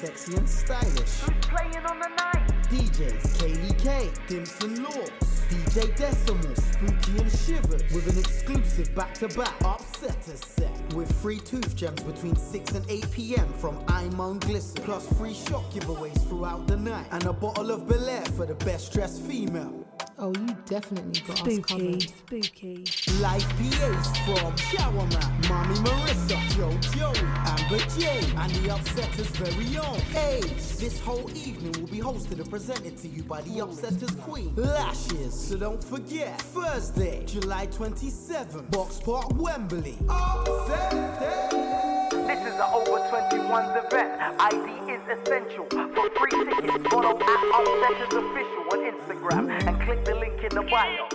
sexy and stylish. Who's playing on the night? DJs Kaylee K, Dimson Law, DJ Decimal, Spooky and Shivers, with an exclusive back-to-back upsetter set. With free tooth gems between 6 and 8 p.m. from Imon Glisten, plus free shock giveaways throughout the night, and a bottle of Belaire for the best dressed female. Oh, you definitely got us Spooky, covered. spooky. Live PAs from Shower Man, Mommy Marissa, Joe Joey, Amber J, and the Upsetters' very own Ace. This whole evening will be hosted and presented to you by the Upsetters Queen, Lashes. So don't forget, Thursday, July 27th, Box Park, Wembley. This is an over 21s event. ID is essential. For free tickets, follow at Upsetters Official on Instagram and click the link in the bio.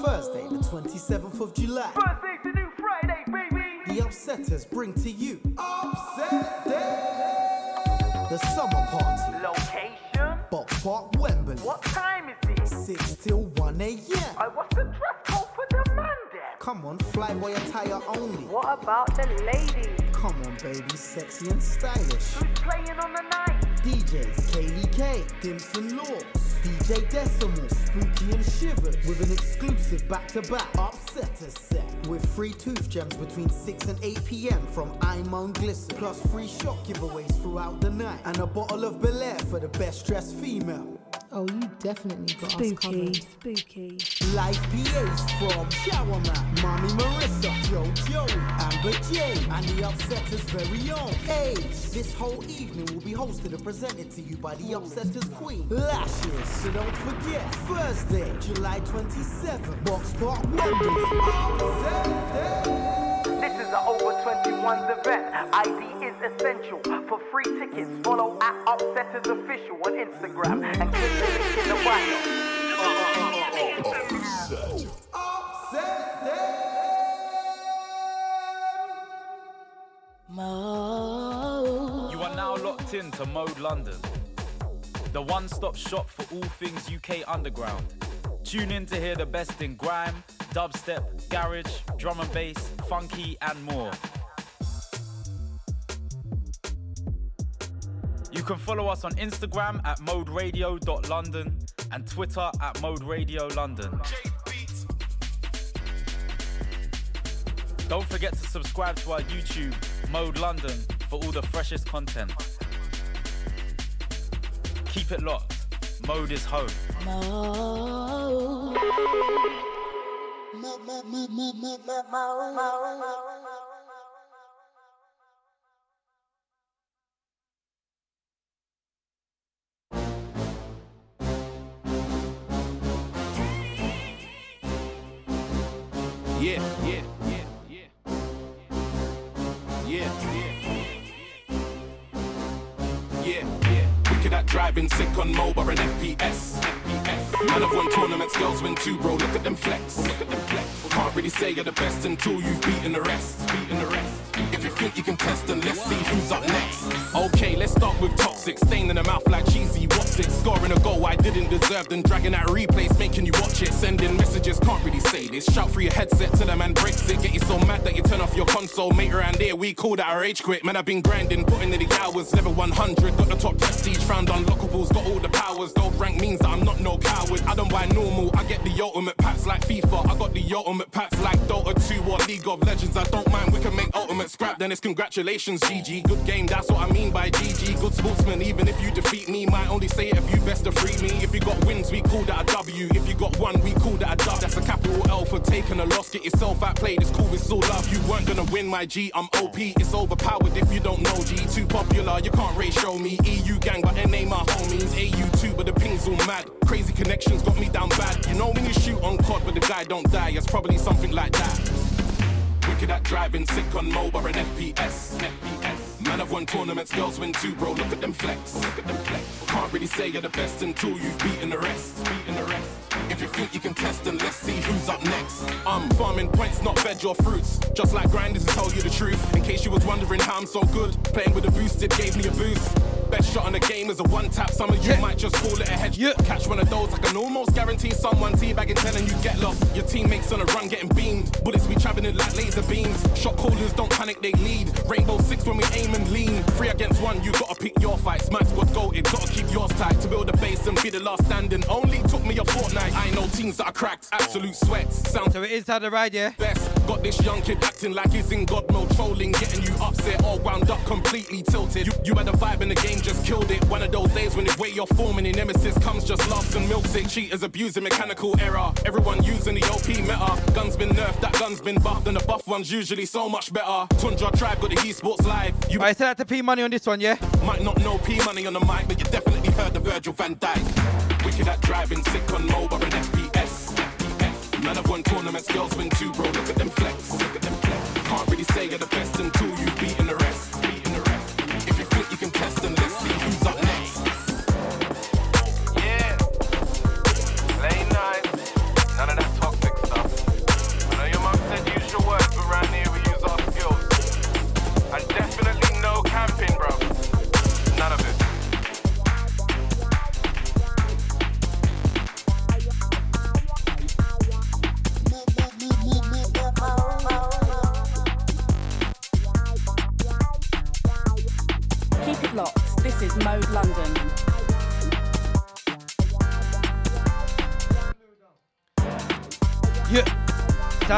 Thursday, the 27th of July. Thursday's the new Friday, baby. The Upsetters bring to you Upset Day. The summer party. Location? Box Park, Wembley. What time is it? 6 till 1 a.m. I what's the dress code for the man then? Come on, flyboy attire only. What about the ladies? Come on, baby, sexy and stylish. Who's playing on the night? DJs Kaylee K, Dimson Law, DJ Decimal, Spooky and Shivers, with an exclusive back-to-back upsetter set. With free tooth gems between 6 and 8 p.m. from Imon Glisten, plus free shock giveaways throughout the night, and a bottle of Belaire for the best dressed female. Oh, you definitely got us Spooky, covered. spooky. Live PAs from Shower Man, Mommy Marissa, Joe Joey, Amber J, and the Upsetters' very own Ace. This whole evening will be hosted and presented to you by the Upsetters Queen, Lashes. So don't forget, Thursday, July 27th, Box Park, Wembley. This is an over 21s event. ID is essential. For free tickets, follow at Upsetters Official on Instagram and click the link in the bio. You are now locked in to Mode London, the one stop shop for all things UK underground. Tune in to hear the best in grime, dubstep, garage, drum and bass, funky, and more. You can follow us on Instagram at moderadio.london and Twitter at Mode Radio London. Don't forget to subscribe to our YouTube, Mode London, for all the freshest content. Keep it locked. Mode is home. Yeah, yeah, yeah, yeah. Yeah, yeah. Yeah, yeah. Wicked at driving, sick on mobile and FPS. Man of one tournaments, girls win two, bro. Look at them flex. Look at them flex. Can't really say you're the best until you've beaten the rest. Beaten the rest. If you think you can test, then let's see who's up next. Okay, let's start with toxic. Stain in the mouth like cheesy. What's it? Scoring a goal I didn't deserve, then dragging out replays, making you watch it. Sending messages, can't really say this. Shout through your headset till the man breaks it. Get you so mad that you turn off your console. Mate around here, we call that a rage quit. Man, I've been grinding, putting in the hours. Level 100, got the top prestige, found unlockables, got all the powers. Gold rank means that I'm not no coward. I don't buy normal, I get the ultimate packs like FIFA. I got the ultimate packs like Dota 2 or League of Legends. I don't mind, we can make ultimate scrap, then it's congratulations, GG. Good game, that's what I mean by GG. Good sportsman, even if you defeat me, might only say it if you best to free me. If you got wins, we call that a W. If you got one, we call that a dub. That's a capital L for taking a loss. Get yourself outplayed, it's cool, it's all love. You weren't gonna win, my G. I'm OP, it's overpowered if you don't know G. Too popular, you can't rate show me. EU gang, but NA my homies. AU2, but the ping's all mad. Crazy connections got me down bad. You know when you shoot on COD, but the guy don't die, it's probably something like that. Wicked at driving, sick on mobile and FPS. FPS. Man, I've won tournaments, girls win two, bro. Look at them flex. Look at them flex. Can't really say you're the best until you've beaten the rest. Beaten the rest. If you think you can test, then let's see who's up next. I'm farming points, not veg or fruits. Just like grinders to tell you the truth. In case you was wondering how I'm so good, playing with a boosted gave me a boost. Best shot in the game is a one tap. Some of you Yeah. might just call it a head. Yeah. Catch one of those, I can almost guarantee someone teabagging, telling you get lost. Your teammates on a run getting beamed. Bullets be traveling like laser beams. Shot callers don't panic, they lead. Rainbow six when we aim and lean. Three against one, you gotta pick your fights. My squad goated, gotta keep yours tight. To build a base and be the last standing. Only took me a fortnight. I know teams that are cracked, absolute sweats. Sound So it is how the ride, yeah? best. Got this young kid acting like he's in God mode, trolling, getting you upset, all wound up, completely tilted. You, you had a vibe and the game just killed it. One of those days when the way you're forming, your nemesis comes, just laughs and milks it. Cheaters abusing mechanical error. Everyone using the OP meta. Guns been nerfed, that gun's been buffed, and the buff one's usually so much better. Tundra Tribe got the esports live. You Alright, send out to P Money on this one, yeah? might not know P money on the mic, but you definitely heard the Virgil van Dijk. Wicked at driving, sick on mobile and FPS. Man, I've won tournaments, girls win too, bro. Look at them flex. Them. Can't really say you're the best until you've beaten the rest. If you think you can test, then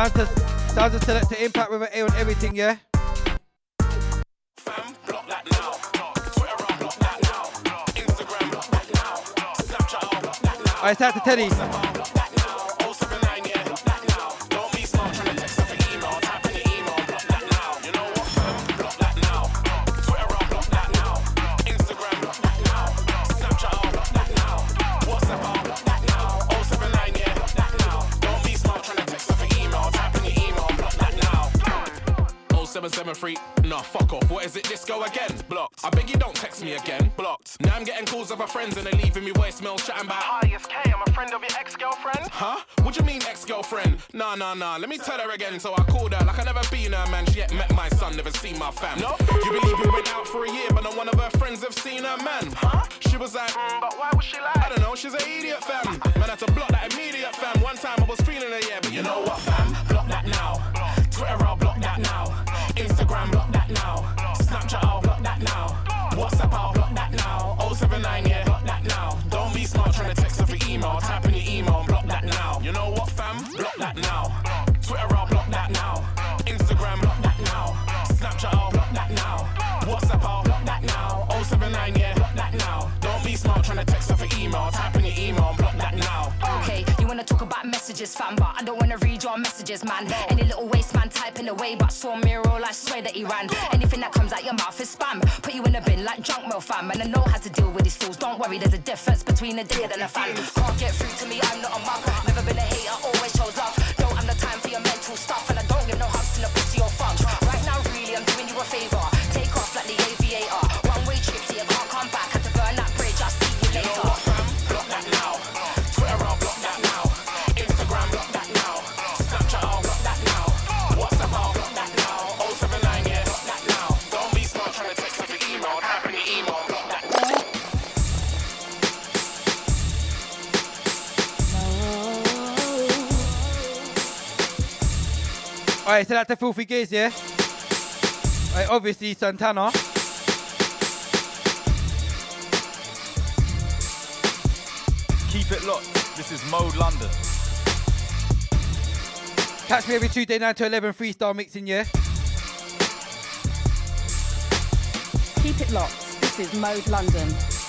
Sounds to, sounds to Selecta Impact with an A on everything, yeah? Fam, block that now. Twitter, I'll block that now. Instagram, block that now. Snapchat, block that now. Alright, shout out to Teddy. 0773. Nah, fuck off. What is it? This go again? Blocked. I beg you don't text me again. Blocked. Now I'm getting calls of my friends and they're leaving me voicemails chatting about. Hi, it's K. I'm a friend of your ex-girlfriend. Huh? What do you mean ex-girlfriend? Nah, nah, nah. Let me tell her again. So I called her like I never been her man. She yet met my son, never seen my fam. No. You believe we went out for a year, but not one of her friends have seen her man. Huh? She was like, Mm, but why would she lie? I don't know. She's an idiot fam. Man, I had to block that immediate fam. One time I was feeling her, yeah, but you know what fam? Block that now. Twitter, I'll block that now. Instagram, block that now. Snapchat, I'll block that now. WhatsApp, I'll block that now. 079, yeah, block that now. Don't be smart trying to text off your email. Type in your email and block that now. You know what, fam? Block that now. Twitter, I'll block that now. Instagram, block that now. Snapchat, I'll block that now. WhatsApp, I'll block that now. 079, yeah, block that now. Don't be smart trying to text off your email. Type in your email and block that now. Messages, fam, but I don't wanna read your messages, man. Any little waste man typing away, but saw me roll, I swear that he ran. Anything that comes out your mouth is spam. Put you in a bin like junk mail, fam. And I know how to deal with these fools. Don't worry, there's a difference between a dickhead and a fan. Can't get through to me, I'm not a mug. Never been a hater, always shows love. Don't have the time for your mental stuff, Alright, so that's the filthy gears, yeah? Alright, obviously Santana. Keep it locked. This is Mode London. Catch me every Tuesday 9 to 11 freestyle mixing, yeah? Keep it locked. This is Mode London.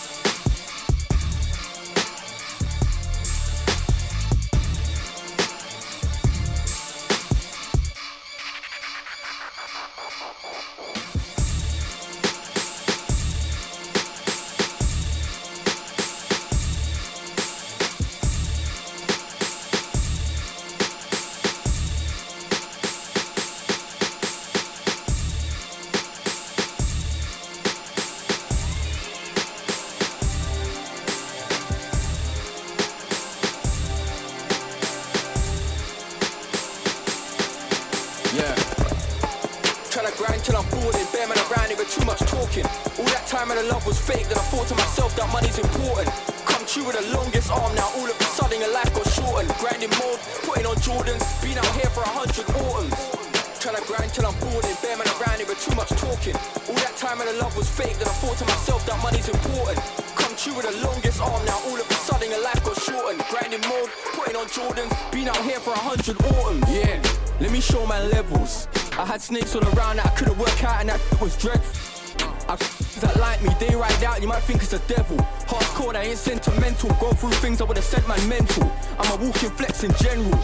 100% man mental. I'm a walking flex in general.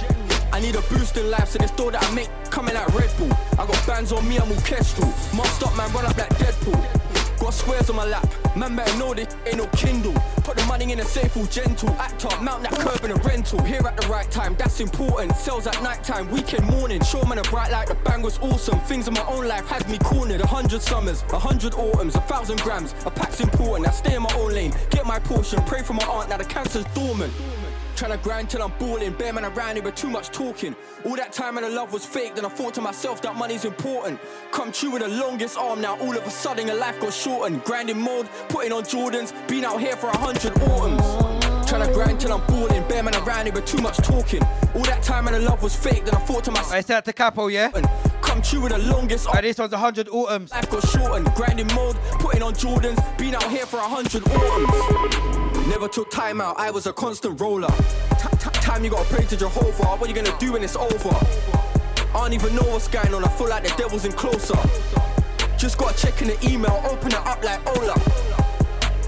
I need a boost in life, so this door that I make coming like Red Bull. I got bands on me, I'm orchestral. Must up, man, run up like Deadpool. Got squares on my lap, man better know this ain't no Kindle. Put the money in a safe, all gentle. Act up, mount that curb in a rental. Here at the right time, that's important. Sales at night time, weekend morning. Show man a bright light, the bang was awesome. Things in my own life had me cornered. A hundred summers, a hundred autumns, a thousand grams. A pack's important, I stay in my own lane. Get my portion, pray for my aunt, now the cancer's dormant. Tryna grind till I'm balling, bare man around here with too much talking. All that time and the love was fake, then I thought to myself that money's important. Come true with the longest arm, now all of a sudden your life got shortened. Grinding mode, putting on Jordans, been out here for a hundred autumns. Tryna grind till I'm balling, bare man around here with too much talking. All that time and the love was fake, then I thought to myself. I said to Capo, yeah? True with the longest. Right, this one's 100 autumns. Life got shortened, grinding mode, putting on Jordans, been out here for a hundred autumns. Never took time out, I was a constant roller. Time you gotta pray to Jehovah, what you gonna do when it's over? I don't even know what's going on, I feel like the devil's in closer. Just gotta check in the email, open it up like Ola.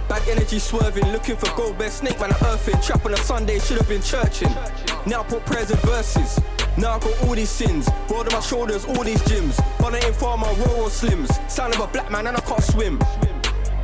Bad energy swerving, looking for gold, best snake man, I earthing. Trap on a Sunday, should have been churching. Now put prayers and verses. Now I got all these sins, rolled on my shoulders, all these gyms. But I ain't farmer, rural slims. Sound of a black man and I can't swim.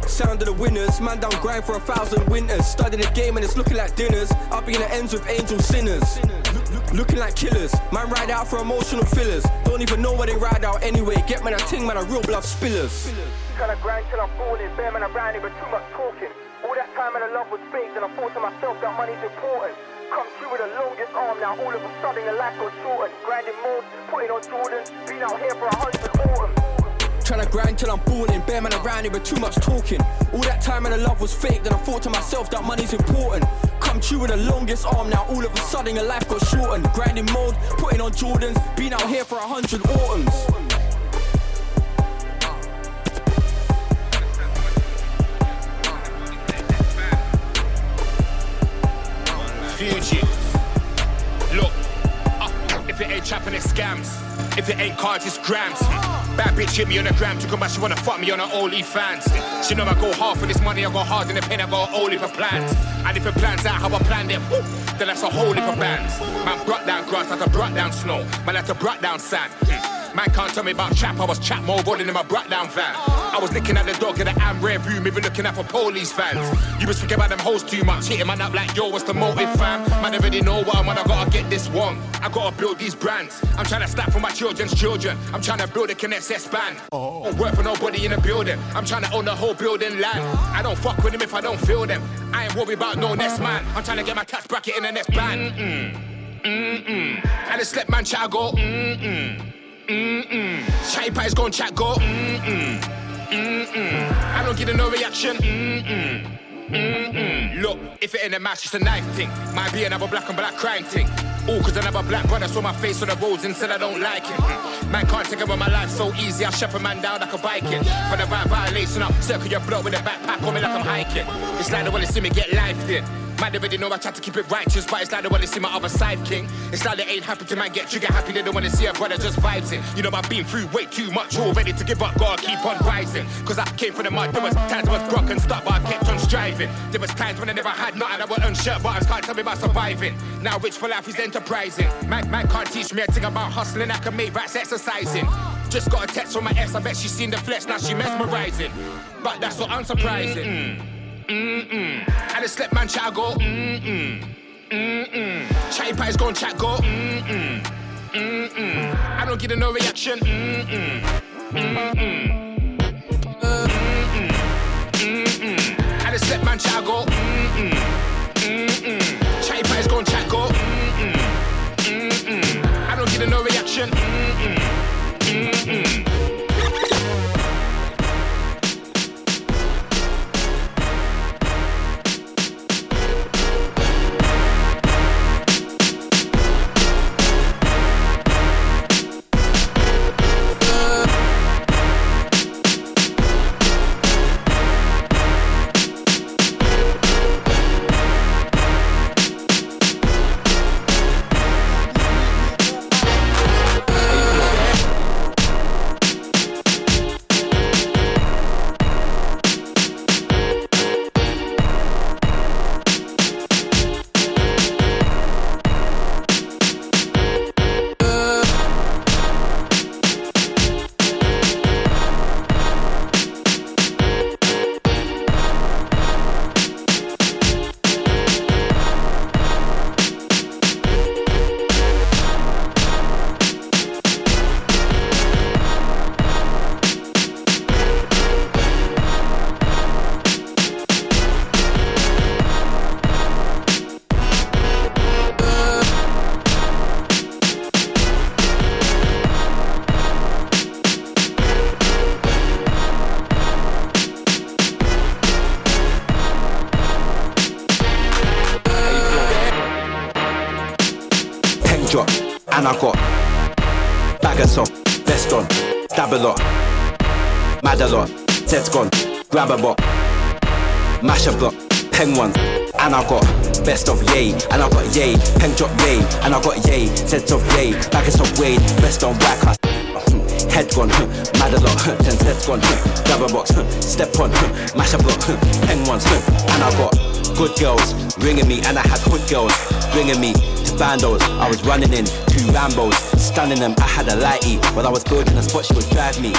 Sound of the winners, man down grind for a thousand winters. Studying the game and it's looking like dinners. Up in the ends with angel sinners. Look- look- looking like killers, man ride out for emotional fillers. Don't even know where they ride out anyway. Get man a ting, man a real blood spillers. Tryna grind till I'm falling, bare man around here with too much talking. All that time and the love was fake, then I thought to myself that money's important. Come true with the longest arm, now all of a sudden your life got shortened. Grinding mode, putting on Jordans, been out here for a hundred autumns. Tryna grind till I'm balling, bare man around here with too much talking. All that time and the love was fake, then I thought to myself that money's important. Come true with the longest arm, now all of a sudden your life got shortened. Grinding mode, putting on Jordans, been out here for a hundred autumns. Scams. If it ain't cards, it's grams. Bad bitch hit me on the gram, talking about she wanna fuck me on her OnlyFans. She know I go hard for this money, I go hard in the pen, I go all for plans. And if it plans out how I planned it, whoo, then that's a whole heap of bands. Man brought down grass like a brought down snow, man like a brought down sand. Hmm. Man can't tell me about trap, I was trap more rolling in my brought down van. I was looking at the dog in the am rear view, maybe looking out for police fans. You was thinking about them hoes too much, hitting man up like yo, what's the motive, fam? Man already know what I'm on, I gotta get this one. I gotta build these brands. I'm trying to stack for my children's children. I'm trying to build a Kinesis band. Oh. Don't work for nobody in the building. I'm trying to own the whole building land. I don't fuck with them if I don't feel them. I ain't worried about no next man. I'm trying to get my tax bracket in the next band. Mm-mm. Mm-mm. And the slip man chat I go. Mm-mm. Mm-mm. Chatty chat go. Mm-mm. Mm-mm. I don't get no reaction. Mm-mm. Mm-mm. Look, if it ain't a match, it's a knife thing. Might be another black and black crime thing. All cause another black brother saw my face on the roads and said I don't like it. Mm. Man can't take over my life so easy, I shut a man down like a Viking. For the right violation, I'll circle your block with a backpack on me like I'm hiking. It's like they wanna see me get life. Man, they already know I try to keep it righteous, but it's like they wanna see my other side, king. It's like they ain't happy to man get trigger happy, they don't wanna see a brother just vibes in. You know, I've been through way too much, all ready to give up, gotta keep on rising. Cause I came from the mud, there was times I was broke and stuck, but I kept on striving. There was times when I never had nothing, I was unshirt buttons, can't tell me about surviving. Now rich for life is enterprising. Man, man can't teach me a thing about hustling, I can make rats exercising. Just got a text from my ex, I bet she seen the flesh, now she mesmerizing. But that's not unsurprising. Mm-mm. And the slip man chat I go. Mm-mm. Mm-mm. Chatty patties gon' chat go. Mm-mm. Mm-mm. I don't get no reaction. Mm-mm. Mm-mm. Mm-mm. Mm-mm. And the slip man chat go. Mm-mm. Mm-mm. Chatty patties gon' chat go. Mm-mm. Mm-mm. I don't get no reaction. Mm-mm. Mm-mm. And I got yay, Zed's of yay, bag of soft wade, vest on whack, head gone, mad a lot, ten heads gone, grab a box, step on, mash a block, pen ones, and I got good girls ringing me, and I had hood girls bringing me to bandos. I was running in two Rambos, stunning them. I had a lighty while I was building a spot. She would drive me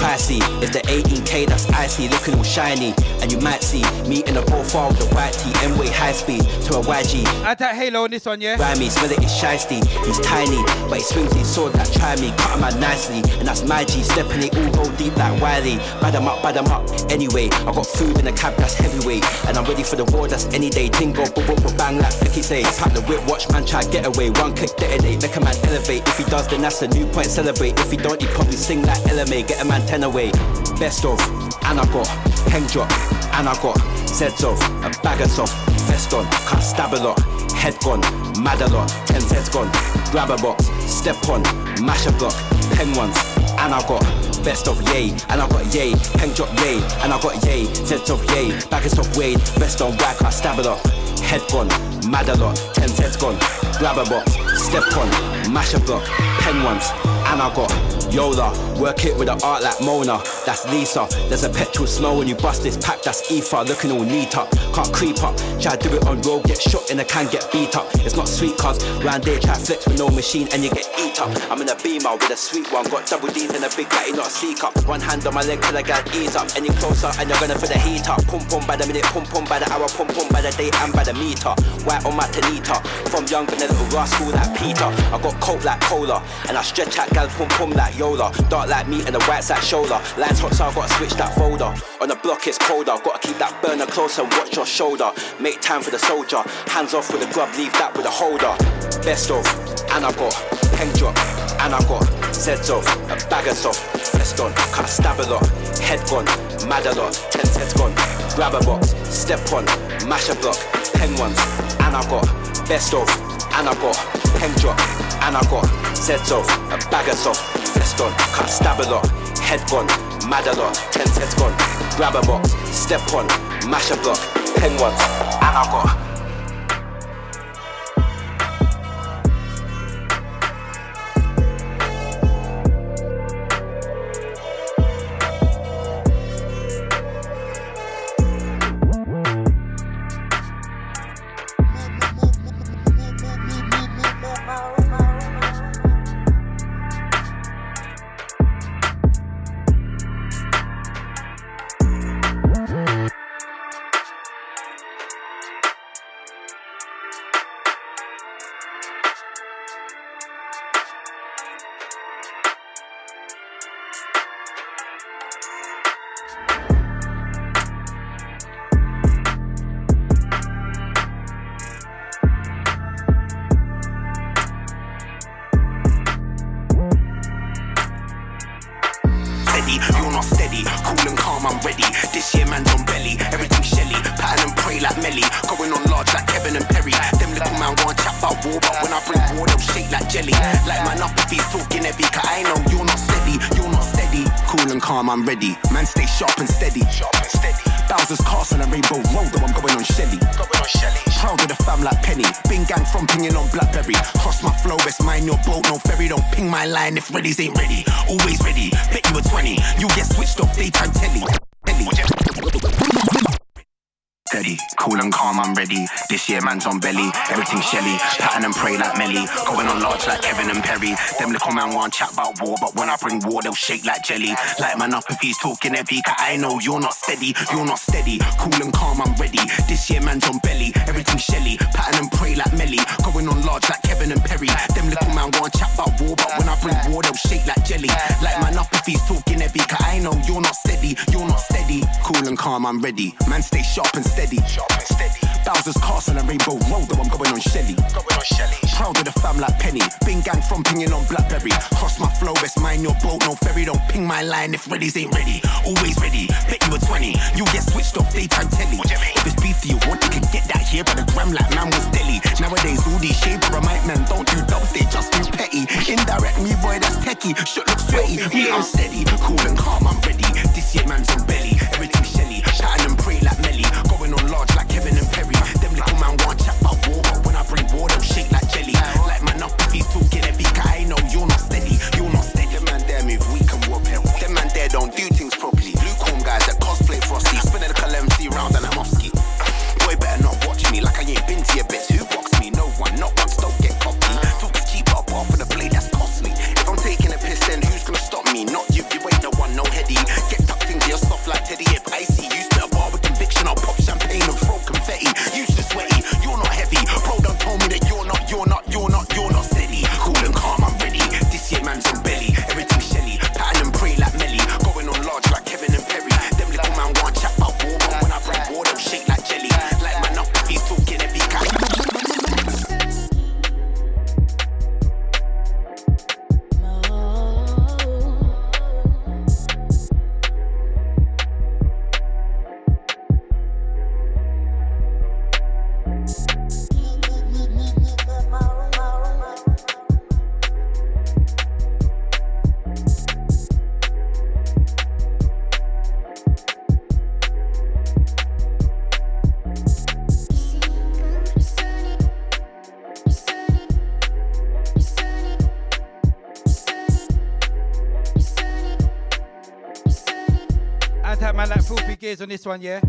pricey. It's the 18k that's icy, looking all shiny. And you might see me in a profile with a white tee, M-way high speed to a YG. I that Halo on this one, yeah? Grimy, smell it, it's shisty. He's tiny, but he swings his sword that try me, cut him out nicely. And that's my G, stepping it all go deep like Wiley. Bad him up, bad him up. Anyway, I got food in the cab that's heavyweight. And I'm ready for the war, that's any day. Tingo, boom, boom, boom, bang like Flicky say. Pack the whip, watch man try get away. One click, detonate, make a man elevate. If he does, then that's a new point, celebrate. If he don't, he probably sing like LMA, get a man 10 away best of, and I got hang drop, and I got sets off, a bag of soft, vest on, can't stab a lot, head gone, mad a lot, ten heads gone, grab a box, step on, mash a block, pen ones, and I got best of yay, and I got yay, hang drop yay, and I got yay, sets of yay, bag of soft wade, vest on whack, stab a lot, head gone, mad a lot, ten heads gone, grab a box, step on, mash a block, pen ones, and I got Yola, work it with an art like Mona, that's Lisa. There's a petrol smell when you bust this pack, that's Ether, looking all neat up. Can't creep up, try do it on road, get shot in a can, get beat up. It's not sweet cause round there try flex with no machine and you get eat up. I'm in a beamer with a sweet one, got double D's and a big batty, not a seek up. One hand on my leg till I got ease up. Any closer and you're gonna feel the heat up. Pum pum by the minute, pum pum by the hour, pum pum by the day and by the meter. White on my Tanita, from young been a little rascal like Peter. I got coke like cola, and I stretch out gal pum pum like Yola. Dark like meat and the white's like shoulder. Lines hot, so I gotta switch that folder. On the block it's colder, gotta keep that burner close and watch your shoulder. Make time for the soldier. Hands off with the grub, leave that with a holder. Best of, and I got pen drop, and I got sets of a bag of soft, vest on, can't stab a lot, head gone, mad a lot, ten heads gone. Grab a box, step on, mash a block, pen ones, and I got best of, and I got pen drop, and I got sets off, a bag of soft, vest on, can't stab a lot, head gone, mad a lot, ten sets gone. Grab a box, step on, mash a block, pen ones, and I got. I'm ready. Man, stay sharp and steady. Sharp and steady. Bowser's Castle and Rainbow Road, though I'm going on Shelly. Going on Shelly. Proud of the fam like Penny. Bing gang from pinging on Blackberry. Cross my flow, best mind your boat, no ferry. Don't ping my line if ready's ain't ready. Always ready. Bet you a 20. You get switched off daytime telly. telly. Steady, cool and calm, I'm ready. This year, man's on belly. Everything Shelly. Pattern and pray like Melly. Going on large like Kevin and Perry. Them little man want chat about war, but when I bring war, they'll shake like jelly. Like man up if he's talking heavy, cause I know you're not steady. You're not steady. Cool and calm, I'm ready. This year, man's on belly. Everything Shelly. Pattern and pray like Melly. Going on large like Kevin and Perry. Them little man want chat about war, but when I bring war, they'll shake like jelly. Like man up if he's talking heavy, cause I know you're not steady. You're not steady. Cool and calm, I'm ready. Man, stay sharp and steady. Sharp and steady. Bowser's Castle and Rainbow Road, though I'm going on Shelly. Going on Shelly. Proud of the fam like Penny. Bing gang from pinging on Blackberry. Cross my flow, best mind your boat, no ferry. Don't ping my line if ready's ain't ready. Always ready. Bet you a 20. You get switched off daytime telly. What you mean? If it's beef, do you want? You can get that here by the gram like man was deli. Nowadays, all these shaper mic men don't do dubs, they shaky, shit look sweaty. Oh, me, I'm steady, cool and calm, I'm ready. This year, man's on belly, everything shelly. Pattern and pray like Melly, going on large like Kevin and Perry. Them little man want chat about war, but when I bring war, them shake like jelly. Like man up if he's talking heavy, I know you're not steady, you're not steady. Them man there move weak and wobbly. Them man there don't do things properly. Lukewarm guys that cosplay frosty, spinning a calamity round and I'm off ski. Boy, better not watch me like I ain't been to your bitch. Who box me? No one, not once. Don't get cocky. Talk is cheap, up off for the blade that's costly. If I'm taking a piss, then who's gonna stop me? Not you. You ain't no one, no heady. Get tucked into your soft like Teddy. If I conviction, I'll pop champagne and throw confetti. Useless sweaty, you're not heavy. Bro, this one, yeah?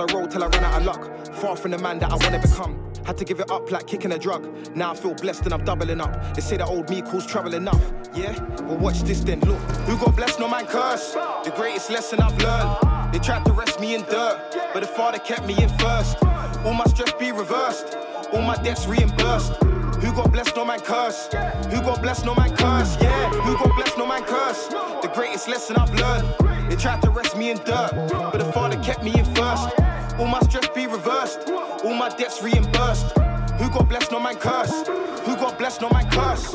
On a road till I ran out of luck. Far from the man that I wanna become. Had to give it up like kicking a drug. Now I feel blessed and I'm doubling up. They say that old me calls trouble enough. Yeah? Well, watch this then. Look, who got blessed, no man curse. The greatest lesson I've learned. They tried to rest me in dirt, but the father kept me in first. All my stress be reversed. All my debts reimbursed. Who got blessed, no man curse. Who got blessed, no man curse. Yeah, who got blessed, no man curse. The greatest lesson I've learned. They tried to rest me in dirt, but the father kept me in first. All my stress be reversed. All my debts reimbursed. Who got blessed, no man curse. Who got blessed, no man curse.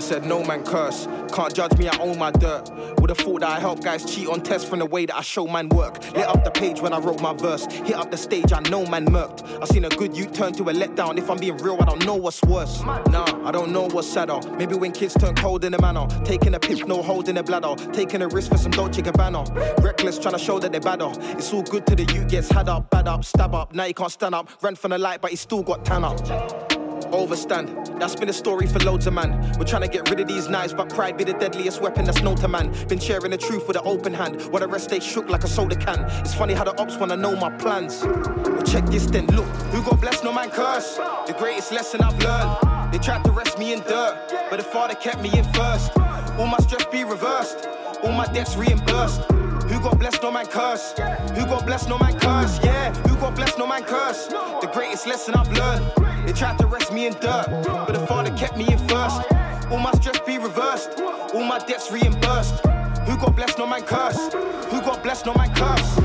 I, said no man curse. Can't judge me, I own my dirt. Would've thought that I help guys cheat on tests from the way that I show man work. Lit up the page when I wrote my verse. Hit up the stage, I know man murked. I seen a good youth turn to a letdown. If I'm being real, I don't know what's worse. Nah, I don't know what's sadder. Maybe when kids turn cold in the manner. Taking a piss, no hold in bladder. Taking a risk for some Dolce Gabbana. Reckless, trying to show that they're badder. It's all good to the youth, gets had up, bad up, stab up. Now he can't stand up. Ran from the light, but he still got tan up. Overstand, that's been a story for loads of man. We're trying to get rid of these knives, but pride be the deadliest weapon that's known to man. Been sharing the truth with an open hand, while the rest they shook like a soda can. It's funny how the ops wanna know my plans. Well, check this then, look, who got blessed, no man curse. The greatest lesson I've learned. They tried to rest me in dirt, but the father kept me in first. All my stress be reversed, all my debts reimbursed. Who got blessed, no man curse. Who got blessed, no man curse. Yeah, who got blessed, no man curse. The greatest lesson I've learned. They tried to rest me in dirt, but the father kept me in first. All my stress be reversed, all my debts reimbursed. Who got blessed, no man curse. Who got blessed, no man curse.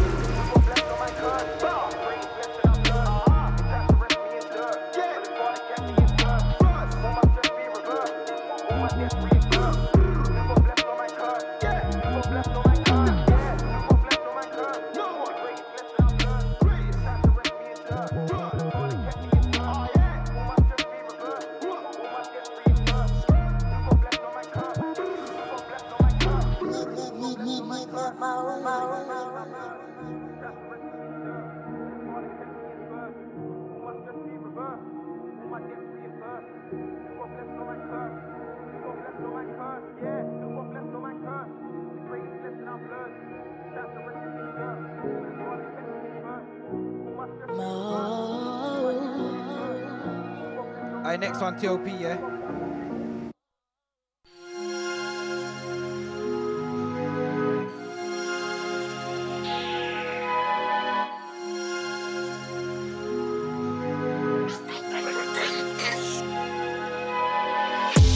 Alright, next one, TOP, yeah?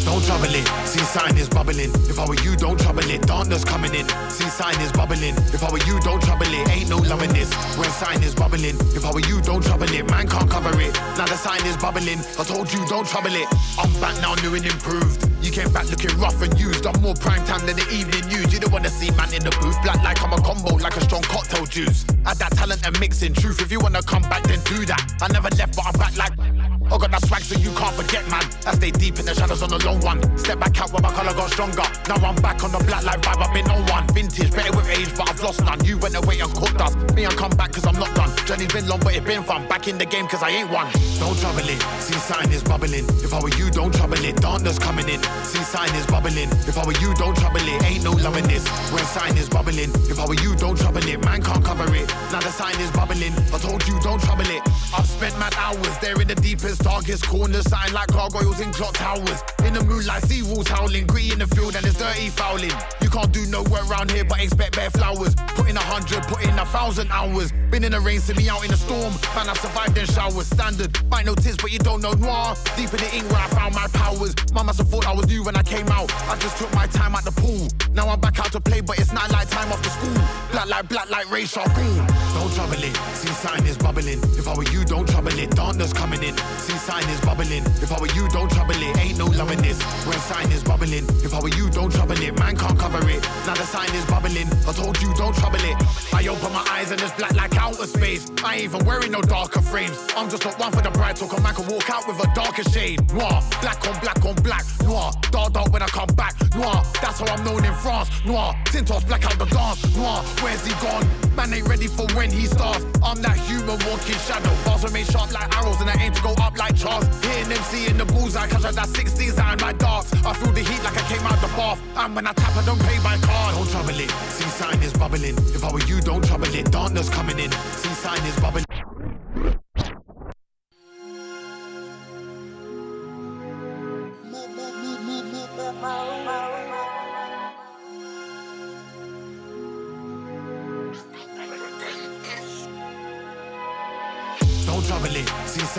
Don't trouble it, see sign is bubbling. If I were you, don't trouble it. Darkness coming in. See sign is bubbling. If I were you, don't trouble it. Ain't no loving this. When sign is bubbling. If I were you, don't trouble it. Man can't cover it. Now the sign is bubbling. I told you, don't trouble it. I'm back now, new and improved. You came back looking rough and used. I'm more prime time than the evening news. You don't wanna see man in the booth. Black like I'm a combo, like a strong cocktail juice. Add that talent and mixing truth. If you wanna come back, then do that. I never left, but I'm back like. I got that swag so you can't forget, man. I stay deep in the shadows on the long one. Step back out when my color got stronger. Now I'm back on the black light vibe, I've been on one. Vintage, better with age, but I've lost none. You went away and caught us. Me, I come back cause I'm not done. Journey's been long, but it's been fun. Back in the game cause I ain't one. Don't trouble it. See sign is bubbling. If I were you, don't trouble it. Darkness coming in. See sign is bubbling. If I were you, don't trouble it. Ain't no loving this. When sign is bubbling. If I were you, don't trouble it. Man can't cover it. Now the sign is bubbling. I told you, don't trouble it. I've spent mad hours there in the deepest, darkest corners. Sign like gargoyles in clock towers. In the moonlight, sea wolves howling. Gritty in the field and it's dirty fouling. You can't do no work around here but expect bare flowers. Put in a hundred, put in a thousand hours. Been in the rain, see me out in the storm. Man, I've survived in showers. Standard, might know tis, but you don't know noir. Deep in the ink where I found my powers. Mama must have thought I was new when I came out. I just took my time at the pool. Now I'm back out to play, but it's not like time after school. Black like black like Ray Boom. Don't trouble it. See sign is bubbling. If I were you, don't trouble it. Darkness coming in. See sign is bubbling. If I were you, don't trouble it. Ain't no loving this. When sign is bubbling. If I were you, don't trouble it. Man can't cover it. Now the sign is bubbling. I told you, don't trouble it. I open my eyes and it's black like outer space. I ain't even wearing no darker frames. I'm just not one for the bright talk. A man can walk out with a darker shade. Noir, black on black on black. Noir, dark dark when I come back. Noir, that's how I'm known in France. Noir, Tintos black out the dance. Noir, where's he gone? Man ain't ready for when he starts. I'm that human walking shadow. Bars remain sharp like arrows and I aim to go up like Charles. Hitting them, seeing the bullseye. Cause I that 16s out in my darts. I feel the heat like I came out the bath. And when I tap, I don't pay by card. Don't trouble it. See sign is bubbling. If I were you, don't trouble it. Darkness coming in. See sign is bubbling.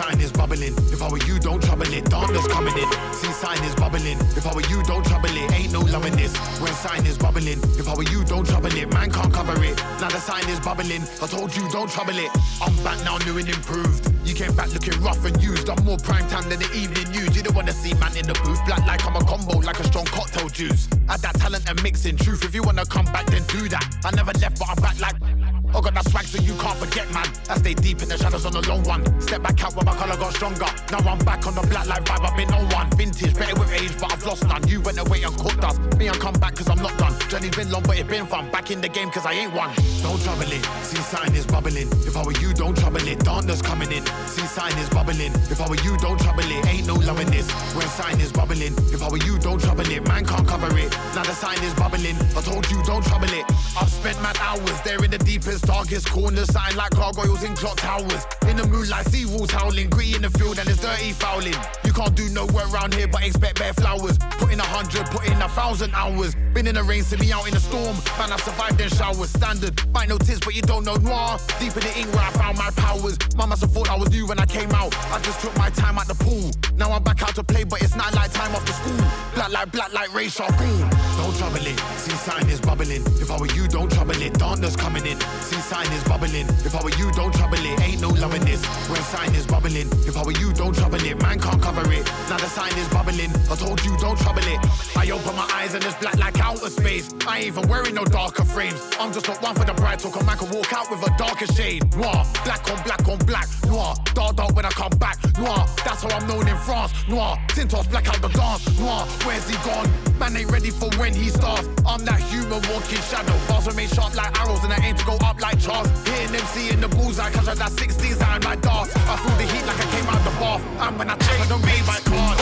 Sign is bubbling. If I were you, don't trouble it. Darkness coming in. See sign is bubbling. If I were you, don't trouble it. Ain't no loving this. When sign is bubbling. If I were you, don't trouble it. Man can't cover it. Now the sign is bubbling. I told you, don't trouble it. I'm back now, new and improved. You came back looking rough and used. I'm more prime time than the evening news. You don't wanna see man in the booth. Black like I'm a combo, like a strong cocktail juice. Add that talent and mixing truth. If you wanna come back, then do that. I never left, but I'm back like. I got that swag so you can't forget, man. I stay deep in the shadows on the long one. Step back out when my color got stronger. Now I'm back on the black light vibe, I've been on one. Vintage, better with age, but I've lost none. You went away and cooked us. Me, I come back cause I'm not done. Journey's been long, but it's been fun. Back in the game cause I ain't one. Don't trouble it. See sign is bubbling. If I were you, don't trouble it. Darkness coming in. See sign is bubbling. If I were you, don't trouble it. Ain't no loving this. When sign is bubbling. If I were you, don't trouble it. Man can't cover it. Now the sign is bubbling. I told you, don't trouble it. I've spent mad hours there in the deepest, darkest corners. Sign like gargoyles in clock towers. In the moonlight, sea howling. Gritty in the field and it's dirty fouling. You can't do no work around here but expect bare flowers. Put in a hundred, put in a thousand hours. Been in the rain, see me out in the storm. Man, I've survived in showers. Standard, might know tis, but you don't know noir. Deep in the ink where I found my powers. Mama must have thought I was new when I came out. I just took my time at the pool. Now I'm back out to play, but it's not like time after school. Black like black like Ray Boom. Don't trouble it. See sign is bubbling. If I were you, don't trouble it. Darkness coming in. See sign is bubbling. If I were you, don't trouble it. Ain't no loving this. When sign is bubbling. If I were you, don't trouble it. Man can't cover it. Now the sign is bubbling. I told you, don't trouble it. I open my eyes and it's black like outer space. I ain't even wearing no darker frames. I'm just not one for the bright talk. A man can walk out with a darker shade. Noir, black on black on black. Noir, dark dark when I come back. Noir, that's how I'm known in France. Noir, Tintos black out the dance. Noir, where's he gone? Man ain't ready for when he starts. I'm that human walking shadow. Bars remain sharp like arrows and I aim to go up like Charles. Hitting them, in the bullseye. Cause I 16s out in my darts. I feel the heat like I came out the bath. And when I check, I don't pay by card.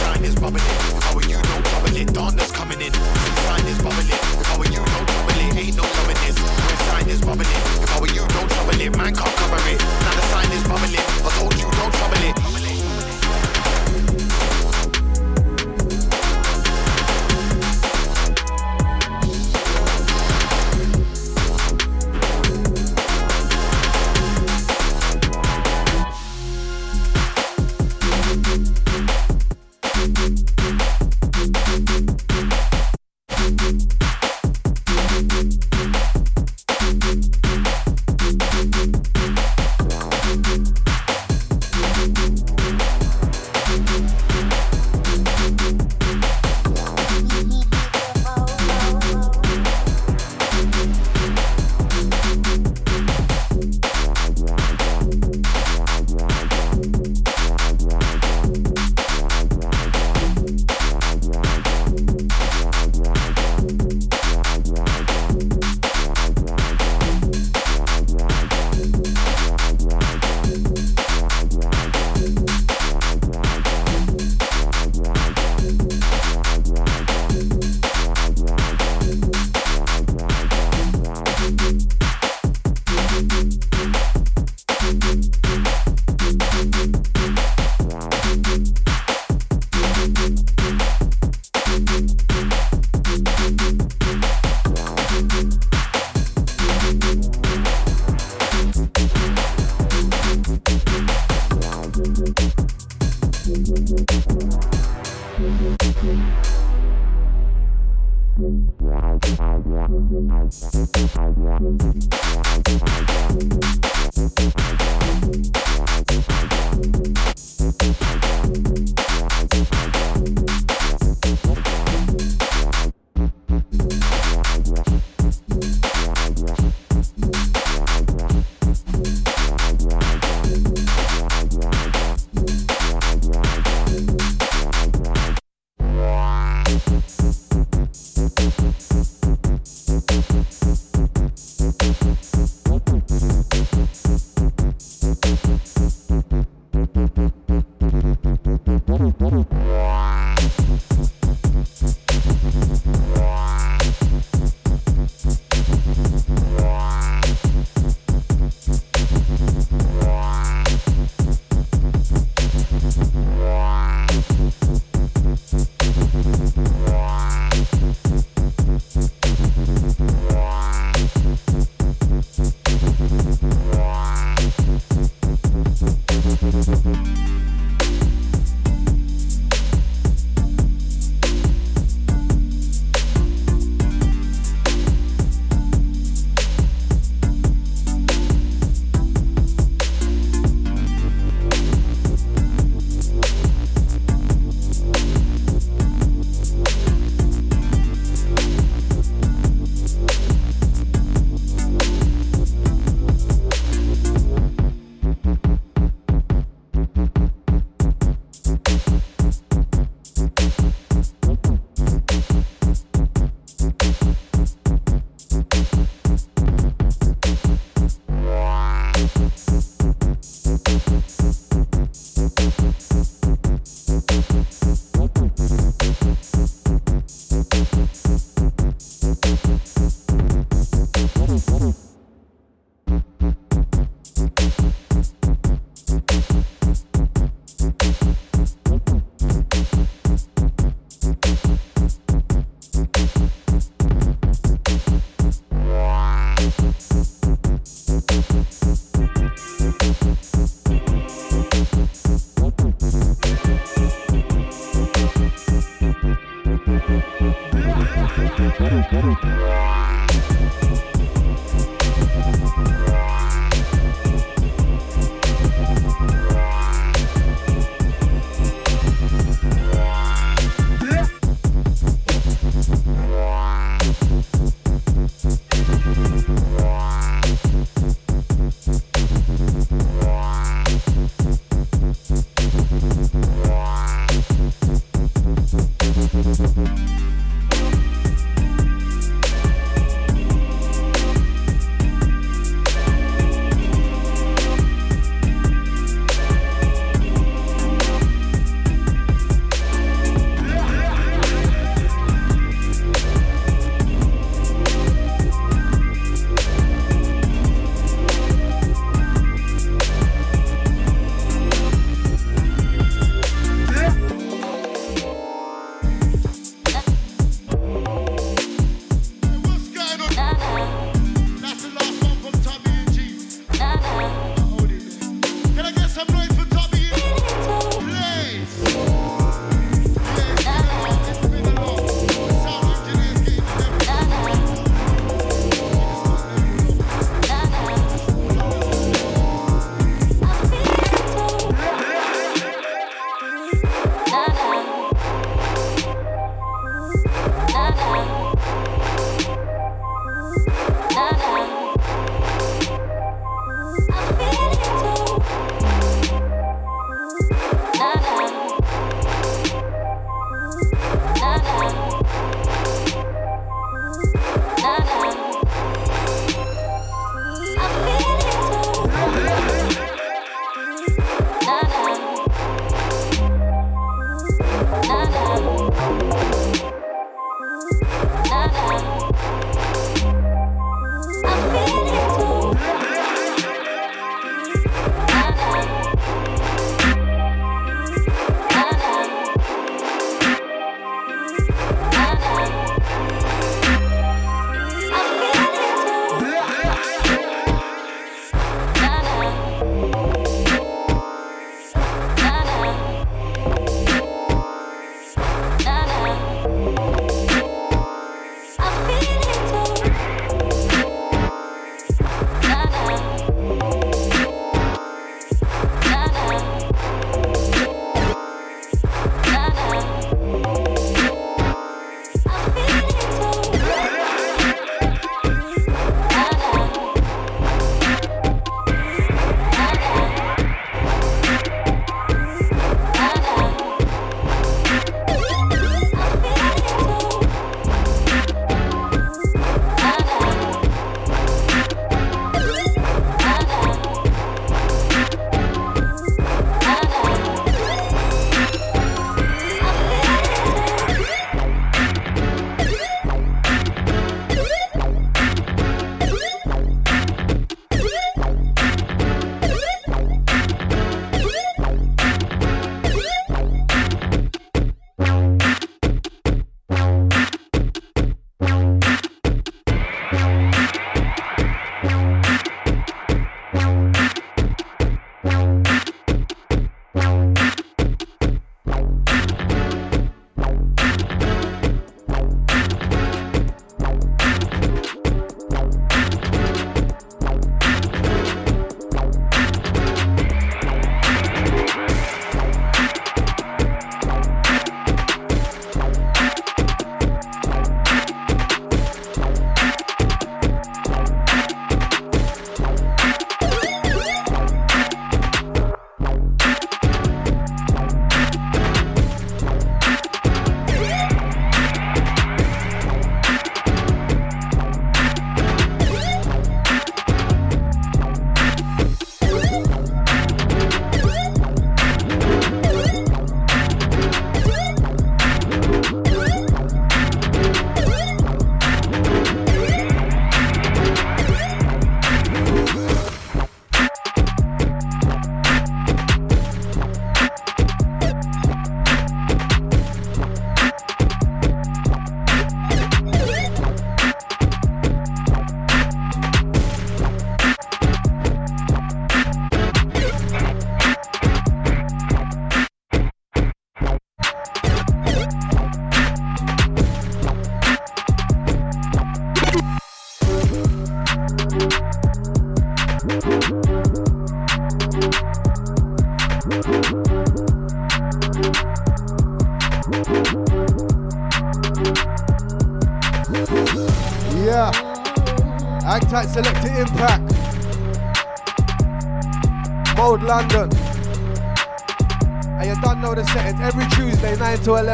Sign is bubbling. If I were you, don't trouble it. Darkness coming in. Sign is bubbling. If I were you, trouble it. Ain't no loving this. Sign is bubbling. If I were you, trouble it. Man can't cover it. Now the sign is bubbling. I told you,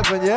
празднования.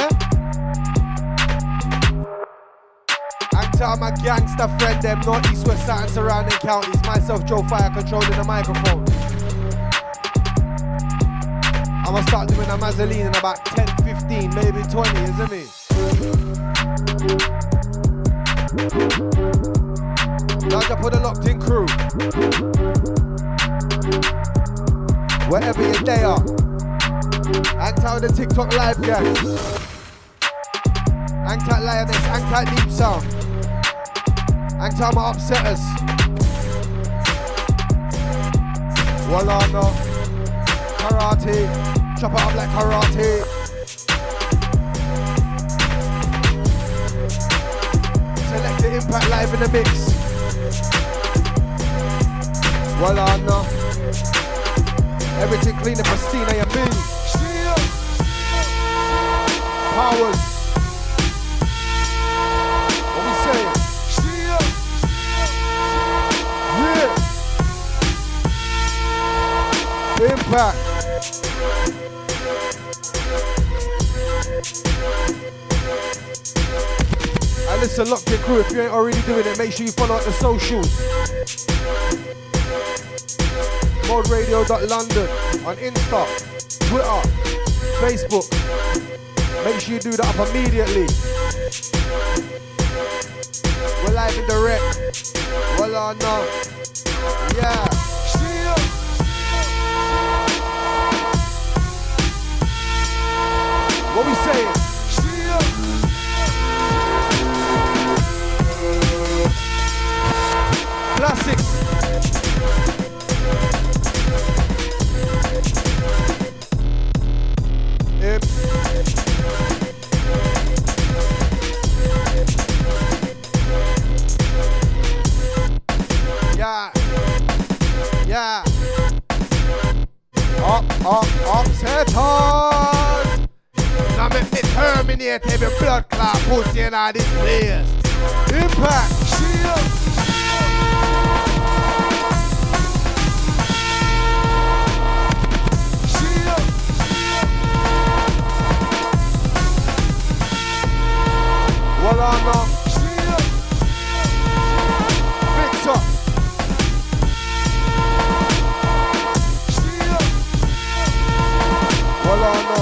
Valana.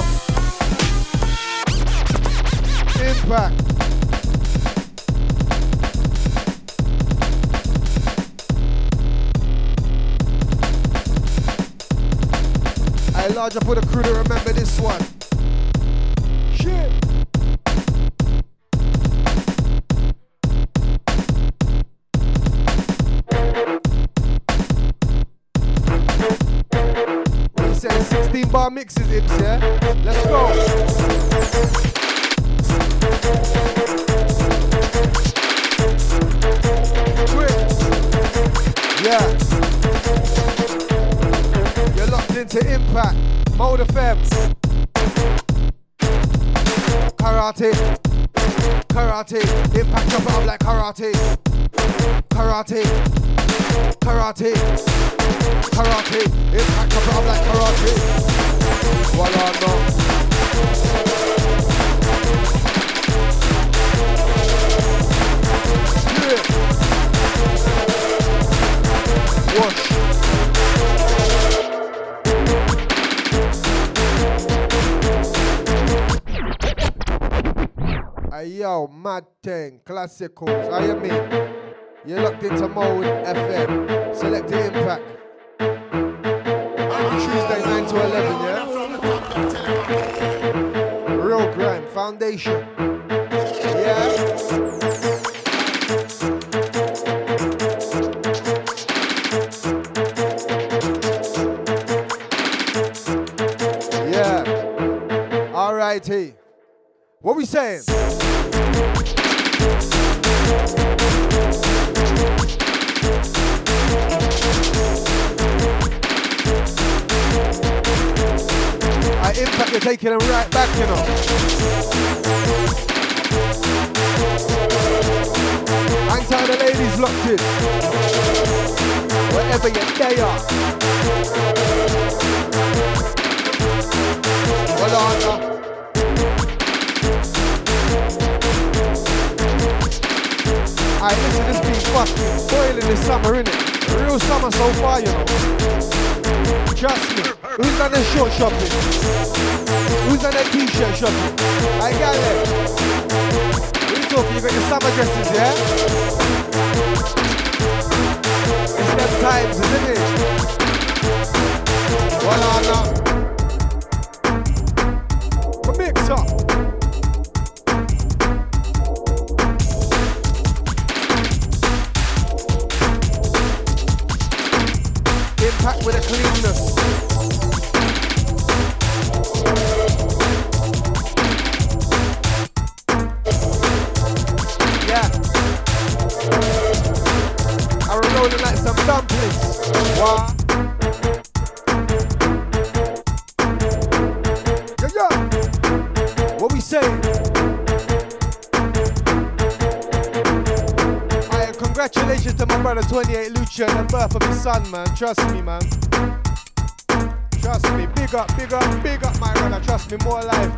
Impact. I larger for a crew to remember this one. our mixes, Ibs, yeah? Let's go. Quick. Yeah. You're locked into impact. Mold of Karate. Karate. Impact Jump up like karate. Karate. Karate. Karate, impact of brown like karate. Voila, no. Yeah. Watch. Yo, Mad 10, Classicals, I am me. You're locked into Mode FM, Selecta Impact. Tuesday 9 to 11, yeah? Real Grime Foundation. Yeah? What we saying? Taking them right back, you know. Hang tight, the ladies locked in. Wherever you they are. Hold on. Alright, listen, this beat fucking boiling this summer, innit? Real summer so far, you know. Trust me. Who's done their short shopping? Who's done their t-shirt shopping? I got it. You talking? You got your summer dresses, yeah? It's them times, isn't it? Well, on now. Mix up. 28 Lucha and the birth of his son, man. Trust me, man. Trust me. Big up, big up, big up, my brother. Trust me, more life.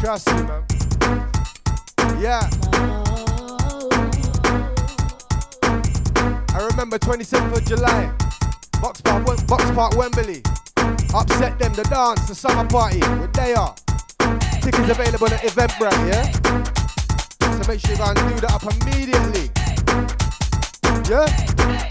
Trust me, man. Yeah. I remember 27th of July, Boxpark, Box Park, Wembley. Upset them, the dance, the summer party, where they are. Tickets available at Eventbrite, yeah? So make sure you go and do that up immediately. Yeah?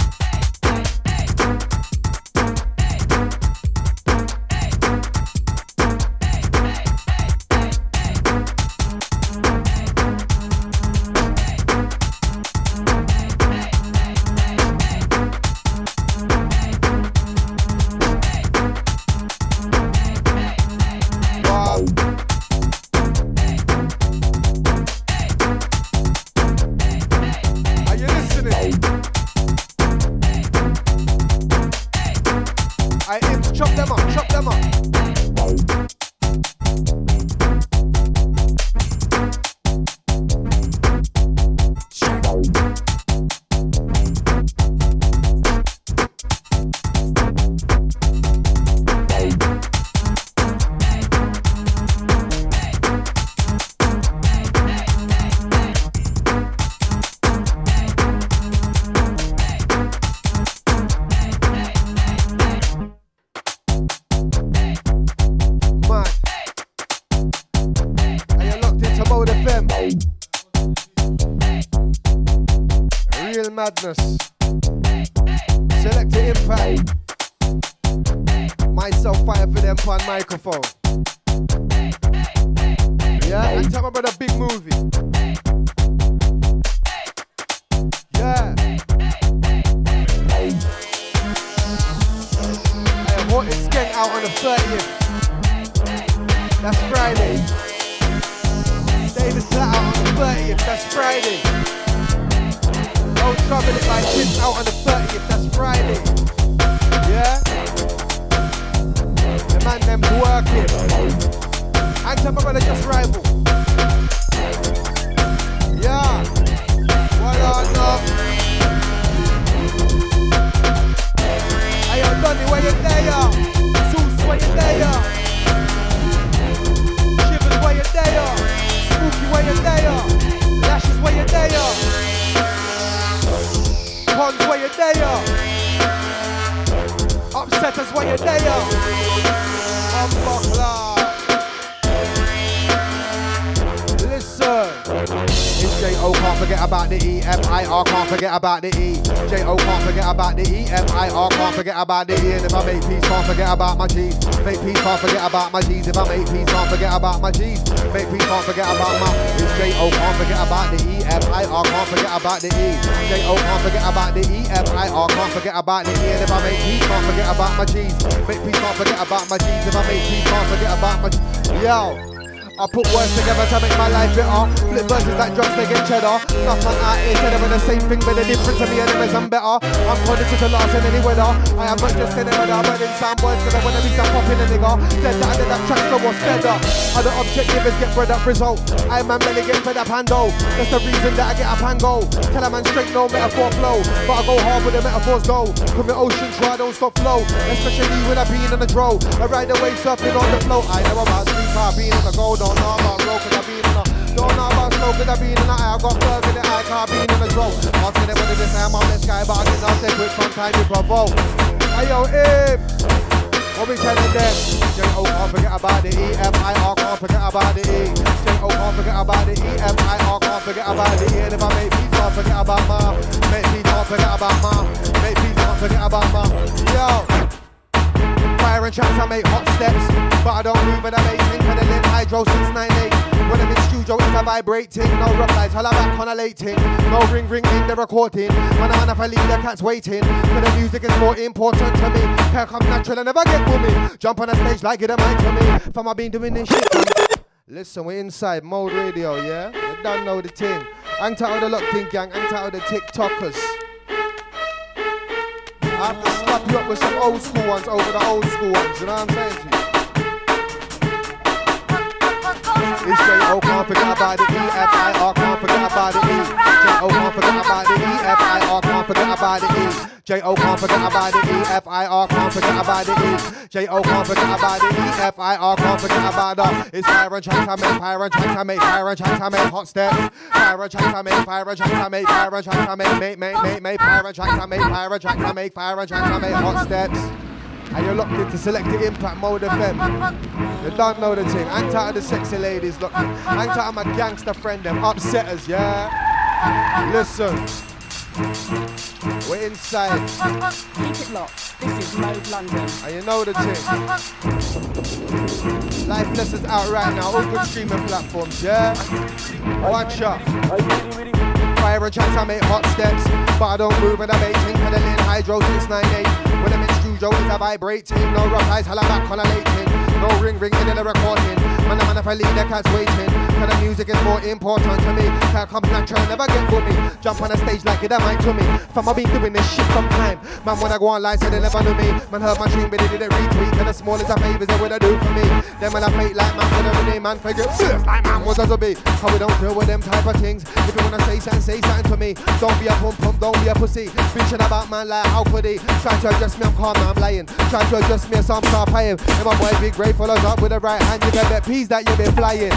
About my G's. If I make peace, can't forget about my G's. Make peace, can't forget about my. It's J.O. can't forget about the E. M.I.R. can't forget about the E. J.O. can't forget about the E. M.I.R. can't forget about the E. And if I make peace, can't forget about my G's. Make peace, can't forget about my G's. If I make peace, can't forget about my. Yo. Put words together to make my life better. Flip verses like drugs, they get cheddar. Man out here said they're the same thing, but the difference to me and I'm better. I'm conscious to last in any weather. I am not just in the weather, but in some words, cause I wanna be some popping a nigga. Dead that did that track, so what's better? Other objective is get bred up result. I am a belly get fed up handle. That's the reason that I get up and go. Tell a man straight, no metaphor flow. But I go hard with the metaphors though. the ocean, try, don't stop flow. Especially when I been on the draw. I ride the wave surfing on the flow. I know about car, being on the go, don't know about road, cause I been on the don't know about slow, cause I been in the eye, I got furs in the eye, car being on the draw. Asking them whether this I'm on this guy, but I get out there quick time to provoke. Hey yo, Ibs! What we telling them? J-O can't forget about the E, F-I-R can't forget about the E. J-O can't forget about the E, F-I-R can't forget about the E. And if I make peace, can't forget about ma. Make peace, can't forget about ma. Make peace, can't forget about ma. Yo! And tracks, I make hot steps. But I don't move and I make ting. Pedaling hydro 698. When I'm in studio, it's a vibrating. No replies, holla back on a. No ring, ring in the recording. When I'm if I leave the cats waiting. But the music is more important to me. Hair comes natural and never get me. Jump on a stage like it a mic to me. Fam, I been doing this shit. Listen, we're inside Mode Radio, yeah? You don't know the thing. Hang tight with the locked in gang, hang tight with the TikTokers. I to slap you up with some old school ones over the old school ones, you know what I'm saying? It's J-O, oh, can't forget about the E, F-I-R, can't forget about the E. J-O, oh, forget about the E, F-I-R, can't forget about the E. J-O, oh, can't forget about the E, F-I-R, can't forget the E. J-O, can't forget the E, F-I-R, can't forget the It's fire and tracks I fire and tracks I make, fire and tracks I make, hot. Fire and tracks I fire and tracks I make, fire and tracks I make, make, make, make, fire and tracks I make, fire and tracks I fire and tracks I make, hot steps and you're locked into Selecta Impact Mode FM. You don't know the team. I'm tired of the sexy ladies, Look, aint tired of my gangster friend, them upsetters, yeah? Listen. We're inside. Keep it locked. This is Mode London. And you know the team. Life lessons out right now. All good streaming platforms, yeah? Watch out fire a chance, I make hot steps. But I don't move and I make think and hydro since 98. Cujo is a vibrating. No rough eyes, holla back on a lating. No ring ring in the recording. Man, the man, if I leave the cats waiting. Cause the music is more important to me. Can't come natural, never get for me. Jump on a stage like it a mic to me. Fam, I been doing this shit from time. Man, when I go on live, so they never knew me. Man, heard my dream, but they didn't retweet. And the smallest of favors they would I do for me. Then when I fake like man, when I rename man, figure first like man, what does it be? How we don't deal with them type of things. If you wanna say something, say something to me. Don't be a pump pump, don't be a pussy. Bitching about man like how could he? Try to adjust me, I'm calm, I'm lying. Try to adjust me, so I'm start paying. And my boy Big Ray follows up with the right hand. You can bet peas that you been flying.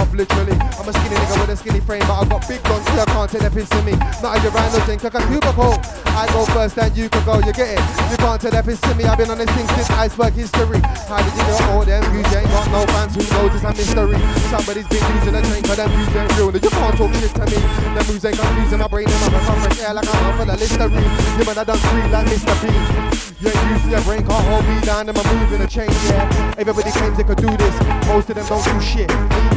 Off literally. I'm a skinny nigga with a skinny frame, but I got big guns, so I can't take the piss in me. Not your rhino thing, like a cubicle. I go first, then you can go, you get it. You can't take the piss in me. I've been on this thing since iceberg history. How did you know all them views? You ain't got no fans who knows it's a mystery. Somebody's been using a train, but them views ain't real. You can't talk shit to me. Them moves ain't confusing my brain. And I'm up and fresh like I'm out for the listerine. You man, I done scream like Mr. P. You ain't using your brain, can't hold me down. and I'm in a chain, yeah. Everybody claims they could do this. Most of them don't do shit.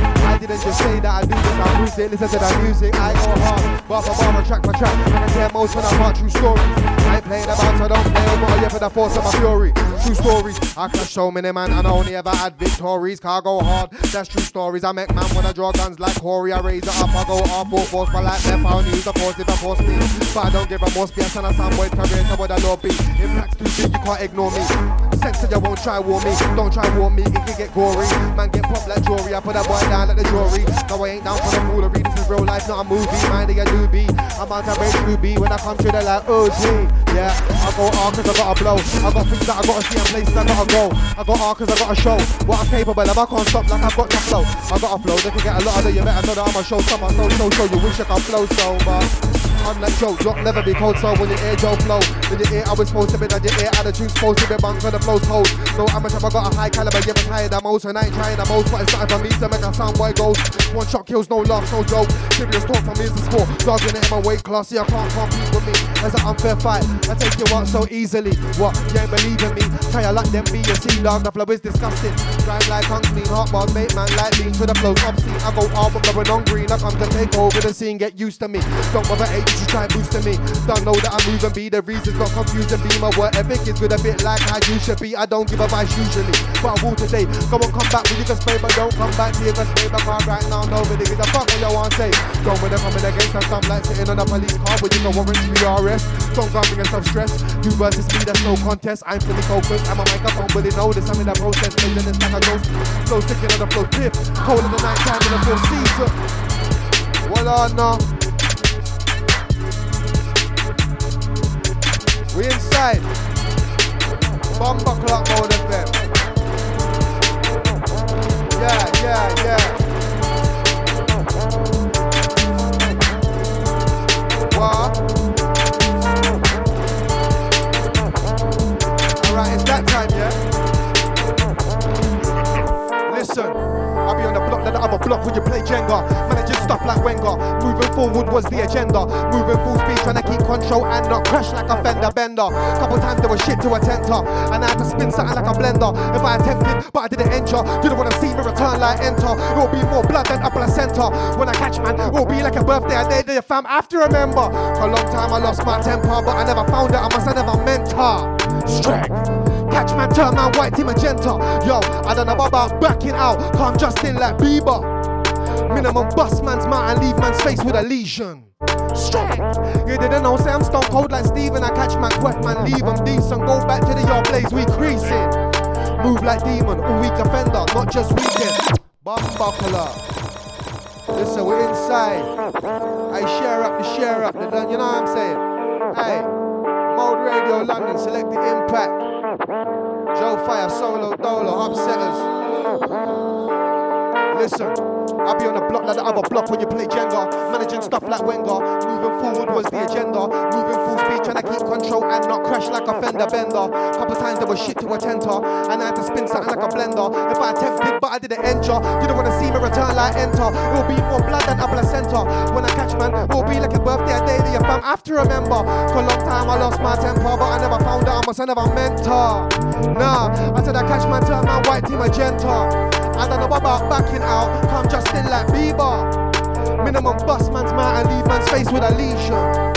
I didn't just say that I do this, I proved it. Listen to that music, I go hard. Bar for bar, track for track. And I hear most when I part true stories. I ain't playing about, so don't play over yeah, for the force of my fury. True stories, I can show many man, and I only ever had victories. Car go hard, that's true stories. I make man when I draw guns like Corey. I raise it up, I go off full force, but like left, I'll use the force if I force me. But I don't give a more space, and I sound boy career, so what I love be. Impact's too big, you can't ignore me. Sense you won't try war me, don't try war me, it can get gory. Man get popped like jewelry, I put that boy down like the jewelry. No, I ain't down for the foolery, this is real life, not a movie. Mind a do be, I'm out to break through B when I come to the like oh gee. Yeah, I go hard cause I gotta blow. I got things that I gotta see and places I gotta go. I go hard cause I gotta show what I'm capable of. I can't stop like I've got to flow. I gotta flow, they can get a lot of it, you better know that I'ma show someone so so so you wish I could flow so I'm like Joe, drop never be cold, so when your ear Joe flow. In your ear, I was supposed to be that your ear attitude's supposed to be bunk on the flows cold. So I'm a chap, I got a high caliber, yeah, but tired I'm and I ain't trying the most. But it's time for me to make a sound boy gold. One shot kills, no laughs, no joke. Serious talk for me is a sport. Dogging it in my weight class, see I can't compete with me. That's an unfair fight. I take you out so easily. What? You ain't believing me? Try like them be a sea dog. The flow is disgusting. Drive like unclean, hot bars, mate, man, like me. To the flows obscene. I go all but blowing on green. I come to take over the scene, get used to me. Don't bother 18 just try boosting to me. Don't know that I'm moving, be the reasons got confused and be my work ethic is with a bit like how you should be. I don't give advice usually, but I will today. Come on, come back, will you can spray, but don't come back here, cause spray my car right now. Nobody gives a fuck what you want to say. Don't when they're coming against us, I'm like sitting on a police car, but you can warrant me arrest. Don't go me yourself stress. You versus me, that's no contest. I'm fully focused, I'm a microphone, but they know this. I'm in the process, feeling it's like a ghost. Flow sticking on the flow tip. cold in the night time in the full season. Well, I know. We inside. Bomba clock mode FM. Yeah, yeah, yeah. What? Alright, it's that time, yeah? Listen, I'll be on the block, then the other block when you play Jenga. Managing stuff like Wenger. Moving forward was the agenda. Moving full speed, trying to keep control and not crash like a fender bender. Couple times there was shit to attempt to, and I had to spin something like a blender. If I attempted, but I didn't enter. You don't wanna see me return like enter. It will be more blood than a placenta. When I catch man, it will be like a birthday. A day that your fam have to remember. For a long time I lost my temper, but I never found it. I must have never meant her. Strength. Catch man, turn man, white team magenta. Yo, I don't know about backing out. Come just in like Bieber. Minimum bust man's mouth and leave man's face with a lesion. Strength. You didn't know, say I'm stone cold like Steven. I catch man, quest man, leave him decent. Go back to the yard blaze, we creasing. Move like demon, a weak offender, not just weekend. Bum buckler. Listen, we're inside. I share up the share up the done, you know what I'm saying? Hey, Mode Radio London, Selecta Impact. Joe Fire, Solo Dolo, upsetters. Listen, I'll be on the block like the other block when you play Jenga. Managing stuff like Wenger. Moving forward was the agenda. Moving full speed, trying to keep control and not crash like a fender bender. Couple times there was shit to attend to, and I had to spin something like a blender. If I attempted, but I didn't enter. You don't wanna see me return like enter. It will be more blood than a placenta. When I catch man, it will be like a birthday, a day that your fam have to remember. For a long time I lost my temper, but I never found out I must have never meant her. Nah, I said I catch man, turn my white team magenta. I don't know about backing out, come just in like Bieber. Minimum bust man's mouth and leave man's face with a lesion.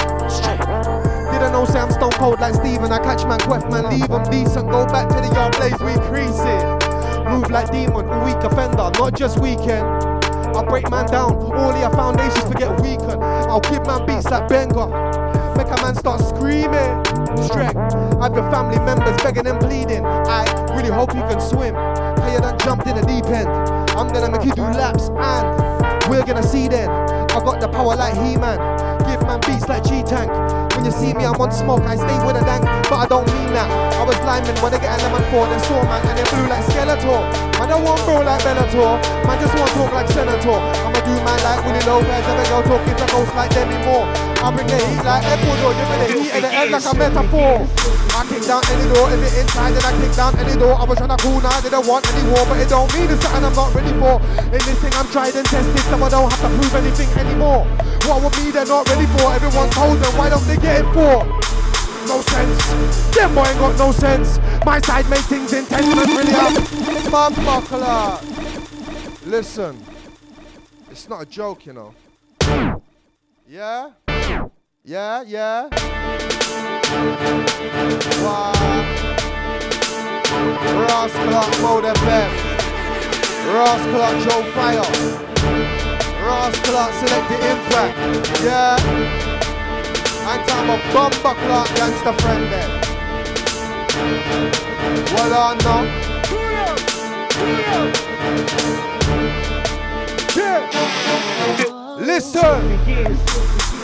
Didn't know say I'm stone cold like Steven. I catch man, quest man, leave him decent. Go back to the yard blaze, we crease it. Move like demon, a weak offender, not just weekend. I'll break man down, all your foundations to get weakened. I'll give man beats like Benga. Make a man start screaming. Strength. I've your family members begging and pleading. I really hope you can swim. You done jumped in the deep end. I'm gonna make you do laps and we're gonna see then. I got the power like He-Man. Give man beats like G-Tank. When you see me, I'm on smoke, I stay with a dank, but I don't mean that. I was lineman when they get an lemon four, then saw man and they flew like Skeletor. Man, I don't want bro like Bellator. Man, just want talk like Senator. I'ma do man like Willie Lopez, never go talking to ghosts like Demi Moore. I bring the heat like Ecuador, give me the heat and the end like a metaphor. I kick down any door, if it inside, then I kick down any door. I was trying to cool now, they don't want any war, but it don't mean it's something I'm not ready for. In this thing, I'm tried and tested, so I don't have to prove anything anymore. What would be they're not ready for? Everyone told them, why don't they get it for? No sense. Them boy ain't got no sense. My side make things intense and brilliant. Mum. Listen, it's not a joke, you know. Yeah? Yeah, yeah. Wow. Ross Clark Mode FM. Ross Clark Joe Fire. Ross Clark Selecta Impact. Yeah. I'm talking about Bumba Clark Gangsta Friend then. What on now? Yeah. Listen.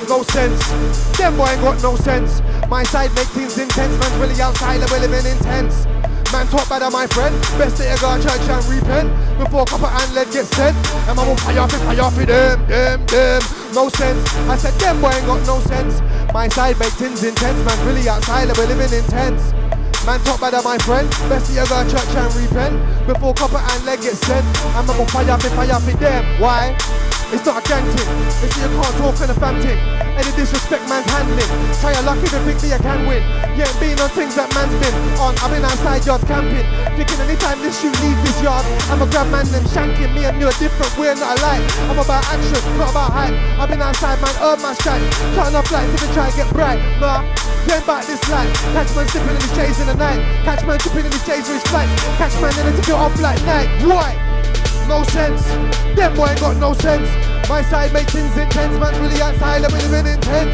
No sense. Them boy ain't got no sense. My side make things intense. Man's really outside, we're living intense. Man talk better, my friend. Best that you go to church and repent before copper and lead get sent. And man will fire it, fire it, them, them, them. No sense. I said them boy ain't got no sense. My side make things intense. Man really outside, we're living intense. Man talk better, my friend. Best that you go to church and repent before copper and lead get sent. And man will fire it, fire it, them. Why? It's not a gang thing. It's you can't talk and a fam thing. Any disrespect man's handling. Try your luck if you think that you can win. You ain't been on things that man's been on. I've been outside yard camping. Thinking anytime this shoe leaves this yard, I'm a grab man and shanking me and you a different way, not alike. I'm about action, not about hype. I've been outside, man, earn my stripes. Turn off lights if you try to get bright. Nah, Playing back this light. Catch man sipping in his J's in the night. Catch man tripping in his J's for his. Catch man in to get off like night. Why? No sense. Them boy ain't got no sense. My side make things intense. Man really outside, me live intense.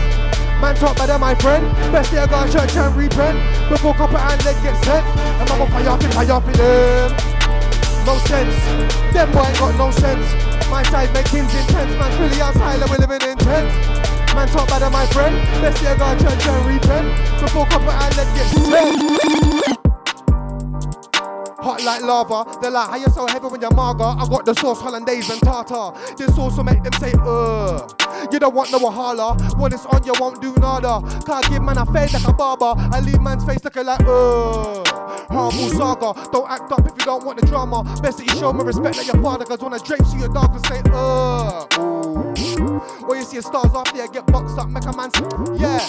Man talk better, my friend. Best day I got church and repent. Before copper and leg get sent. And I'm fire off it, fire off it, them. No sense. Them boy ain't got no sense. My side make things intense. Man really outside, me live intense. Man talk better, my friend. Best day I got church and repent. Before copper and leg get sent. Hot like lava. They're like, how you so heavy when you're mager? I got the sauce, hollandaise and tartar. This sauce will make them say, uh. You don't want no wahala. When it's on, you won't do nada. Can't give man a face like a barber. I leave man's face looking like, uh. Horrible saga. Don't act up if you don't want the drama. Best that you show me respect like your father. Cause when I drape you, your dog will say, uh. Or you see stars after you get boxed up, make a man say, yeah.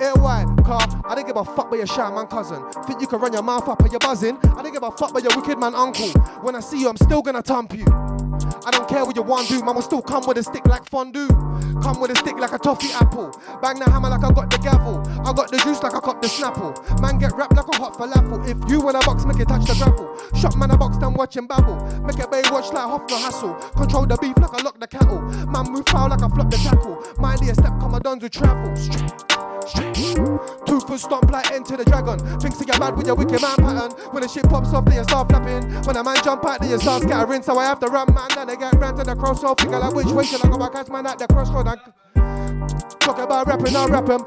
Air why? Car, I don't give a fuck by your shy man cousin. Think you can run your mouth up and you're buzzing? I don't give a fuck by your wicked man uncle. When I see you, I'm still gonna thump you. I don't care what you want to do, man still come with a stick like fondue. Come with a stick like a toffee apple. Bang the hammer like I got the gavel. I got the juice like I got the snapple. Man get wrapped like a hot falafel. If you in a box, make it touch the gravel. Shot man a box, then watch him babble. Make it bay watch like Hoff no hassle. Control the beef like I lock the cattle. Man move foul like I flop the tackle. Mindy a step, come I done to travel. Two foot stomp like enter the dragon. Thinks you get mad with your wicked man pattern. When the shit pops off, then you start flapping. When a man jump out, then you start scattering. So I have to run man, they get ran to the crossroad. Figure like which way should I go back? Catch man at the crossroad. I talk about rapping, I'll rap him.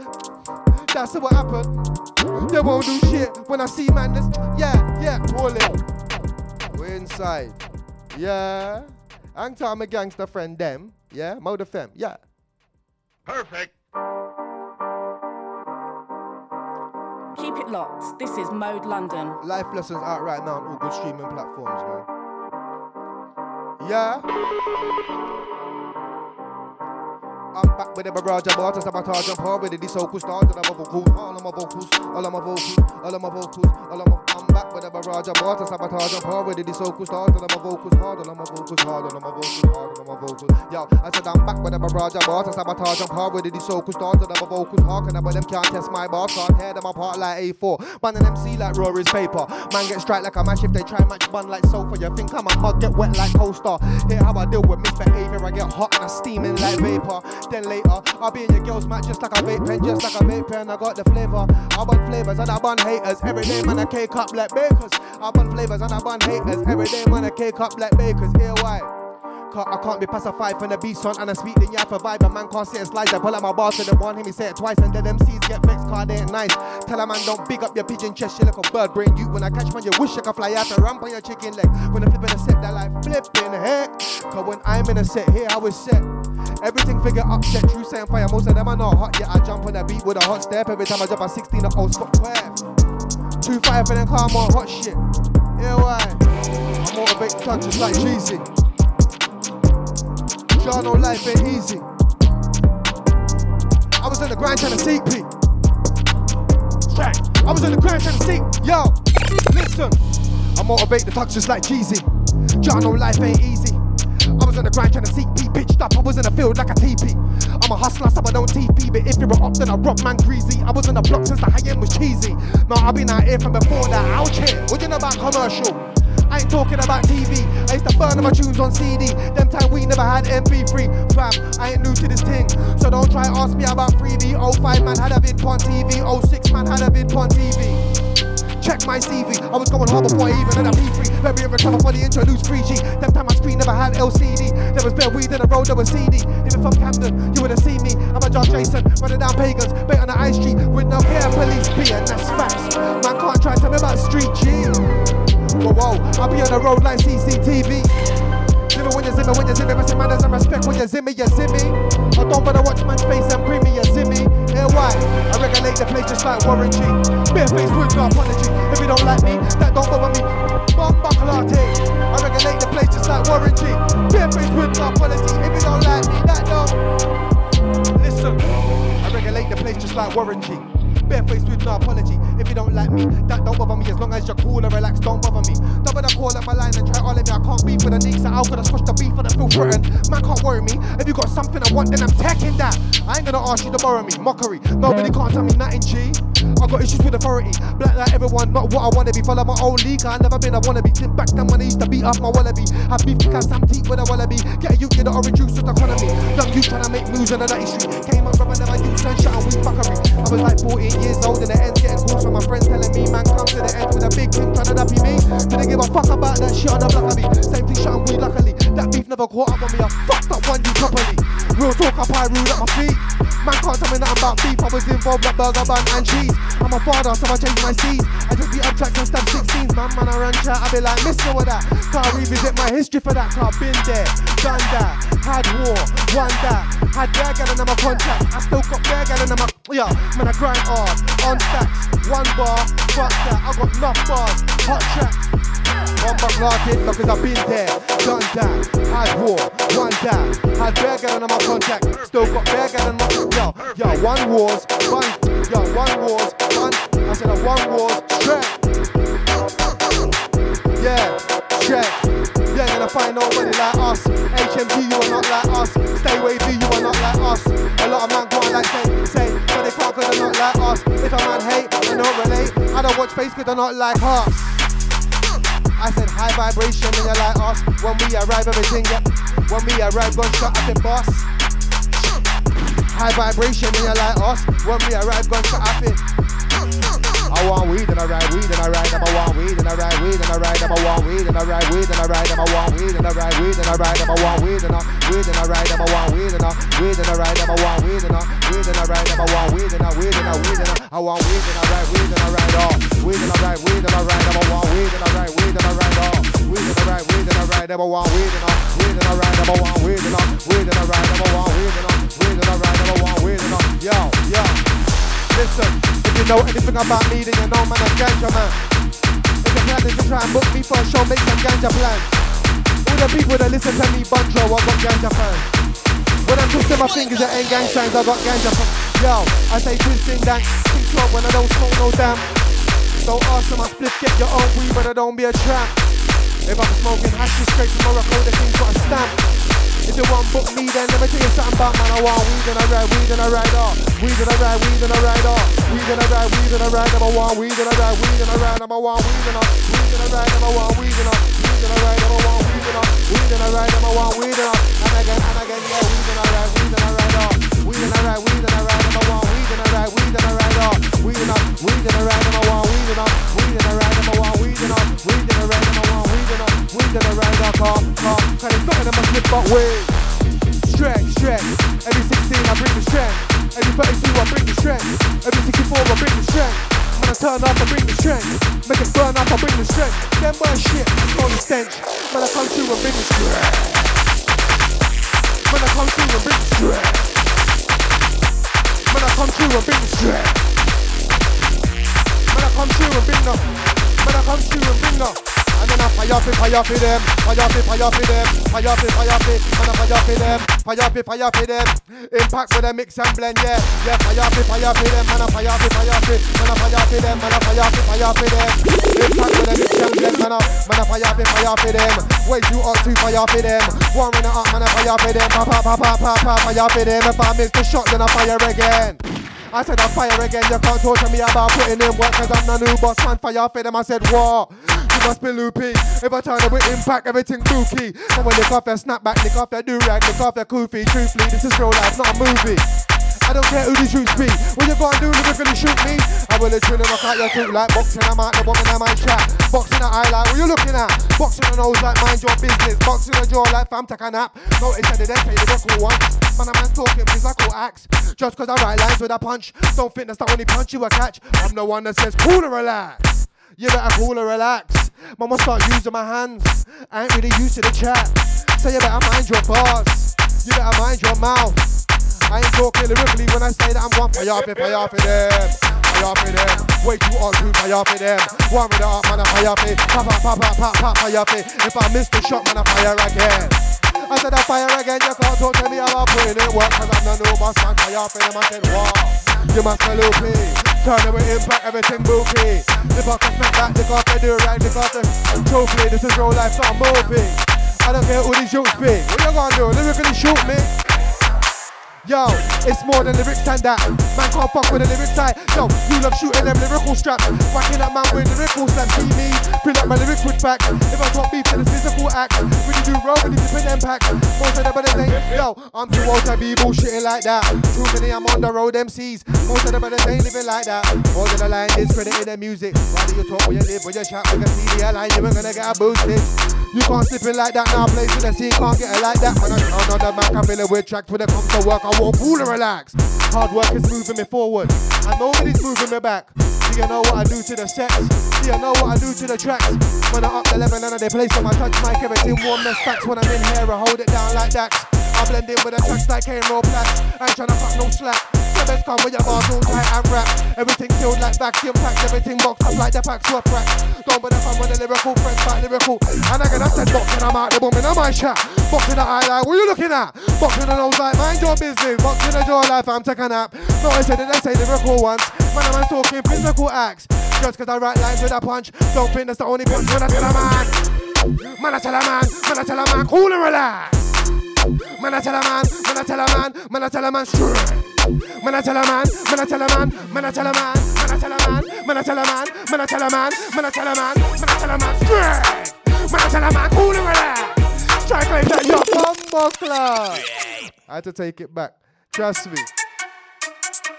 That's what happened. They won't do shit when I see man. This, yeah, yeah, pull it. We're inside. Yeah. Hang time, my gangster friend, them. Yeah, Mode FM. Yeah. Perfect. Keep it locked. This is Mode London. Life lessons out right now on all good streaming platforms, man. Yeah. I'm back with the barrage of bars, sabotage and par with it. These so-called stars that I'm vocals, all of my vocals, all of my vocals, all of my vocals, all of my. I'm back with the barrage of bars, sabotage and par with it. These so-called stars that I'm vocals, hard, of my vocals, hard, of my vocals, hard, of my vocals. Yo, I said I'm back with the barrage of bars, sabotage and par with it. These so-called stars that I'm vocals, hard, and I but them can't test my bars, can't tear them apart like A4. Man and MC like Rory's paper. Man get strike like a match if they try match bun like sofa. You think I'm a mug, get wet like coaster. Hear how I deal with misbehavior, I get hot and I steaming like vapor. Then later, I'll be in your girl's mat just like a vape pen, just like a vape pen. I got the flavor. I bun flavors and I bun haters. Every day, man, I cake up like bakers. I bun flavors and I bun haters. Every day, man, I cake up like bakers. Here, why? I can't be pacified from the beast on and I speak the yeah for vibe. A man can't sit and slide. I pull out my bars to the one, hear me say it twice, and then MCs get vexed, car they ain't nice. Tell a man don't big up your pigeon chest, you like a bird brain. You when I catch man, you wish you could fly out and ramp on your chicken leg. When I flip in a set, that. Cause when I'm in a set, here I was set. Everything figure upset, true saying fire. Most of them are not hot yet. I jump on the beat with a hot step. Every time I drop a 16, the old spot 12. Two five for them calm on hot shit. Yeah, why? I motivate touch just like cheesy. Y'all know life ain't easy. I was on the grind trying to seek I was on the grind trying to seek. Yo, listen. I motivate the touch just like cheesy. Y'all know life ain't easy. Was on the grind trying to seek P. Pitched up, I was in the field like a TP. I'm a hustler, so I don't TP. But if you're up, then I rock man greasy. I was on the block since the high end was cheesy. No, I've been out here from before that. Ouch here. What you know about commercial? I ain't talking about TV. I used to burn my tunes on CD. Them time we never had MP3. Fam, I ain't new to this thing. So don't try ask me about 3D. 05 man had a vid on TV. 06 man had a vid on TV. Check my CV. I was going hard before I even had a P3. Very every time I fully introduced 3G. Them time my screen never had LCD. There was bare weed in the road, there was CD. Even from Camden, you would have seen me. I'm a John Jason, running down pagans, bait on the high street with no care police and that's facts. Man can't try to tell me about street G. Whoa, whoa, I'll be on the road like CCTV. Zimmy when you zimmy, when you zimmy, but man doesn't respect when you zimmy, you zimmy. I don't bother watch man's face and bring me a zimmy. Yeah, why? I regulate the place just like Warren G. Bare face with no apology. If you don't like me, that don't bother me. Bumba Clarty. I regulate the place just like Warren G. Bare with my policy. If you don't like me, that don't. Listen, I regulate the place just like Warren G. Barefaced with no apology. If you don't like me, that don't bother me. As long as you're cool and relaxed, don't bother me. Double the call at my line and try all of me. I can't beef for the knees. How could I squash the beef for the feel threatened? Man can't worry me. If you got something I want, then I'm taking that. I ain't gonna ask you to borrow me. Mockery. Nobody can't tell me nothing, G. I got issues with authority. Black like everyone, not what I wanna be. Follow my own league. I never been a wannabe. Flip back then when I used to beat up my wallaby. Have beef because I'm deep with a wallaby. Get a you get the orange juice the economy. Young you trying to make moves on the night street. Came up from never use sunshine and we fuckery. I was like 14 years old and the end's getting calls from my friends telling me, man, come to the end with a big thing trying to dappy me. Didn't give a fuck about that shit on the block of me. Same thing, shot and weed, luckily. That beef never caught up on me. I fucked up one you properly. Real talk, I pie rude at my feet. Man can't tell me nothing about beef. I was involved like burger bun and cheese. I'm a father, so I change my C's. I just beat up tracks and stab 16s. Man, man, I ran chat. I be like, mister with that. Can't revisit my history for that. Can't been there, done that. Had war, won that. Had bear gal in my contact. I still got bear gal in my. Yeah, man, I grind hard. On stacks, one bar, fuck that. I got enough bars, hot tracks. One back market because I've been there, done that. Had war, won that. Had bear gal in my contact. Still got bear gal in my. Yo, yo, one wars, one. Yo, one wars, one. I said a one wars, straight. Yeah, straight. Yeah, gonna find nobody like us. HMG, you are not like us. Stay wavy, you are not like us. A lot of man go on like say, say, they not like us. If a man hate, I don't relate. I don't watch face cause they're not like us. I said high vibration and you're like us. When we arrive, everything get. When we arrive, gunshot at the bus. High vibration and you're like us. When we arrive, gunshot at it. I want weed and I ride weed and I ride them. I want weed and I ride weed and I ride them. I want weed and I ride weed and I ride them. I want weed and I ride weed and I ride them. I want weed and I weed and I ride them. I want weed and I weed and I ride them. I want weed and I weed and I ride them. I want weed and I weed and I weed and I I want weed and I ride weed and I ride off. Weed and I ride weed and I ride them. I want weed and I ride weed and I ride off. Weed and I ride weed and I ride them. I want weed and I weed and I ride them. I want weed and I weed and I ride them. I want weed and I weed and I ride them. I want weed and I yo yo. Listen, if you know anything about me, then you know man, I'm ganja man. If your plan is to try and book me for a show, make some ganja plans. All the people that listen to me, Bunjo, I got ganja fans. When I'm twisting my fingers, it ain't gang signs, I got ganja fans. Yo, I say twisting dank, think slow when I don't smoke no damn. Don't ask them, I split, get your own weed, but I don't be a tramp. If I'm smoking hash straight from Morocco, the king's got a stamp. If you want book me, then let me tell you something about man. I want weed and I ride, weed and I ride off. Weed and I ride, weed and I ride off. Weed and I ride, weed and I ride. I want weed and I ride, weed and I ride. I want weed and I weed and I ride. I want weed and I weed and I ride. I want weed and I weed and I ride. I want weed and I and again and again. Yeah, weed and I ride, weed and I ride off. Weed and I ride, weed and I ride. I want weed and I ride, weed and I ride off. Weed and I weed and I ride. I want weed and I weed and I ride. I want weed and I weed and I ride. I weed and I ride. I car car. Kind of something that must slip but wait strength, strength. Every 16 I bring the strength. Every 32 I bring the strength. Every 64 I bring the strength. When I turn up I bring the strength. Make it burn up I bring the strength. Them burn shit, it's only stench. When I come through and bring the strength. When I come through and bring the strength. When I come through and bring the strength. When I come through and bring the. When I come through and bring the. And then I fire fi fire fi them, fire fi fire fi them, fire fi fire fi, and I fire fi them, fire fi fire fi them. Impact with a mix and blend, yeah, yeah. Fire fi fire fi them, and I fire fi fire fi, and I fire fi them, and I fire fi fire fi them. Impact with a mix and blend, man, man I fire fi fire fi them. Way too hot to fire fi them. One minute up, man I fire fi them, pa pa pa pa pa pa fire fi them. If I miss the shot, then I fire again. I said I fire again, you can't talk to me about putting in work Cause I'm the new boss man, fire for them, I said what? Must be loopy If I turn up with impact, everything bookie And when they off their snapback, lick off their do-rag, lick off their koofy. Truthfully, this is real life, not a movie. I don't care who the shoots be. What you gonna do if you're gonna shoot me? I will literally knock out your tooth like boxing. I'm out the woman I might chat. Boxing the eye like what you looking at? Boxing the nose like mind your business. Boxing the jaw like fam take a nap. Notice that they didn't pay the record once. Man a man's talking call axe. Just cause I write lines with a punch. Don't think that's the only punch you will catch. I'm the one that says cool and relax you better cool and relax. Mama start using my hands. I ain't really used to the chat. So you better mind your bars. You better mind your mouth. I ain't talking lyrically when I say that I'm one fire for fire for them. Fire for them. Way too on to fire for them. One with the up, man, I fire for. Pop, pop, pop, pop, pop, pop, fire for. If I miss the shot, man, I fire again. I said I fire again, you can't talk to me about putting it work Cause I'm the new boss man, fire for them, I said wow You must smell loopy. Turn away impact, everything booky. If I can snap back, look after do right, look after trophy. This is real life, not a movie. I don't care who these jokes be. What you gonna do? Lyrically shoot me. Yo, it's more than lyrics and that. Man can't fuck with the lyric tight. Yo, you love shooting them lyrical straps. Whacking that man with lyrical slaps. See me, fill up my lyrics with facts. If I talk beef to the physical acts, you do roll, really flip them packs. Most of the brothers ain't. Yo, I'm too old to be bullshitting like that. Too many, I'm on the road MCs. Most of the brothers ain't living like that. More than the line is credited their music. Why do you talk when you live, when you chat, we can see the line, you ain't gonna get a boosted. You can't slip it like that now, place in the scene, can't get it like that. Man, I on the back, I fill it with tracks when it comes to work. I walk cool and relax. Hard work is moving me forward, and nobody's moving me back. Do you know what I do to the sets? Do you know what I do to the tracks? When I up the level and they place on my touch mic, everything warm the stacks. When I'm in here, I hold it down like that. I blend in with the tracks like K-Roll Plus. I ain't tryna fuck no slack. The best come with your bars all tight and rap. Everything filled like vacuum packs, everything boxed up like the packs were crack. Don't bother fun with the lyrical, friends back lyrical. And I get said boxing, I'm out the boom in my chat. Boxing the eye like, what you looking at? Boxing the nose like, mind your business. Boxing the jaw life, I'm taking a nap. No, I said it, they say lyrical ones. Man, I'm talking physical acts. Just cause I write lines with a punch. Don't think that's the only punch when I tell a man. Man, I tell a man, man, I tell a man, cool and relax. Man, I tell a man, man, I tell a man, man, I tell a man straight. Man, I tell a man, man, I tell a man, man, I tell a man, man, I tell a man, man, I tell a man, man, I tell a man, man, I tell a man, man, I tell a man straight. Man, I tell a man, cool and relax. Try claim that your bumbo club. I had to take it back. Trust me.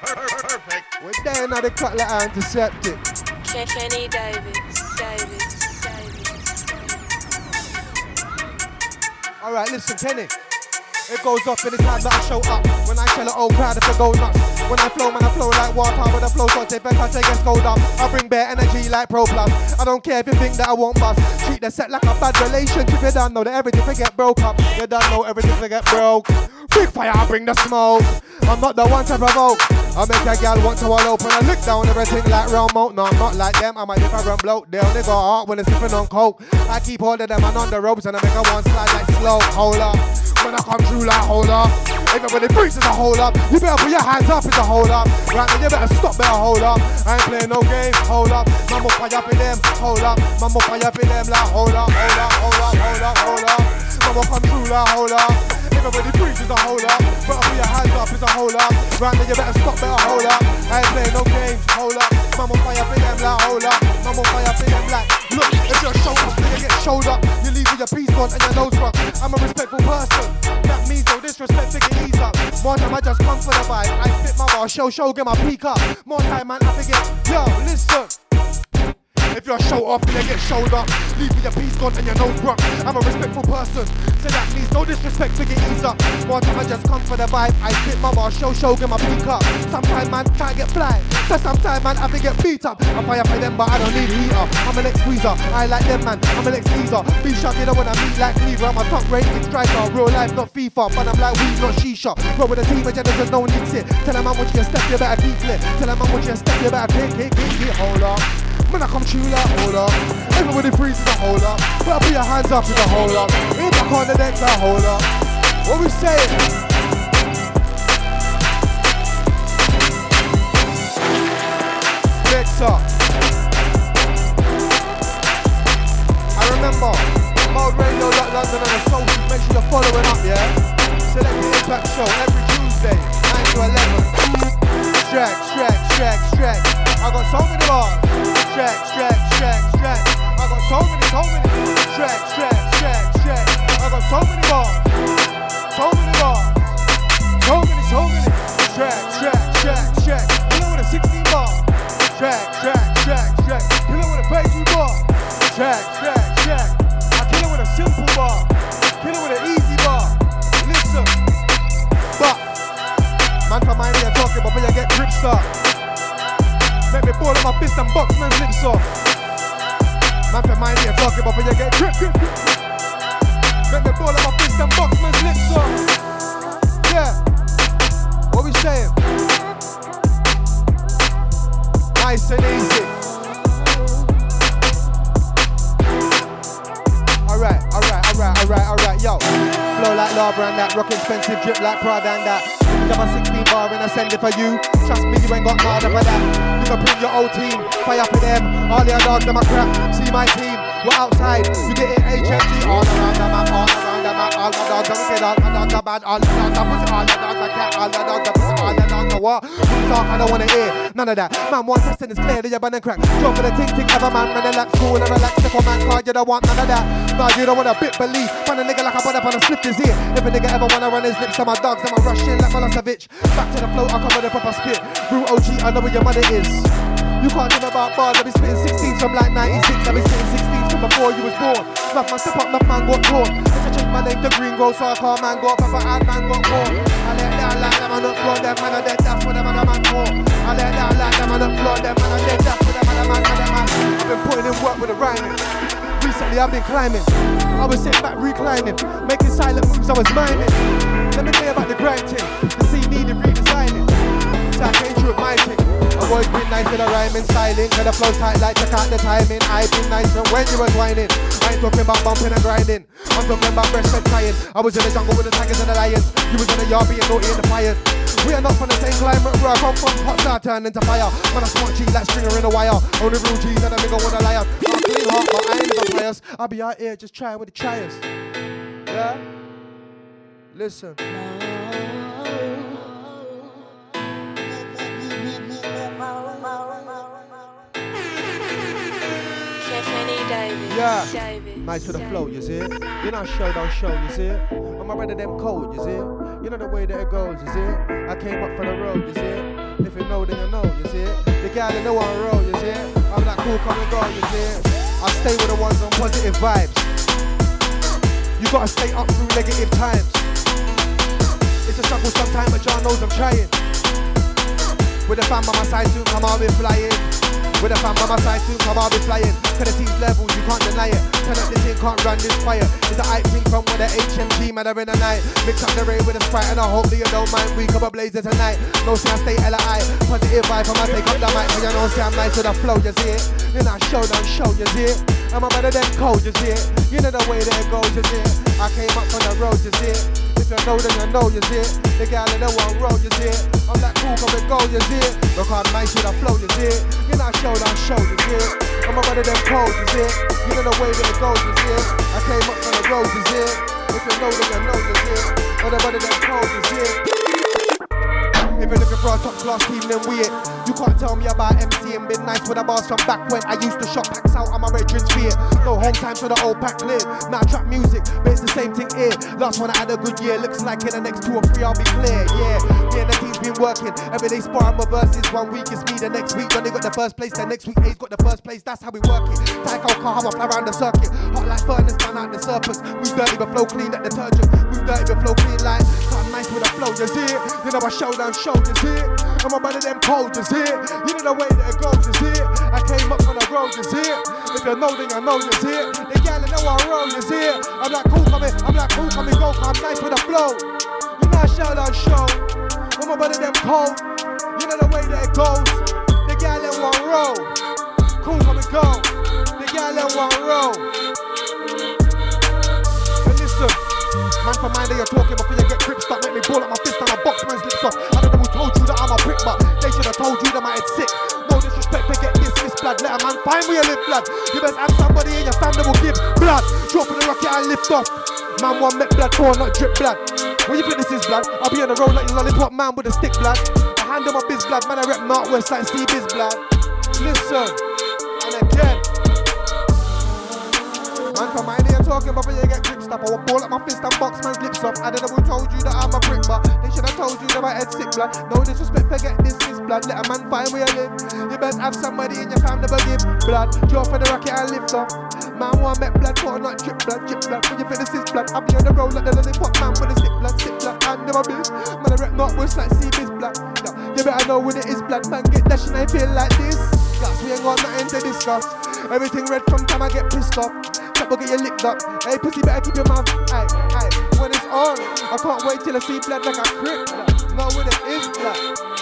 Perfect. We're there now the cutlet antiseptic. Kenny Davis, Davis, Davis, All right, listen, Kenny. It goes off anytime that I show up. When I tell oh, the old crowd if I go nuts. When I flow, man, I flow like water. When I flow, so take I take go up. I bring bare energy like Pro Plus. I don't care if you think that I won't bust. Treat the set like a bad relationship. You don't know that everything will get broke up. You don't know everything will get broke. Big fire, I bring the smoke. I'm not the one to provoke. I make a gal want to all open. I look down everything like moat. No, I'm not like them. I'm a different bloke. They only got heart when they're sipping on coke. I keep hold of them and on the ropes and I make a one slide like slow. Hold up. When I come through like hold up. Everybody freaks is a hold up. You better put your hands up, it's a hold up. Right now you better stop, better hold up. I ain't playing no games, hold up. Mama fire for them, hold up. Mama fire for them like hold up, hold up, hold up, hold up, hold up. Mama come through like hold up. Everybody freaks is a hold up. Better put your hands up, it's a hold up. Right now you better stop, better hold up. I ain't playing no games, hold up. Mama fire for them like hold up. Mama fire for them like look. If you're show up, you get showed up. You leave with your piece on and your nose rock. I'm a respectful person. That means no disrespect, take it ease up. More time I just come for the vibe. I spit my bar, show, show, get my peak up. More time, man, I forget. Yo, listen. If you're a show off, you get showed up. Leave with your piece gone and your nose broke. I'm a respectful person, so that means no disrespect, to it ease up. More time I just come for the vibe. I spit my bar, show, show, get my peak up. Sometimes man can't get fly, so sometimes man I have to get beat up. I'm fire for them, but I don't need heat up. I'm an ex squeezer, I like them man. I'm an ex teaser. Be shocked, you know when I meet like me, I'm a top rated striker. Real life, not FIFA, but I'm like weed, not shisha. Roll with a team, agenda, there's no need sit. Tell them I'm what you step, you better keep lit. Tell them I'm what you step, you better kick, kick, kick, kick, hold up. When I come you like hold up. Everybody freezes a hold up. Put your hands up in the hold up. In back on the neck, a hold up. What we saying? Next up. I remember Mode Radio Lock London and the socials. Make sure you're following up, yeah? Selecta Impact Show every Tuesday, 9 to 11. Strack, strack, strack, strack. I got so many bars. Strack, strack, strack, strack. I got so many, so many. Strack, strack, strack, strack. I got so many bars. So many bars. So many, so many. Strack, strack, strack, strack. Kill it with a 16 bar. Strack, strack, strack, strack. Kill it with a baby bar. Strack, strack, strack. I kill it with a simple bar. Kill it with an easy bar. Listen. But Man from my ear talking, but when you get grip start. Make me ball in my fist and box man's lips off. Man from my ear talking, but when you get grip. Make me ball in my fist and box man's lips off. Yeah. What we saying? Nice and easy. Alright, alright, alright, alright, alright, yo. Flow like lava and that, rock expensive, drip like Prada and that. of a 16 bar and I send it for you. Trust me, you ain't got nada for that. You can bring your old team, fire up for them. All your dogs, them a crap. See my team, we're outside. You get it HMG all around the map, all around the map. All my dogs are wicked, all my dogs are bad. All the dogs are pussy, all the dogs are cat. All the dogs are pussy, all the dogs are what? Talk, I don't wanna hear none of that. Man, one testing is clear, you're and crack. Drop for the ting ting, ever man, run a lap, cool and relax. If a man card, you don't want none of that. No, you don't want a bit belief. Find a nigga like I put up on a slip his ear. If a nigga ever wanna run his lips to my dogs, then I rush in like Milosevic. Back to the flow, I come with a proper spit. Brew OG, I know where your money is. You can't me about bars, I be spitting 16s from like 96, I be spitting 16s from before you was born. Snuff man, step up, enough man got caught. If I change my name to Green Grow, so I call man got pepper and man got more. I let that like them and upload them, man are dead, that's what them and a man for. I let that like them and upload them, man are dead, that's what them and a man, a man. I've been putting in work with the rhyming. Recently I've been climbing. I was sitting back reclining, making silent moves, I was mining. Let me tell you about the grind. The scene needed redesigning. So I came through with my. I always been nice with the rhyming, styling. Cause the flow tight like check out the timing. I've been nice from when you was whining. I ain't talking about bumping and grinding. I'm talking about breastfed crying. I was in the jungle with the tigers and the lions. You was in the yard being naughty in the fire. We are not from the same climate where I come from. Hot now turn into fire. Man, I smart G like stringer in a wire. Only real G's and a nigga wanna liar. I'm clean heart, but I ain't even pious. I'll be out here just trying with the triers. Yeah? Listen. Davis. Yeah. Davis. Nice with the flow, you see? You know, show down show, you see? I'm a ready them cold, you see? You know the way that it goes, you see? it? I came up for the road, you see? it? If you know, then you know, you see? It? The guy that the one road, you see? it? I'm like cool, come and go, you see? it? I stay with the ones on positive vibes. You gotta stay up through negative times. It's a struggle sometimes, but John knows I'm trying. With the fam by my side, soon come out with flying. With the fam by my side, soon come out with flying. To the team's levels, you can't deny it. Turn up this thing, can't run this fire. It's a hype thing from where the HMG, man, in the night. Mix up the rain with the sprite, and I hope that you don't mind. We come up blazing tonight. No, see, I stay LI. Positive vibe, I'ma take up the mic. But you know, see, I'm nice with the flow, you see it? You I show down, show, you see it? I'm a better than cold, you see it? You know the way that it goes, you see it? I came up from the road, you see it? If you know, then you know, you see it? The gal in the one road, you see it? I'm like cool, come and go, you see it? Look how nice with the flow, you see it? You know, show down, show, you see it? I'm a better than cold, you see it? You know the way that it goes, you see it? I came up from the road, you see it? If you know, then you know, you see it? I'm a better than cold, you see it? If you're looking for a top class team, then we it. You can't tell me about MC and been nice with the bars from back when I used to shop packs out. I'm a veteran's fear. No home time so the old pack cleared. Now trap music, but it's the same thing here. Last one I had a good year. Looks like in the next two or three I'll be clear. Yeah, and the team's been working. Every day sparring my verses. One week it's me, the next week Johnny got the first place. The next week A's got the first place. That's how we work it. Tyco car, how I fly around the circuit. Hot like furnace, man out the serpents. We dirty but flow clean like detergent. We dirty but flow clean like. Cut nice with a flow, you see it? You know I show down show, you see it? I'm about them cold, you see? You know the way that it goes, see it? I came up on the road, see it? If you know, then you know, you see it? The gal in the one road, you see it? I'm like cool coming, I'm like cool coming, go, I'm nice with the flow. You know I show down show. I'm about them cold. You know the way that it goes. The gal in one row. Cool coming, go. The gal in one. And listen, man for mind that you're talking before you get tripped Stop make me ball up my fist and I box man's lips off. Told you that my head's sick. No disrespect, forget this, this blood. Let a man find where you live, blood. You best have somebody in your family will give blood. Drop in the rocket and lift off. Man, one met blood, four not drip blood. When you think this is blood, I'll be on the road like a lollipop man with a stick blood. I hand him my biz blood, man, I rep Northwest like C biz blood. Listen, and again. Man, from my idea talking about you get gripped up. I will ball up my fist and box man's lips off. I don't know who told you that I'm a brick, but they should have told you that my head's sick blood. No disrespect, forget this is blood. Let a man find where you live. You better have somebody in your family but give blood. Draw for the rocket and lift off. Man, one met blood, four not drip blood, drip blood. When you feel this is blood, I'll be on the road like the lollipop man with a stick blood, stick blood. And a biz. Man, I rep not worse like see this blood. Yeah, you better know when it is blood. Man, get dash and I feel like this. Gas, we ain't got nothing to discuss. Everything red from time I get pissed off. Couple get you licked up. Hey, pussy, better keep your mouth. Aye, aye. When it's on, I can't wait till I see blood like a crick. blood. Know when it is blood.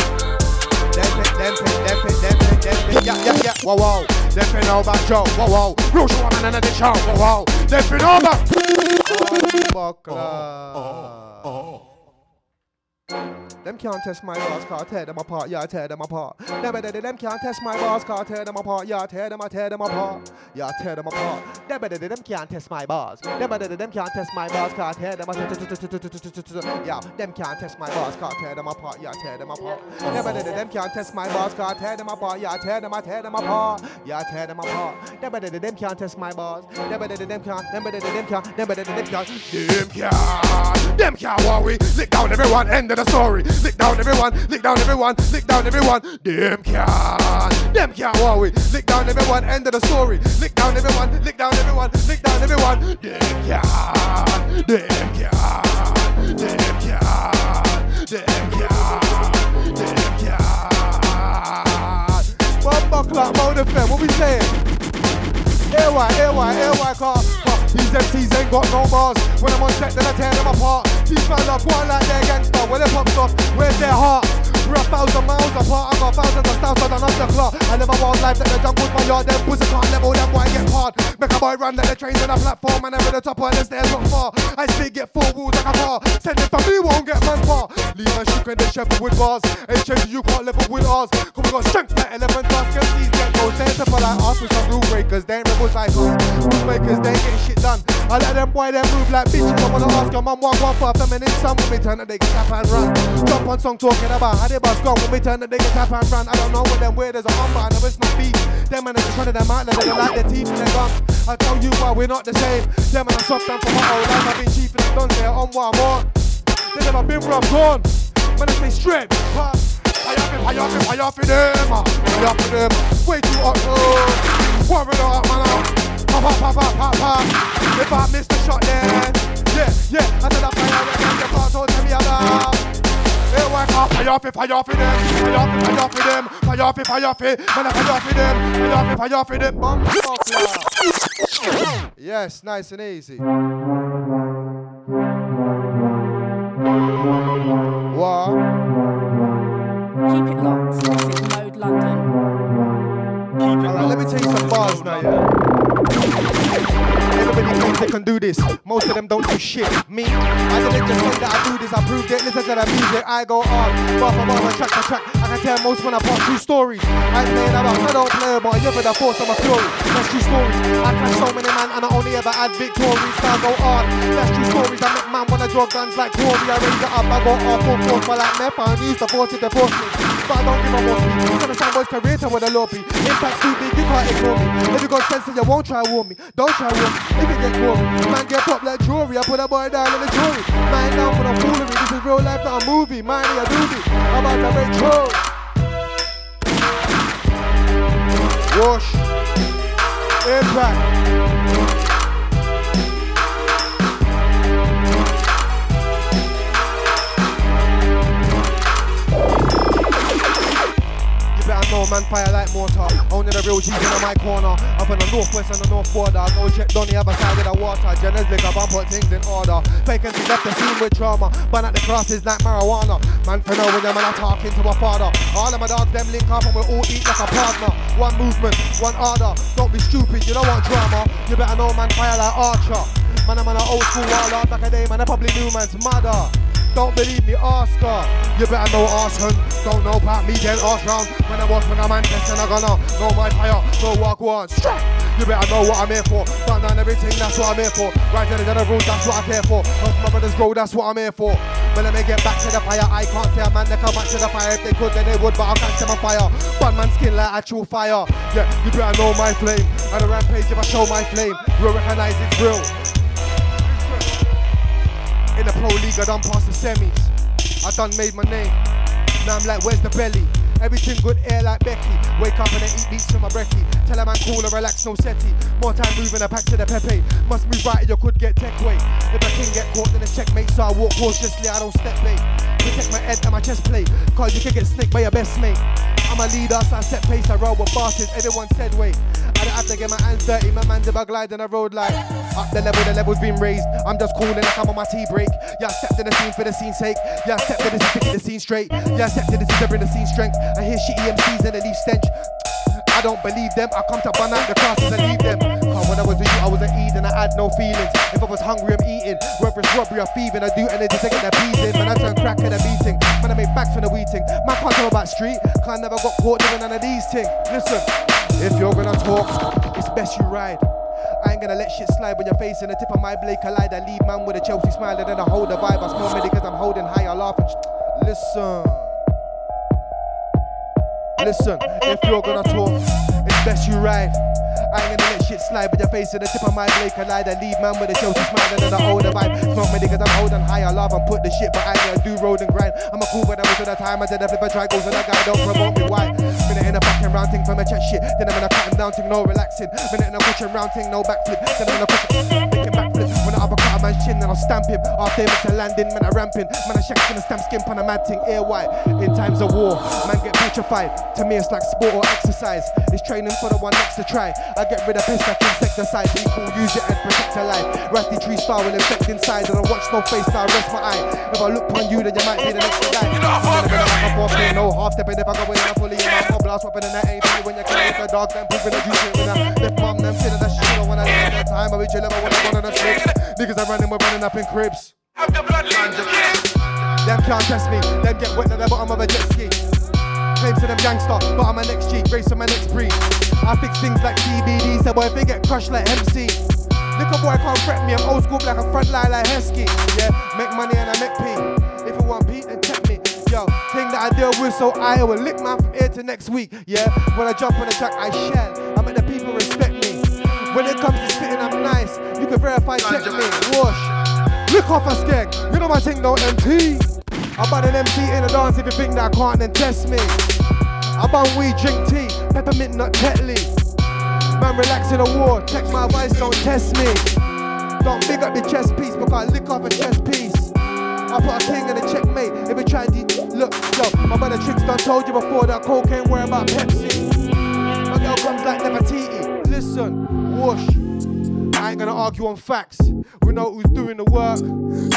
them fi, them fi, yeah, yeah, yeah, whoa, whoa. Know about yo, whoa, whoa. Real shaman in the show, whoa, whoa. Them fi know about. Oh, oh, oh. Uh. oh them can't test my bars, car tear them apart, yeah, tear them apart. Never did them can't test my bars, car tear them apart, yeah, tear them, I tear them apart, yeah, tear them apart. Never did them can't test my bars. Never did them can't test my bars, car tear them, yeah, them can't test my bars, car tear them apart, yeah, tear them apart. Never did them can't test my bars, car tear them apart, yeah, tear them, I tear them apart, yeah, tear them apart. Never did them can't test my bars. Never did them can't, never did them can't, never did them can't, them can't, them can't worry. Lick down everyone, end of the story. Lick down everyone, lick down everyone, lick down everyone. Them can, them can't worry. Lick down everyone, end of the story. Lick down everyone, lick down everyone, lick down everyone. Them can, them can, them can, them can, them can. One buckler, mode FM, what we saying? AY, AY, AY car. These MCs ain't got no bars. When I'm on set, then I tear them apart. These man love one like they're gangster. When they pop off, where's their heart? We're a thousand miles apart. I got thousands of styles, so I don't the clock. I live a wild life that the jungle's my yard. Them pussy can't level them, why get hard? Make a boy run that the trains on a platform, and over the top of the stairs not far. I speak, get four walls like a car. Send it for me, won't get man far. Leave a shook and the shepherd with bars. Changing, you can't level with ours. Cause we got strength like 11 tasks. Can these get. They ain't for like us with some rule breakers. They ain't rebels like us. Rule breakers, they ain't getting shit done. I let them boy, them move like bitches. I wanna ask them, I'm one, one for a feminine when we turn and they get tap and run. Jump on song talking about how they buzz gone when we turn the get tap and run. I don't know what them weird as a humble, I know it's not beef. Them and just running them out, they don't like their teeth and their gums. I tell you why we're not the same. Them and I soft down for my whole life. I've been cheap and done there on what I'm on. They never been where I'm gone. When I say pass. I off it, I off it, I it them. I it them. Way too hot, oh. It up, man. Up. Pop, pop, pop, pop, pop, pop. If I miss the shot then, yeah, yeah. I said I fire again, the part, so tell. Hey, work off, fire off fire off them. Fire off fire off them. Fire off fire off it. Man, fire off them. Fire off fire off them. Bum, fuck, Yes, nice and easy. What? Keep it locked. Is Mode London. Keep it Alright, let me tell you some bars now, yeah. Everybody thinks they can do this. Most of them don't do shit. Me, I didn't just say that I do this. I proved it. Listen to the music. I go on. Bar for bar, track for track. I can tell most when I part two stories. I ain't playing about. I don't play about. You ever the force of my fury. That's true stories. I clash so many man and I only ever had victories. So I go on. That's true stories. I make man wanna draw guns like Corey. I raise it up. I go off full force. But like meth, I used to force to force me. But I don't give a boss me. So the sound boys career to with a lobby. Impact too big, you can't ignore me. If you got sense, then you won't try warn me. Don't try warn me. If you get caught, man get popped like jewelry. I put a boy down in the jewelry. Man down for the foolery. This is real life, not a movie. Mind me, I do this. I'm about to make true. Wash. Impact. Know, man, fire like mortar. Only the real G's in my corner. Up in the northwest and the north border. Go check down the other side of the water. Lick up and put things in order. Vacancy left the scene with trauma. Burn at the crosses like marijuana. Man, for when them and I talking to my father. All of my dogs, them link up and we all eat like a partner. One movement, one order. Don't be stupid, you don't want drama. You better know, man, fire like Archer. Man, I'm an old school waller. Back a day, man, I probably knew man's mother. Don't believe me, ask her. You better know ask her. Don't know about me, then ask round. When I was when I'm in Manchester, I'm gonna know my fire, no walk. Strike. You better know what I'm here for. Burn down everything, that's what I'm here for. Right to the rules, that's what I care for. Help my brothers grow, that's what I'm here for. But let me get back to the fire. I can't say a man they come back to the fire. If they could, then they would, but I'll catch them on fire. One man skin like actual fire. Yeah, you better know my flame. And a rampage if I show my flame. You'll recognize it's real. In the pro league, I done past the semis. I done made my name. Now I'm like, where's the belly? Everything good air like Becky. Wake up and then eat beats from my brekkie. Tell a man cool and relax, no setty. More time moving a pack to the Pepe. Must move right, you could get tech weight. If a king get caught, then it's checkmate. So I walk cautiously, I don't step bait. Protect my head and my chest plate. Cause you can get snaked by your best mate. I'm a leader, so I set pace, I roll with bosses. Everyone said wait. I don't have to get my hands dirty, my man did a glide on the road like Up the level, the level's been raised. I'm just cooling like I'm on my tea break. Yeah, I stepped in the scene for the scene's sake. Yeah, I stepped in the scene to keep the scene straight. Yeah, I stepped in the scene to bring the scene strength. I hear shitty MCs and they leave stench. I don't believe them. I come to burn out the crosses and leave them. Cause when I was with you, I was an Eden. I had no feelings. If I was hungry, I'm eating. Whether it's robbery or thieving, I do anything to get their peas in. Man, I turn crack in a meeting. Man, I make bags from the wheating. Man, can't talk about street. Cause I never got caught doing none of these things. Listen, if you're gonna talk, it's best you ride. I ain't gonna let shit slide when your face facing the tip of my blade collide. I leave man with a Chelsea smile and then I hold the vibe. I smell me because I'm holding high. I laugh and sh- listen. Listen, if you're gonna talk, it's best you ride. I ain't gonna let shit slide, but your face to the tip of my blade collide. I leave man with a Chelsea smile and I hold the vibe. Smoke me niggas, I'm holding high. I love and put the shit, but I ain't gonna do road and grind. I'm a cool, but I was at the time. I did a flip and try goes and that guy don't promote me. Why? Minute in a fucking round thing from a check shit. Then I'm gonna cut him down thing, no relaxing. Minute in a pushing round thing, no backflip. Then I'm gonna push it, make man's chin, then I'll stamp him. After him, it's a landing, man, I ramping. Man, I shaking a stamp skin on a mad thing, air white. In times of war, man get petrified. To me, it's like sport or exercise. It's training for the one next to try. I get rid of piss like insecticide. Cool, use it and protect your life. Rusty tree star will infect inside. And I watch no face, now I rest my eye. If I look upon you, then you might be the next to die. You know, I'm off there, no half stepping. If I go in, I'm fully in my mob. Blast weapon and that ain't when you're killing the dog. Then proving that you shit. Left mom, them feeling that shit. I wanna live that time. I be chillin', but when I'm on the flips. Niggas are running, we're running up in cribs. Them can't test me. Them get wet at the bottom of a jet ski. Claims to them gangster, but I'm my next G, race on my next breed. I fix things like CBD, so boy, if they get crushed like MC. Little boy can't fret me, I'm old school like a front line like Heskey. Yeah, make money and I make P. If you want P, then check me. Yo, thing that I deal with, so I will lick my ear to next week. Yeah, when I jump on the track, I shell. I make the people respect me. When it comes to spitting, I'm nice. You can verify, check me. Wash. Lick off a skeg. You know my thing, no MT. I ban an MC in a dance if you think that I can't, then test me. I ban weed, drink tea, peppermint, not Tetley. Man, relax in a war. Check my advice, don't test me. Don't big up your chest piece because I lick off a chest piece. I put a king in a checkmate. If you try to look, yo, my brother tricks done told you before that cocaine worry about Pepsi. My girl comes like Nefertiti. Listen, whoosh. I ain't gonna argue on facts. We know who's doing the work.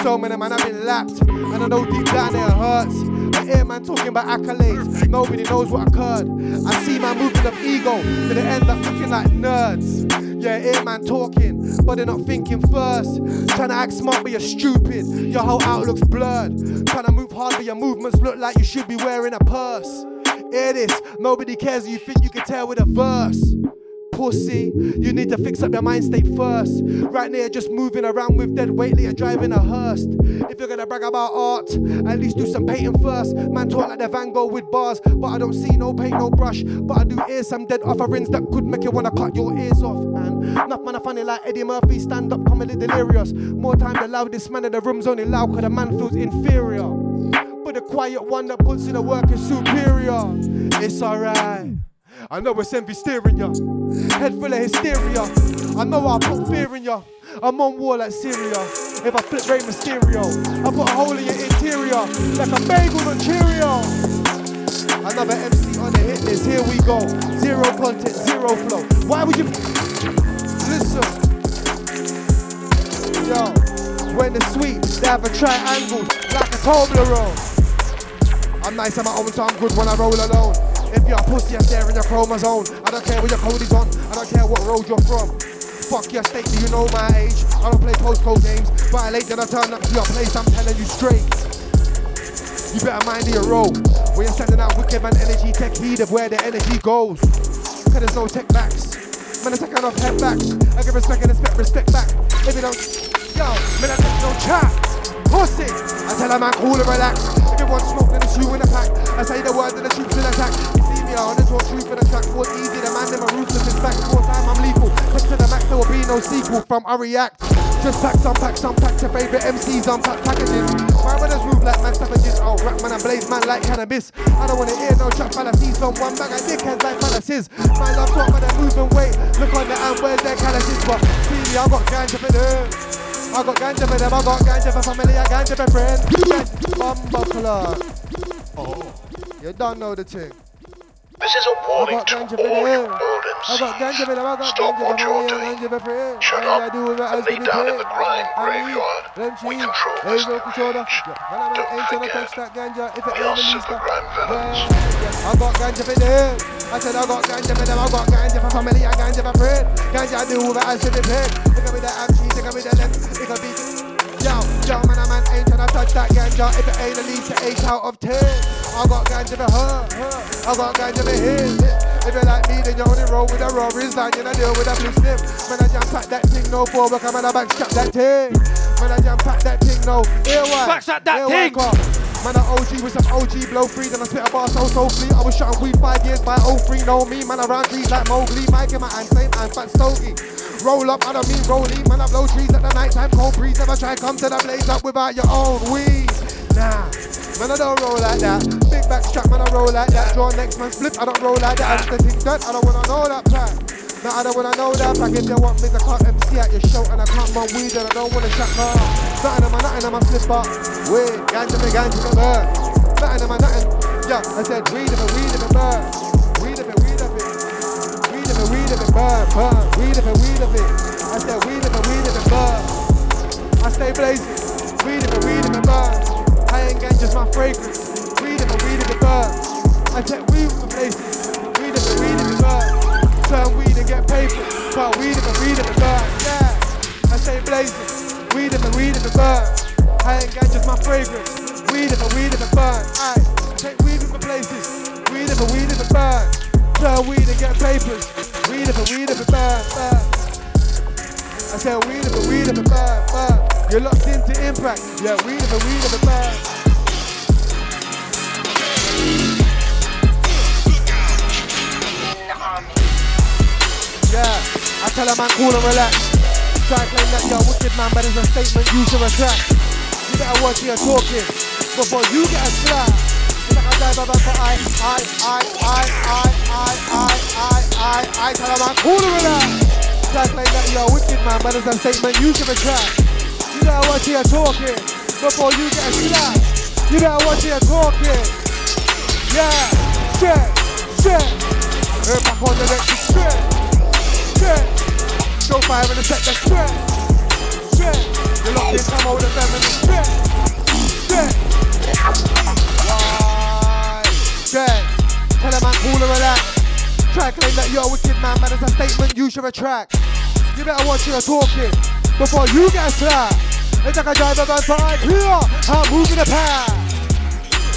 So many man have been lapped, and I know deep down it hurts. I hear man talking about accolades. Nobody knows what occurred. I see man moving of ego, to they end up looking like nerds. Yeah, hear man talking, but they're not thinking first. Trying to act smart, but you're stupid. Your whole outlook's blurred. Trying to move hard, but your movements look like you should be wearing a purse. Hear this, nobody cares. You think you can tell with a verse pussy. You need to fix up your mind state first. Right now, you're just moving around with dead weight, you're driving a hearse. If you're gonna brag about art, at least do some painting first. Man, talk like the Van Gogh with bars, but I don't see no paint, no brush. But I do hear some dead offerings that could make you wanna cut your ears off. Man, enough man are funny like Eddie Murphy, stand up comedy delirious. More time the loudest man in the room's only loud cause the man feels inferior. But the quiet one that puts in the work is superior. It's alright. I know it's envy steering ya. Head full of hysteria. I know I put fear in ya. I'm on war like Syria. If I flip Rey Mysterio, I put a hole in your interior like a bagel on Cheerio. Another MC on the hit list. Here we go. Zero content, zero flow. Why would you listen? Yo, when it's sweet, they have a triangle like a Toblerone. I'm nice on my own, so I'm good when I roll alone. If you're a pussy, I'm staring your chromosome. I don't care what your code is on. I don't care what road you're from. Fuck your state, do you know my age? I don't play postcode games. Violate, then I turn up to your place. I'm telling you straight. You better mind your role. When you're sending out wicked man energy, take heed of where the energy goes. Cause there's no tech backs. Man, I'm taking off head backs. I give respect and expect respect back. If you don't, yo, man, I take no chat. Pussy. I tell a man cool and relax. If you want smoke, then it's you in the pack. I say the word, then the truth in attack. Me on the talk truth in the track. What's easy, the man never ruthless. In fact, more time I'm lethal. Push to the max, there will be no sequel from I react. Just pack some packs, some packs. Your favorite MCs on pack packages. My brothers move like man savages. Oh, rap man and blaze man like cannabis. I don't wanna hear no trap fallacies from one bag of dickheads like palaces. My love talk, man, they're moving weight. Look on the hand, where's their calluses? But see me, I got up in here. I got ganja for them, I got ganja for family, I ganja for friends. Bumbo clock. Oh, you don't know the thing. This is a warning to all you modern. Stop what you're doing. Shut up and lay down in the grime graveyard. We control this. Don't forget, we are super grime villains. I got ganja for them. I said I got ganja for them. I got ganja for family. I ganja for. Ganja I do with it as. Look at me look at me Yo, yo, man, a man ain't tryna touch that ganja if it ain't at least an 8 out of 10. I got ganja for her. I got ganja for him. If you're like me, then you only roll with the robberies and you not deal with a blue slip. Man, I jam pack that thing, no forward, come on, I backstrap that thing. Man, I jam pack that thing, no. Here why? Backstrap that Here thing. Man, I OG with some OG blow free, then I spit a bar so so free. I was shooting weed five years by 03, know me, man, I run trees like Mowgli. Mike in my hand, same hand, fat stogie. Roll up, I don't mean rolling, man, I blow trees at the night time, cold breeze. Never try come to the blaze up without your own weed. Nah, man, I don't roll like that. Big back strap, man, I roll like that. Draw next man flip, I don't roll like that. I just that, I don't wanna know that plan. Nah, I don't wanna know that pack. If you want me to cut MC at your show and I can't run weed, and I don't wanna shut up. Nothing in my nothing in my slipper. Weed, ganja me, ganja me, bird. Nothing in my nothing. Yeah, I said weed of it, weed of it, bird. Weed of it, weed of it. Weed of it, weed of it, bird, bird. Weed of it, weed of it. I said weed of it, weed of it, bird. I stay blazing. Weed of it, weed of it, bird. I ain't engage just my fragrance. Weed in the weed in the birds. I take weed from places. Weed in the weed in the birds. Turn weed and get paper. Turn weed in the weed in the birds. Yeah. I say blazing. Weed in the weed in the birds. I ain't engage just my fragrance. Weed in the weed in the birds. I take weed from the places. Weed in the weed in the birds. Turn weed and get papers. Weed in the weed in the birds. I say weed in the weed in the birds. You're locked into impact. Yeah, we weed of it, bird. Yeah, I tell a man cool and relax. Try to claim that you're a wicked man, but it's a statement you should retract. You better watch who you're talking before you get a slap. It's like I dive about for I, I, I, I, I, I, I, I, I, I tell a man cool and relax. Try to claim that you're a wicked man, but it's a statement you should retract. You better watch who you're talking before you get a slap. You better watch who you're talking. Yeah, shit, shit. Her back on the next shit, shit. Go fire in the set, that's shit, shit. You're locked in, come over the feminine shit, shit. Why? Shit. Tell a man cool and relax. Try claim that you're a wicked man, man, it's a statement you should retract. You better watch who you're talking before you get slapped. It's like a driver van five here. I'm moving the pad.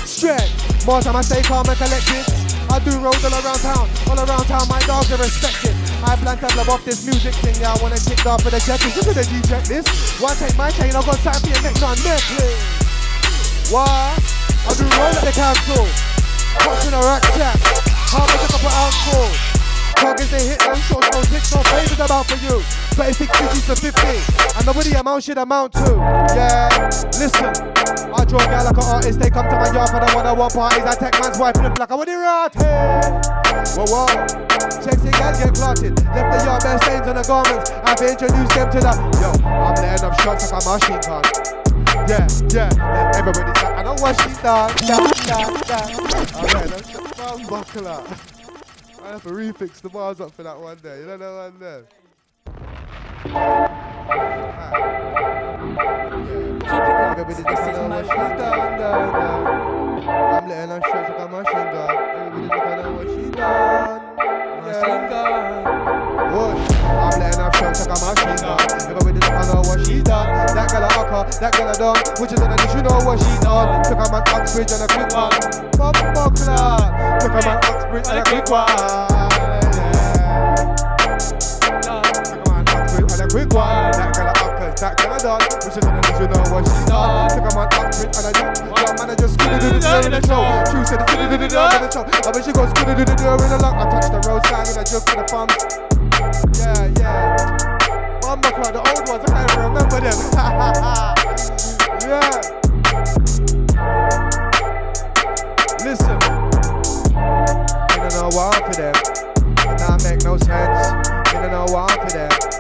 Straight. More time I stay calm and collected. I do roads all around town. All around town, my dogs are respected. I plan to blow off this music thing. Yeah, I wanna kick off for the check. Look at the G check this. One take my chain, I got time for your next on necklace. Why? I do roll at the council. What's in a rack sack? How much a couple ounce Targets they hit them shots, no six, no favors about for you. 36 50s to 50, and nobody amount should amount to. Yeah, listen. I draw a like an artist, they come to my yard for the one-on-one parties. I take man's wife flip like I it right Whoa, whoa. Sexy gal get clotted, left the yard bare stains on the garments. I've introduced them to the yo. I'm letting up shots like a machine gun. Yeah, yeah, everybody's like, I know what she's done. Da, da, da. Alright, that's the buckler. I have to refix the bars up for that one there. You know that one there. Right. Keep it up. This is my. I'm letting her shots like a machine gun. Everybody's like, I know what she done. Machine gun. Whoosh. I'm letting her shots like a machine gun. Everybody's like, I know what she's done. That girl a hawker, that girl a done. Which is underneath, you know what she's done. Took a man Oxbridge on a quick one. Bum buckler. Took a man Oxbridge on a quick one. And a quick one, that girl a uppers, that girl a done, which is underneath, you know what she's done. Took a man Oxbridge and a young man a just scooted to the door in the show. True said the scooted to the door in the show. I bet she goes scooted to the door in the lock. I touch the roadside with a joke to the thumbs. Yeah, yeah. Bumper Club, the old ones, I can't even remember them. yeah. Listen. You don't know why for them. And that make no sense. You don't know why for them.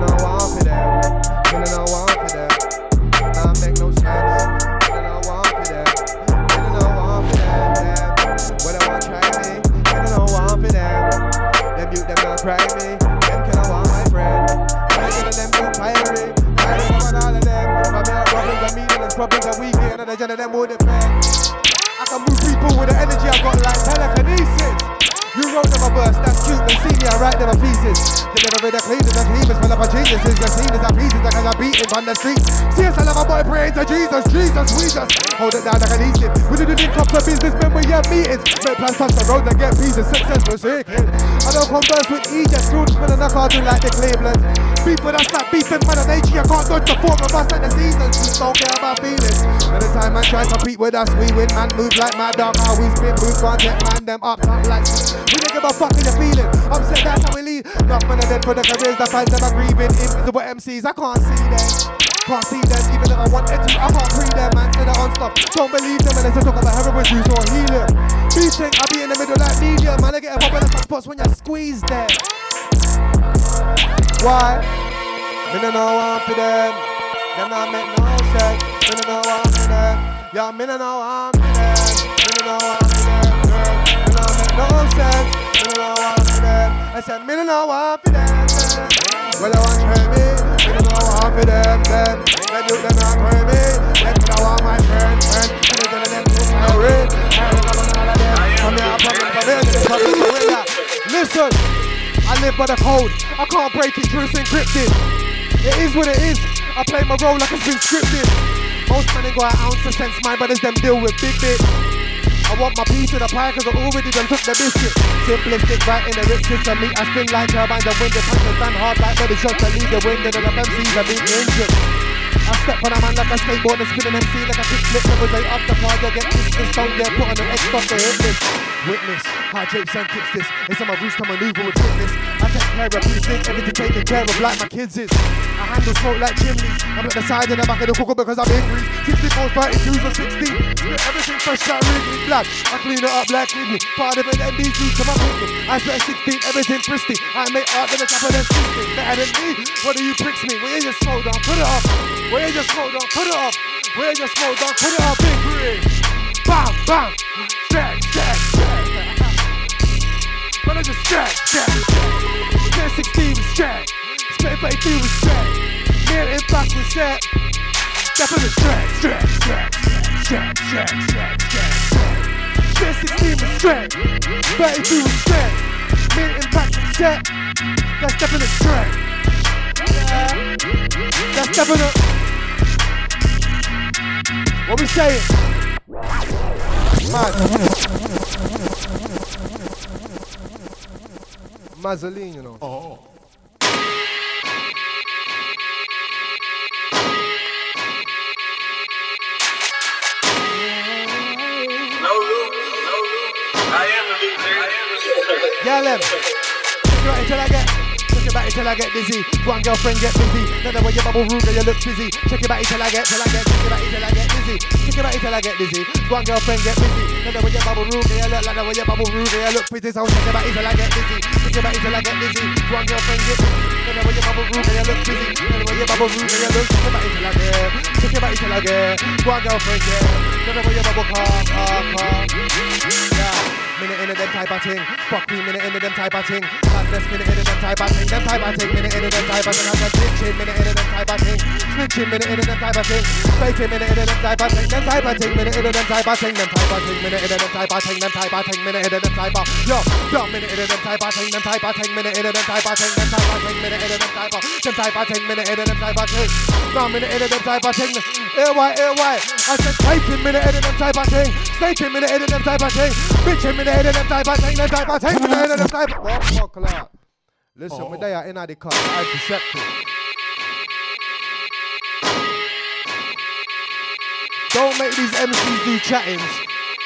Nigga, no, I for that. Nigga, no, I don't that. Make no sense. Nigga, no, I don't that. Nigga, no, I don't feel. What I want, me. Nigga, no, I don't that. Them you, them not cry me. Them can I want my friend. And I them too fiery. I don't all of them. My man, problems are meeting and problems are weak. And I generate them more than I can move people with the energy I got like telekinesis. You wrote them a verse, that's cute. They see me, I write them a pieces. Deliver the cleaners and cleavers, full up of geniuses. You're seen as a pieces, like I beating on the street. See us, I love a boy praying to Jesus, Jesus, we just hold it down like an easy. We do the big cup of businessmen, we have meetings. Make plans, touch the road and get pieces. Successful seeking. I don't converse with Egypt, men and I can't do like the Cleveland. With us like beefing Mother Nature, you can't dodge the form of us like the seasons. We don't care about feelings. Every time man try to compete with us, we win. Man move like mad dog, how we spin, move, can't get man them up like. We don't give a fuck in the feeling. Upset, that's how we lead. Enough men are dead for the careers, the fans them are grieving. Invisible MCs, I can't see them. Can't see them, even if I wanted to, I can't free them, man. Say they're on stuff. Don't believe them unless they talk about heroin use or helium. Beef think I be in the middle like medium, man. I get a pop in the spots when you squeeze them. Why? Me no know one for them. Them not make no sense. Me no know one for them. Yeah, me no know one for them. Me no know one for them. Girl, me no make no sense. Me no know one for them. I said me no know one for them. Well, I want to me. Me no know one for them. Them, they do them not for me. Them me no want my friend, friend. Me no tell them to ring. I don't know none of them. Come here, me. Problem for me. Listen. I live by the code. I can't break it, true, it's encrypted. It is what it is. I play my role like it's been scripted. Most men ain't got an ounce of sense, my brothers them deal with big bits. I want my piece of the pie cause I already done took the biscuit. Simplistic, right in the riches to me. I spin like turbines and wind the punches stand hard like body shots to lead the wind and the MCs are being injured. I step on a man like a skateboard and spin an MC like a kickflip. Never say up the card, you get this, this, don't get put on an X stop to hit. Witness, how Japes and kicks this. It's on my roost to maneuver with fitness. I take care of these everything taken care of like my kids is. I handle smoke like chimneys. I'm at the side and the back of the cooker because I'm angry. 64, 32s or 16. Everything fresh like Wrigley black. I clean it up like kidney. Part of it MDG to my picnic. I spit 16, everything pristine. I make art to the top of the system. Better than me. What do you pricks me? Where you smoke down? Put it up. Where you smoke down? Put it up. Where you smoke down? Put it up. Big green. Bam. Stack, stack, stack. But I just jack, jack. Spit 16 was jack. Spit 32 was jack. Near impact was set. Step in the track, track, track, track, track, track, track. Spit 16 was track. 32 was track. Near impact was set. That's step in the track. That's step in the. What we saying? Mazzoline, you know. Oh. No room, no room. I am the loop, nigga. I am the loop. Yeah, them. Take it back until I get. Take it back until I get dizzy. One girlfriend get busy. None of when you bubble girl, you look busy. Check it back until I get, till I get. Check it back until I get dizzy. Check it back until I get dizzy. One girlfriend get busy. None of when you bubble girl, you look like the way you bubble girl, you look pretty. So check it back until I get dizzy. Check it back until I get dizzy. One girlfriend get busy. None of when you bubble girl, you look busy. None of when you bubble girl, you look. Check it back until I get. Check it back until I get. One girlfriend get. None of when you bubble car, car, car. Yeah. Minute into them type of thing. Fuck me, minute into them type of thing. Madness, minute into them type of thing. Them type of thing, minute into them type of thing. I said snitching, minute into them type of thing. Snitching, minute into them type of thing. Faking, minute into them type of thing. Them type of thing, minute into them type of thing. Them type of thing, minute into them type of thing. Them type of thing, minute into them type of. Yo, yo, minute into them type of thing. Them type of thing, minute into them type of thing. Them type of thing, minute into them type of. Them type of thing, minute into them type of thing. No, minute into them type of thing. Air white, air white. I said faking, minute into them type of thing. Snaking, minute into them type of thing. Bitching, minute into them type of thing. Them type of thing, minute into them type of. What fuck, lad? Listen, oh. me there in the car. I perceptive. Don't make these MCs do chattings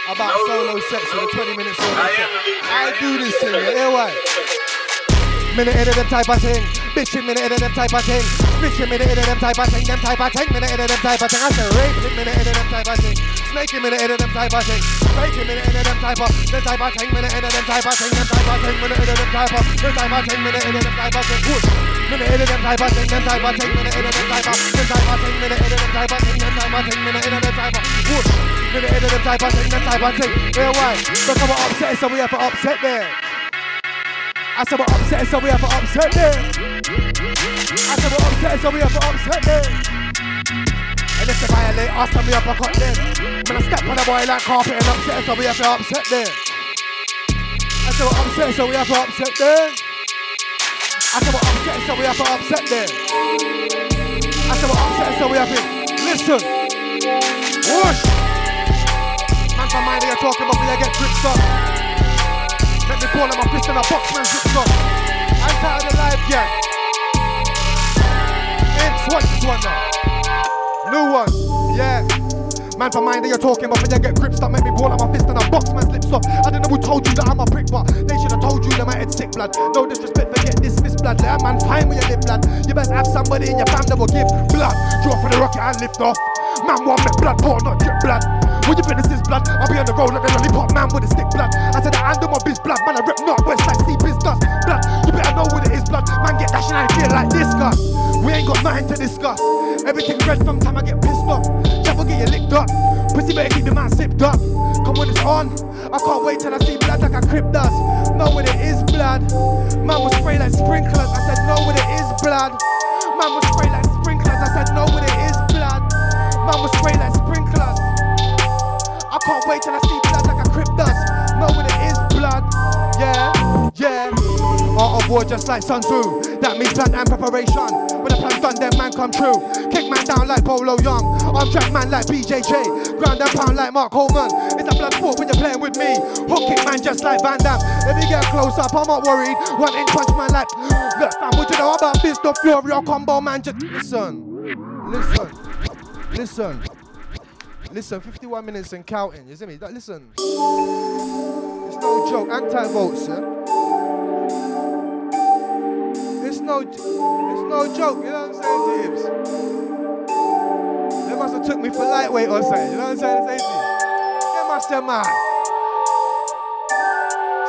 about solo sex in a 20 minute solo set. I do this thing, yeah, hear why? Minute into them type of thing. Bitching minute into them type of thing. Bitching minute into them type of thing. Them type of thing. Minute into them type of thing. I say raping minute into them type of thing. Snaking minute into them type of thing. Faking minute into them type of. Them type of thing. Minute into them type of thing. Them type of thing. Minute into them type of. Them type of thing. Minute into them type of thing. Push. Minute into them type of thing. Them type of thing. Minute into them type of. Them type of thing. Minute into them type of thing. Them type of thing. Minute into them type of. Push. Minute into them type of thing. Them type of thing. Yeah, why? How we're upset, so we have to upset there. I said we're upset, so we have to upset there. I said we're upset, so we have to upset them. And if they violate us, then we have to cut them. When I step on the boy like carpet and upset, so we have to upset them. I said we're upset, so we have to upset them. I said we're upset, so we have to upset them. I said we're upset, so we have to listen. Whoosh! Man from mind you're talking about, you get grips up. Call him a fist and a box man zips up. I'm tired of life, yeah. Inks, what's this one now? New one, yeah. Man for mind that you're talking about, when you get grips, that make me ball on my fist and a box man slips off. I don't know who told you that I'm a prick, but they should have told you that my head's sick blood. No disrespect, forget this, this blood. Let a man find where you live, blood. You best have somebody in your fam that will give blood. Draw for the rocket and lift off. Man want me blood, pour not drip blood. When you this is blood, I'll be on the road like the lollipop man with a stick blood. I said I handle my biz blood, man, I rip not west like sea biz dust. Blood, you better know what it is, blood. Man get dashing, ain't feel like this, guy. We ain't got nothing to discuss. Everything red from time I get pissed off. Chapel get you licked up. Pussy better keep the man sipped up. Come when it's on. I can't wait till I see blood like a crib does. Know what it is, blood. Man will spray like sprinklers. I said, know what it is, blood. Man will spray like sprinklers. I said, know what it is, blood. Man will spray like can't wait till I see blood like a crib does. Know what it is, blood. Yeah, yeah. Art of war just like Sun Tzu. That means plan and preparation. When the plan's done, then man come true. Kick man down like Bolo Yeung. Arm track man like BJJ. Ground and pound like Mark Coleman. It's a blood sport when you're playing with me. Hook kick man just like Van Damme. If you get close up, I'm not worried. One inch punch man like. Look, fam, what you know about fist of fury or combo man? Just listen, listen, listen. Listen, 51 minutes and counting, you see me? Listen. It's no joke. Anti-votes, yeah? It's no, it's no joke, you know what I'm saying to They must have took me for lightweight or something, you know what I'm saying? They must have mad.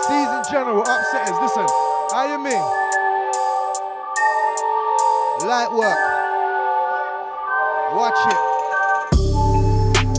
Season general upsetters, listen, how you mean? Light work. Watch it.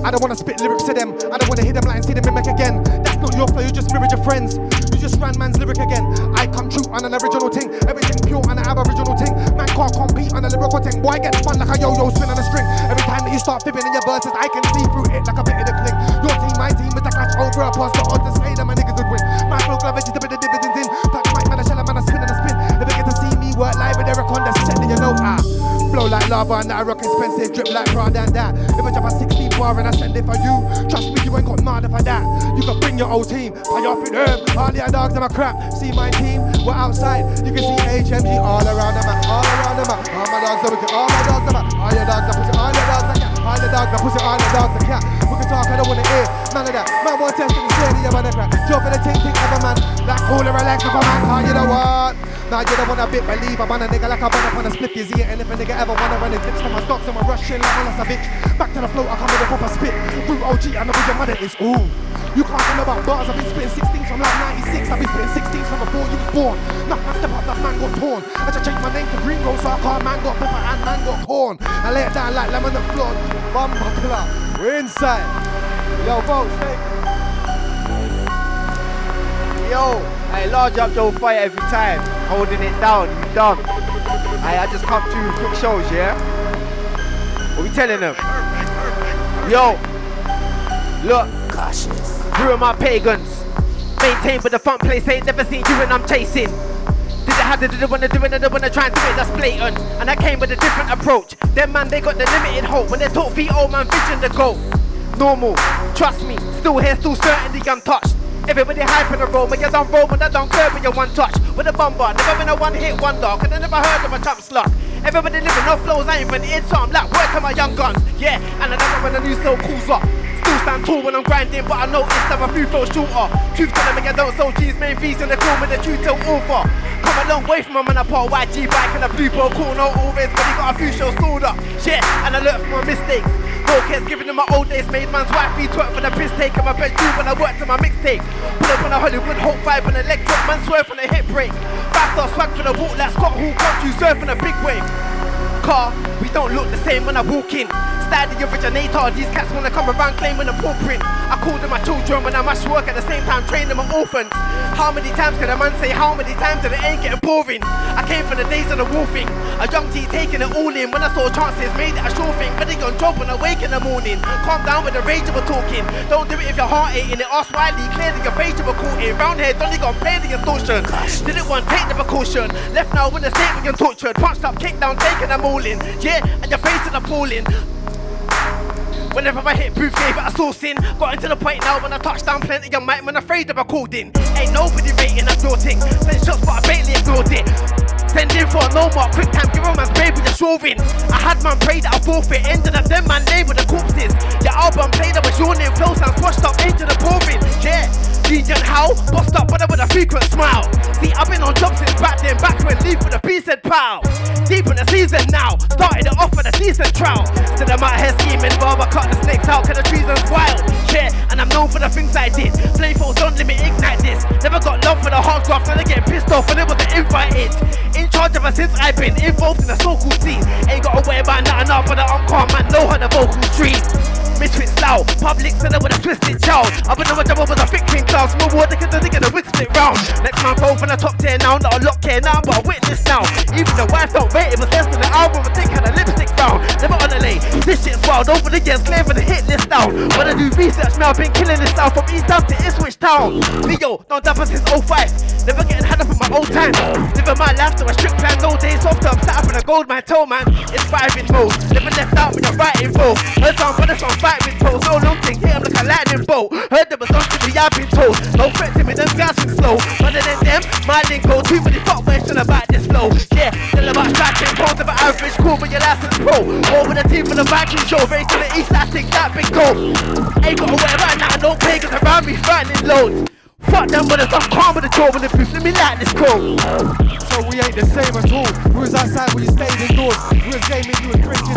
I don't wanna spit lyrics to them. I don't wanna hear them like and see them mimic again. That's not your flow, you just mirrored your friends. You just ran man's lyric again. I come true on an original thing. Everything pure on an aboriginal thing. Man can't compete on a lyrical thing. Boy gets fun like a yo-yo spin on a string. Every time that you start fibbing in your verses, I can see through it like a bit of the cling. Your team, my team, is a clash over a pause. The odds to say that my niggas would win. My flow just a bit of dividends in. Touch mic, man, I shell a man, I spin and I spin. If you get to see me work live with Eric on the set, then you know I ah. Flow like lava and that I rock expensive, drip like Prada and that. If I drop a 16 bar and I send it for you, trust me, you ain't got nada for that. You can bring your old team, fire off in herb. All the dogs them a crap. See my team, we're outside. You can see HMG all around the map, all around the map. All my dogs are wicked, all my dogs are map. All your dogs are pussy, all your dogs are cat. All the dogs are pussy, all the dogs are cat. We can talk, I don't wanna hear none of that. Man, one test in the steady, you wanna crack. Jump for the ting ting ever man. Like cool and relax, come on, how you know what? Now you don't wanna bit believe I'm on a nigga like a bun up on a split. His ear And if a nigga ever wanna run his lips to my dogs I'm a rushing like a bitch Back to the flow, I come with a proper spit. Through OG, I know who your mother is, ooh. You can't tell about bars, I've been spitting 16 from like 96 I've been spitting 16 from before you was born. Knock my step up, that man got torn. I just changed my name to Gringo so I call man got pepper and man got corn. I lay it down like lemon on the floor Bumper club, we're inside Yo, folks, Yo, hey, large up Joe Fire every time. Holding it down, you dumb. Hey, I just come to quick shows, yeah? What we telling them? Yo, look. Cautious. You are my pagans. Maintain but the front place ain't never seen you and I'm chasing. Did it have to do the wanna do it and they wanna try and do it, that's blatant. And I came with a different approach. Them man, they got the limited hope. When they talk old man, vision the goal. Normal, trust me, still here, still certainly untouched. Everybody hyping the roll, but you don't roll I don't care with your one touch. With a bumper, never been a one hit wonder, cause I never heard of a chump slug. Everybody living off flows, I ain't been in, so I'm like, work to my young guns. Yeah, and I never when a new soul cools up. Still stand tall when I'm grinding, but I noticed that my few flows shorter. Truth telling me I don't sell G's, main V's in the call with the truth till over. Come a long way from a man, I a YG bike and a blue ball corner, always, but he got a few shows stored up. Shit, and I learned from my mistakes. No cares giving them my old days, made man's wifey twerk for the piss take and my best dude when I worked on my mixtape. Pull up on a Hollywood Hope vibe and electric man swerve on a hit break. Five star swag for the walk like Scott Hall, come to surf on a big wave. Car. We don't look the same when I walk in. Style the originator. These cats wanna come around claiming a paw print. I call them my children when I must work at the same time, train them my orphans. How many times can a man say how many times and it ain't getting boring? I came from the days of the wolfing. A young T taking it all in. When I saw chances, made it a sure thing. Ready on job when I wake in the morning. Calm down with the rage of a talking. Don't do it if your heart ain't in it. Ask Wiley, clear that your face of a caught in. Round here, Donny gon' play the extortion. Didn't want to take the precaution. Left now when the state we get tortured. Punched up, kicked down, taking them all Yeah, and your face is appalling. Whenever I hit booth, gave it a sourcing. Got into the point now when I touch down, plenty of mic, man, afraid of recording. Ain't nobody rating a thing. Send shots, but I barely ignored it. Send in for a no quick time, give a man's baby the swerving. I had man pray that I forfeit, ended up them man name with the corpses. Your album played, that was your name, sounds washed up into the boring. Yeah. Legion how? Bust up, but with a frequent smile. See, I've been on jobs since back then, back when leave with a piece said pow. Deep in the season now, started it off with a decent trial. Still I'm out here scheming, barber cut the snakes out, cause the treason's wild. Yeah, and I'm known for the things I did. Flamefuls don't let me ignite this. Never got love for the hard graft, and I get pissed off when it wasn't invited. In charge ever since I've been involved in the so-called scene. Ain't got worry about nothing up, but I'm calm, man, know how the vocals dream. Misfit style, public center with a twisted child. I've been on my job with a thick king class. More water can the nigga the wig split round. Next man go from the top tier now, not a lot care now, but I witness now. Even the wife don't rate it, was less than the album, I think had a lipstick round. Never on the lane, this shit's wild. Over the years, clear for the hit list down. When I do research now, I've been killing this style from East Town to Ipswich Town. Leo, don't dapper since 05. Never getting had up in my old times. Living my life to a strict plan, no days off. I'm sat up in a gold man toe man. Inspiring mode, never left out when the right info. Heard some brothers from fight with toes, no long thing, hit him like a lightning bolt. Heard there was something to me, I've been told. No threat to me, them guys are slow. Other than them, my lingo, too many fuck questions about this flow. Yeah, still about striking pose an average cool, but your license pro. Over the team for the Viking show, race to the east, I think that big goal. Ain't got away right now, no pagans around me, fighting loads. Fuck them, it's not calm with the door when the booth, let me light this cold. So we ain't the same at all. We outside when you stayed indoors. We gaming, you was drinking.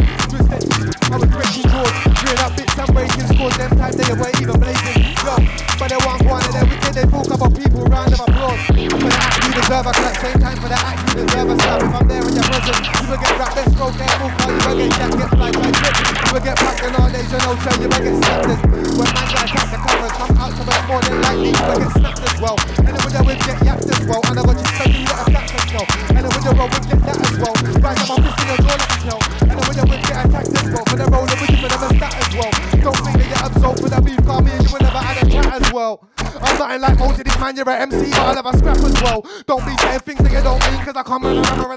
You're an MC, but I'll have a scrap as well. Don't be saying things that you don't mean, cause I come and I'm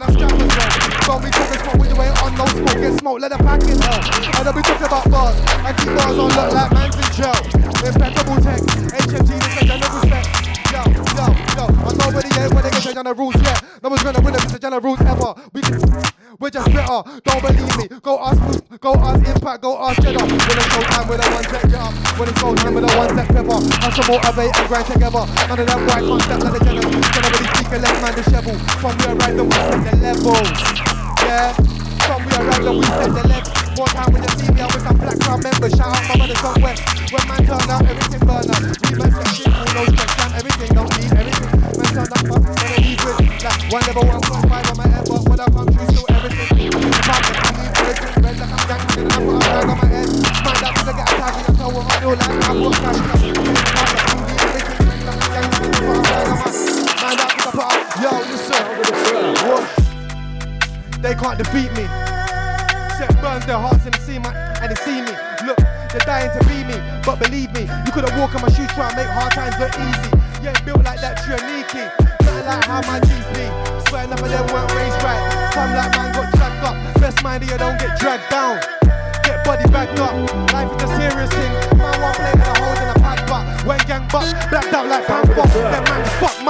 motivate and grind together. None of them white concept like the general. Generally speaking, let man dishevel. From we arrived and we set the levels. Yeah. From we arrived and we set the levels. More time when you see me, I'm with some black crown members. Shout out my brothers from West. When man turn up, everything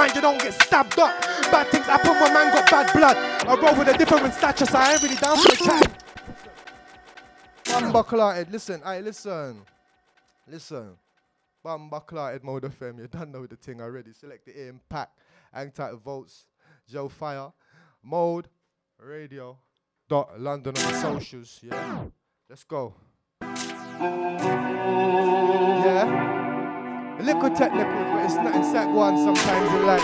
mind you don't get stabbed up. Bad things happen when man got bad blood. I roll with a different stature, so I ain't really down for the. Bamba Clarted, listen, I listen. Listen. Bamba Clarted Mode FM, you don't know the thing already. Selecta Impact, hang tight votes, Joe Fire, Mode, Radio, dot London on the socials, yeah. Let's go. Yeah. A little technical, but it's not in sack one sometimes in life.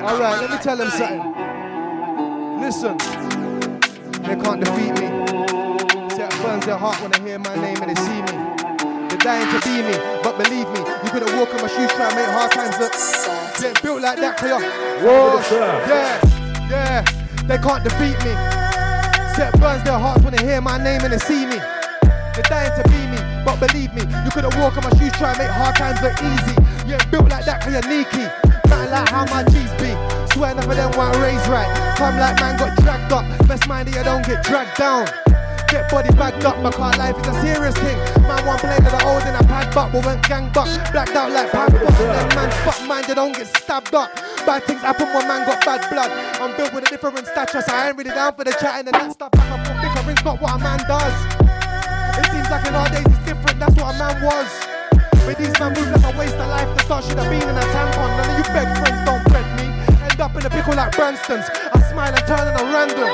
Alright, let me tell them something. Listen, they can't defeat me. See, it burns their heart when they hear my name and they see me. They're dying to be me, but believe me, you couldn't walk in my shoes try and make hard times look. You ain't built like that, for you're. Yeah, yeah, they can't defeat me. See, it burns their hearts when they hear my name and they see me. They're dying to be me, but believe me, you couldn't walk on my shoes try and make hard times look easy. You ain't built like that, cause you're leaky. Nothing like how my G's be. Swear none of them want raised right. Come like man got dragged up. Best mind that you don't get dragged down. Get body bagged up, my can't life is a serious thing. Man one play to the old in a pad buck, but went gang buck. Blacked out like buck, and then man fuck mind you don't get stabbed up. Bad things happen when man got bad blood. I'm built with a different stature, so I ain't really down for the chatting and that stuff. And forth, difference not what a man does. It seems like in our days it's that's what a man was. With these man move like a waste of life, the start should have been in a tampon. None of you beg friends don't beg me. End up in a pickle like Branston's. I smile and turn on a random.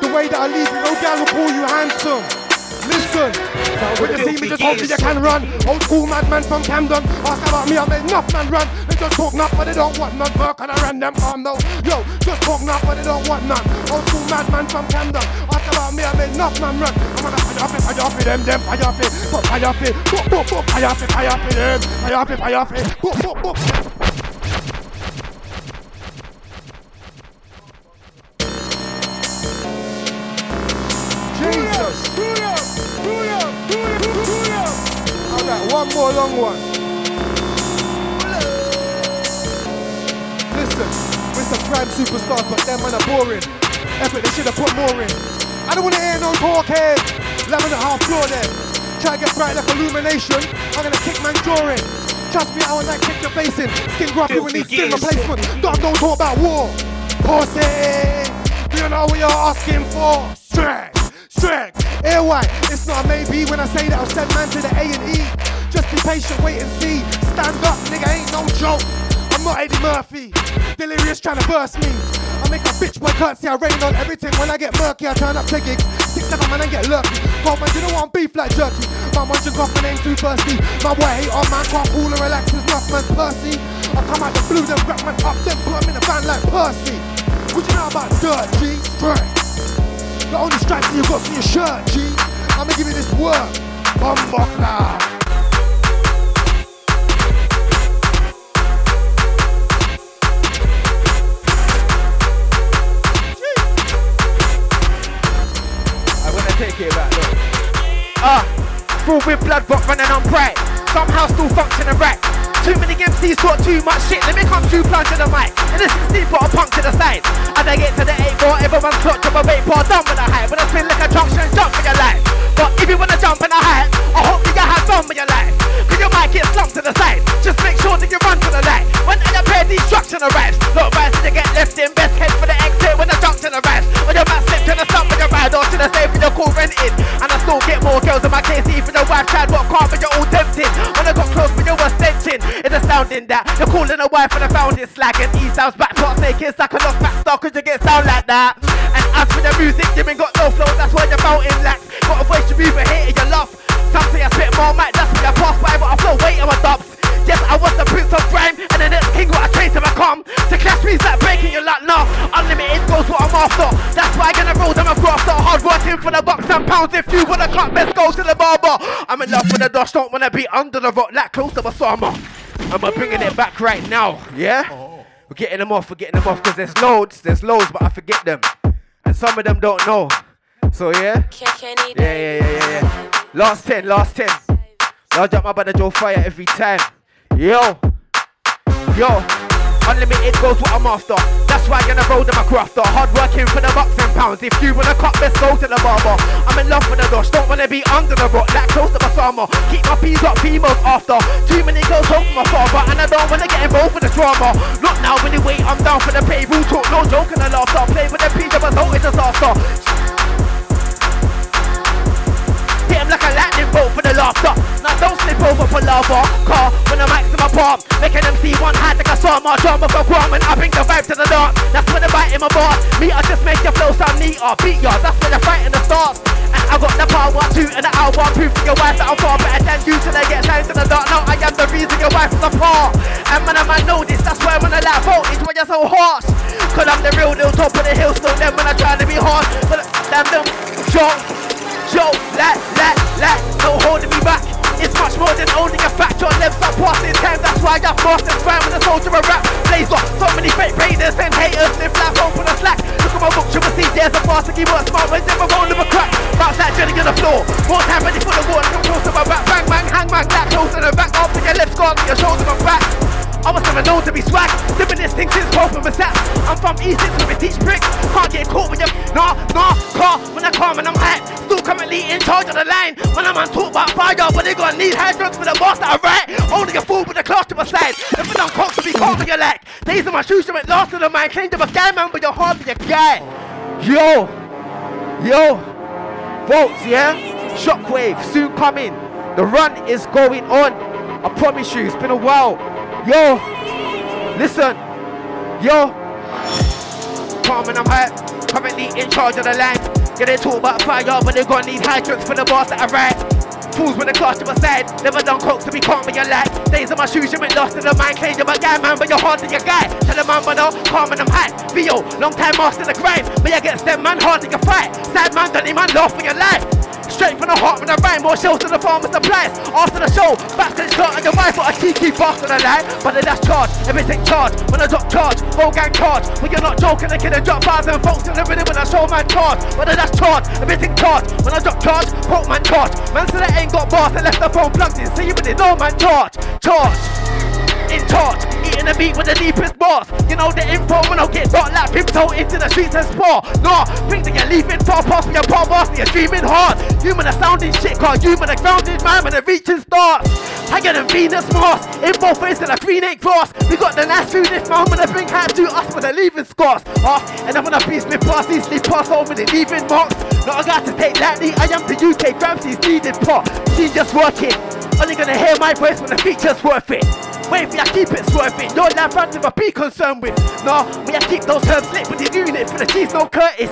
The way that I leave you, no gal will call you handsome. Listen, when you see me, just hope that you can run. Old school madman from Camden. Ask about me, I made enough man run. They just talk enough, but they don't want none. Work and I ran them arm though. Yo, just talk enough, but they don't want none. Old school madman from Camden. Ask about me, I made enough man run. I'm gonna fire off it, fire off it, them, them, fire off it, but fire off it, boop, boop, boop, fire off it, fire off it, them, fire off it, fire off it, boop, boop, boop. Jesus. Alright, one more long one. Listen, we're some crime superstars, but them man are boring. Epic, they should have put more in. I don't wanna hear no talking. Eleven and a half floor there. Try to get bright like illumination. I'm gonna kick man drawing. Trust me, I will not kick your face in. Skin graph you need skin replacement. Dog don't talk about war. Pussy. You know what you're asking for? Strength, strength. Here why? It's not maybe when I say that I'll send man to the A and E. Just be patient, wait and see. Stand up, nigga, ain't no joke. I'm not Eddie Murphy. Delirious trying to burst me. I make a bitch boy curtsy, I rain on everything. When I get murky, I turn up to gigs. Six seven man and get lucky. Come man, you don't want beef like jerky. My off and ain't too thirsty. My boy hate on man, can't cool and relax his enough man Percy. I come out the blue, then grab man up, then put him in a van like Percy. What you know about dirt, G? The only stripes you got for your shirt, G. I'ma give you this work. Bumbuckler. Take it back, look. Ah, full with blood, but running on pride. Somehow still functioning right. Too many MCs talk too much shit. Let me come to plunge to the mic. In the 16, put a punk to the side. As I get to the 8 ball, everyone's clocked to my weight bar. Done with the hype. When I spin like a junction, jump for your life. But if you wanna jump in a height, I hope you have fun with your life. Cause you might get slumped to the side. Just make sure that you run to the light. When I pair destruction arrives, look right to get left in. Best head for the exit when the junction arrives. When your man slip to the stump with your ride, or should I say for your call rented? And I still get more girls in my case, even the wife tried what can't, but you're all tempted. When I got close, but you were stenching. It's astounding that you're calling a wife and I found it slag and E sounds back, not naked, like a lost back star, cause you get sound like that. And as for the music, you ain't got no flow, that's why you're mountain lax. Got a voice you a hit in your love. Some say I spit more mic, that's why I pass by, but I flow weight on my dubs. Yes, I was the prince of grime, and the next king got a train to my come. To clash me's like breaking your luck, no. Unlimited goes what I'm after. That's why I'm gonna roll them a grafter. Hard working for the bucks and pounds. If you wanna cut, best go to the barber. I'm in love with the dust, don't wanna be under the rock, like close to my summer. I'm bringing it back right now, yeah? Oh. We're getting them off, we're getting them off, cause there's loads, there's loads, but I forget them. And some of them don't know. So yeah? Yeah, yeah, yeah, yeah, yeah. Last 10, last 10. I'll jump my brother Joe Fire every time. Yo, yo, unlimited goes what I'm after. That's why I'm gonna roll them a crafter. Hard working for the bucks and pounds. If you wanna cut, best go to the barber. I'm in love with the dosh, don't wanna be under the rock, like close to my summer. Keep my peas up, females after. Too many girls home for my father, and I don't wanna get involved with the drama. Look now, wait, I'm down for the pay. Rule talk, no joke and the laughter. Play with the peas, but don't it's disaster. Him like a lightning bolt for the laughter. Now don't slip over for lava. Car when mic's in my palm. Making them see one hand like a summer. Drama for Guam and I bring the vibe to the dark. That's when the bite in my bar. Me, I just make your flow sound neater. Beat ya, that's when the fight in the starts. And I got the power to and the hour proof to your wife that I'm far better than you till I get signed to the dark. Now I am the reason your wife is apart. And man, I man know this, that's why when I like voltage when you're so harsh. Cause I'm the real deal, top of the hill, still them when I try to be hard. But damn them, show, show, like, like, like, no holding me back. It's much more than owning a fact. Your lips are passing time. That's why I've lost and found with a soldier of rap. Blazer, so many fake raiders and haters live life for the slack. Look at my book, you will see there's a fast he works smart, but never roll of a crack. Bounce that jelly on the floor. More time ready for the water. Come close to my back. Bang, bang, hang, bang, that close to the back. With your lips, guard your shoulders, my back. I was never known to be swag. Living this thing since hope and sats. I'm from East, it's with a teach bricks. Can't get caught with them. nah, nah, car. When I come and I'm hot, still currently in charge of the line. When I'm on talk about fire, but they gonna need hydrants for the boss that I write. Only a fool with a class to my side. If it don't cock to be cold to your leg. Days of my shoes, you went last of the mind. Claim to a guy, man, but you're hardly a guy. Yo, yo, votes, yeah? Shockwave soon coming. The run is going on. I promise you, it's been a while. Yo, listen, yo. Calm and I'm hurt. Currently in charge of the land. Yeah, they talk about fire, but they gonna need hydrants for the boss that I ride. Fools when the class to my side. Never done coke to be calm in your life. Days in my shoes, you went lost in the mind. Claim you're a guy, man, but you're hard to your guy. Tell the man, but no, calm and I'm high. Bio, long time master the crime. But you get them man hard to your fight. Sad man, don't man laugh for your life. Straight from the heart when I rhyme, more shells to the farmer's supplies. After the show, back to the start and your wife got a cheeky bastard alive. But then that's charge, everything charge. When I drop charge, whole gang charge. When you're not joking, I can drop bars and folks in the rhythm when I show man charge. But then that's charge, everything charge. When I drop charge, poke man charge. Man said I ain't got bars, I left the phone plugged in. So you really know man charge, charge in charge, eating the meat with the deepest bars. You know the info when I get dark like Pimto into the streets and spar. Nah, think that you're leaving far past me, you're part of you're dreaming hard. Human man are sounding shit, cause you man are grounded man, man are reaching stars. I get a Venus Mars, in both and a ain't cross. We got the last food this when I bring hat to us with the leaving scars. Ah, and I'm gonna beast me past sleep pass over the leaving marks. Not a guy to take lightly, I am the UK Gramsci's leading part. She's just working. Only gonna hear my voice when the feature's worth it. Wait for ya, keep it swerving. Your life with a be concerned with. No, we keep those herbs lit with the unit for the cheese, no Curtis.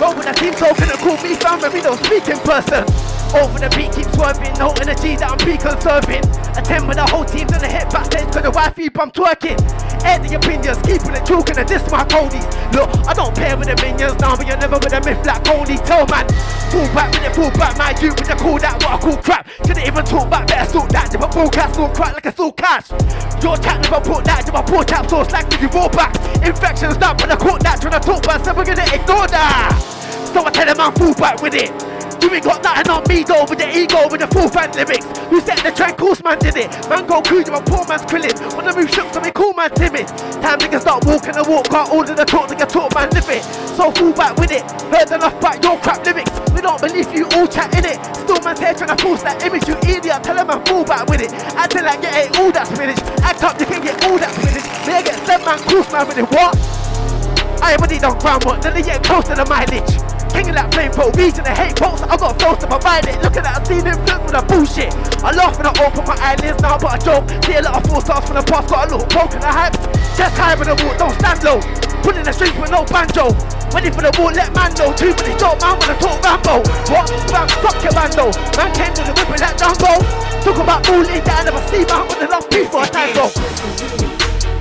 Roll with the team, so gonna call me fam when we don't speak in person. Over the beat, keep swerving. No energy that I'm be conserving. Attend with the whole team to the hit backstage, cause the wifey bum twerking. Air the opinions, keeping it true, and this my codies. Look, I don't pair with the minions now, but you're never with a myth like Cody. Tell man, fall back with it, fall back, my dude, with the call that what I call crap. Shouldn't even talk back, better stalk that. If bull cat, stalk crack like a soul cash. Your chat never put that, if I pour tap sauce like you roll back. Infections not when I caught that, trying to talk about, never gonna ignore that. So I tell him I'm full back with it. You ain't got nothing on me though with the ego with the full fan lyrics. You set the trend, course man did it. Man go cruise, my poor man's krillin. When I move shook, so we cool man timid. Time niggas start walking the walk, got all of the talk, nigga talk man live it. So full back with it. Heard enough about your crap lyrics. We don't believe you all chat in it. Still man's here trying to force that image, you idiot. Tell him I'm full back with it. Acting like get ain't all that spinach. Act up, you can get all that spinach. I get seven man, course man with it. What? I already done groundwork, then they get close to the mileage. Of that flame pro, region the hate posts, I got flows to provide it. Look at that, I seen them flip with the bullshit. I laugh when I open my eyelids now, but I joke. See a lot of full stars from the past, got a little in the hype. Just high with the wall, don't stand low. Put in the streets with no banjo. Ready for the wall, let man know. Too many dope man wanna talk Rambo. What? Fam, fuck your bando. Man came to the whip with that Dumbo. Talk about bullying that I never see man with enough beef for a tango.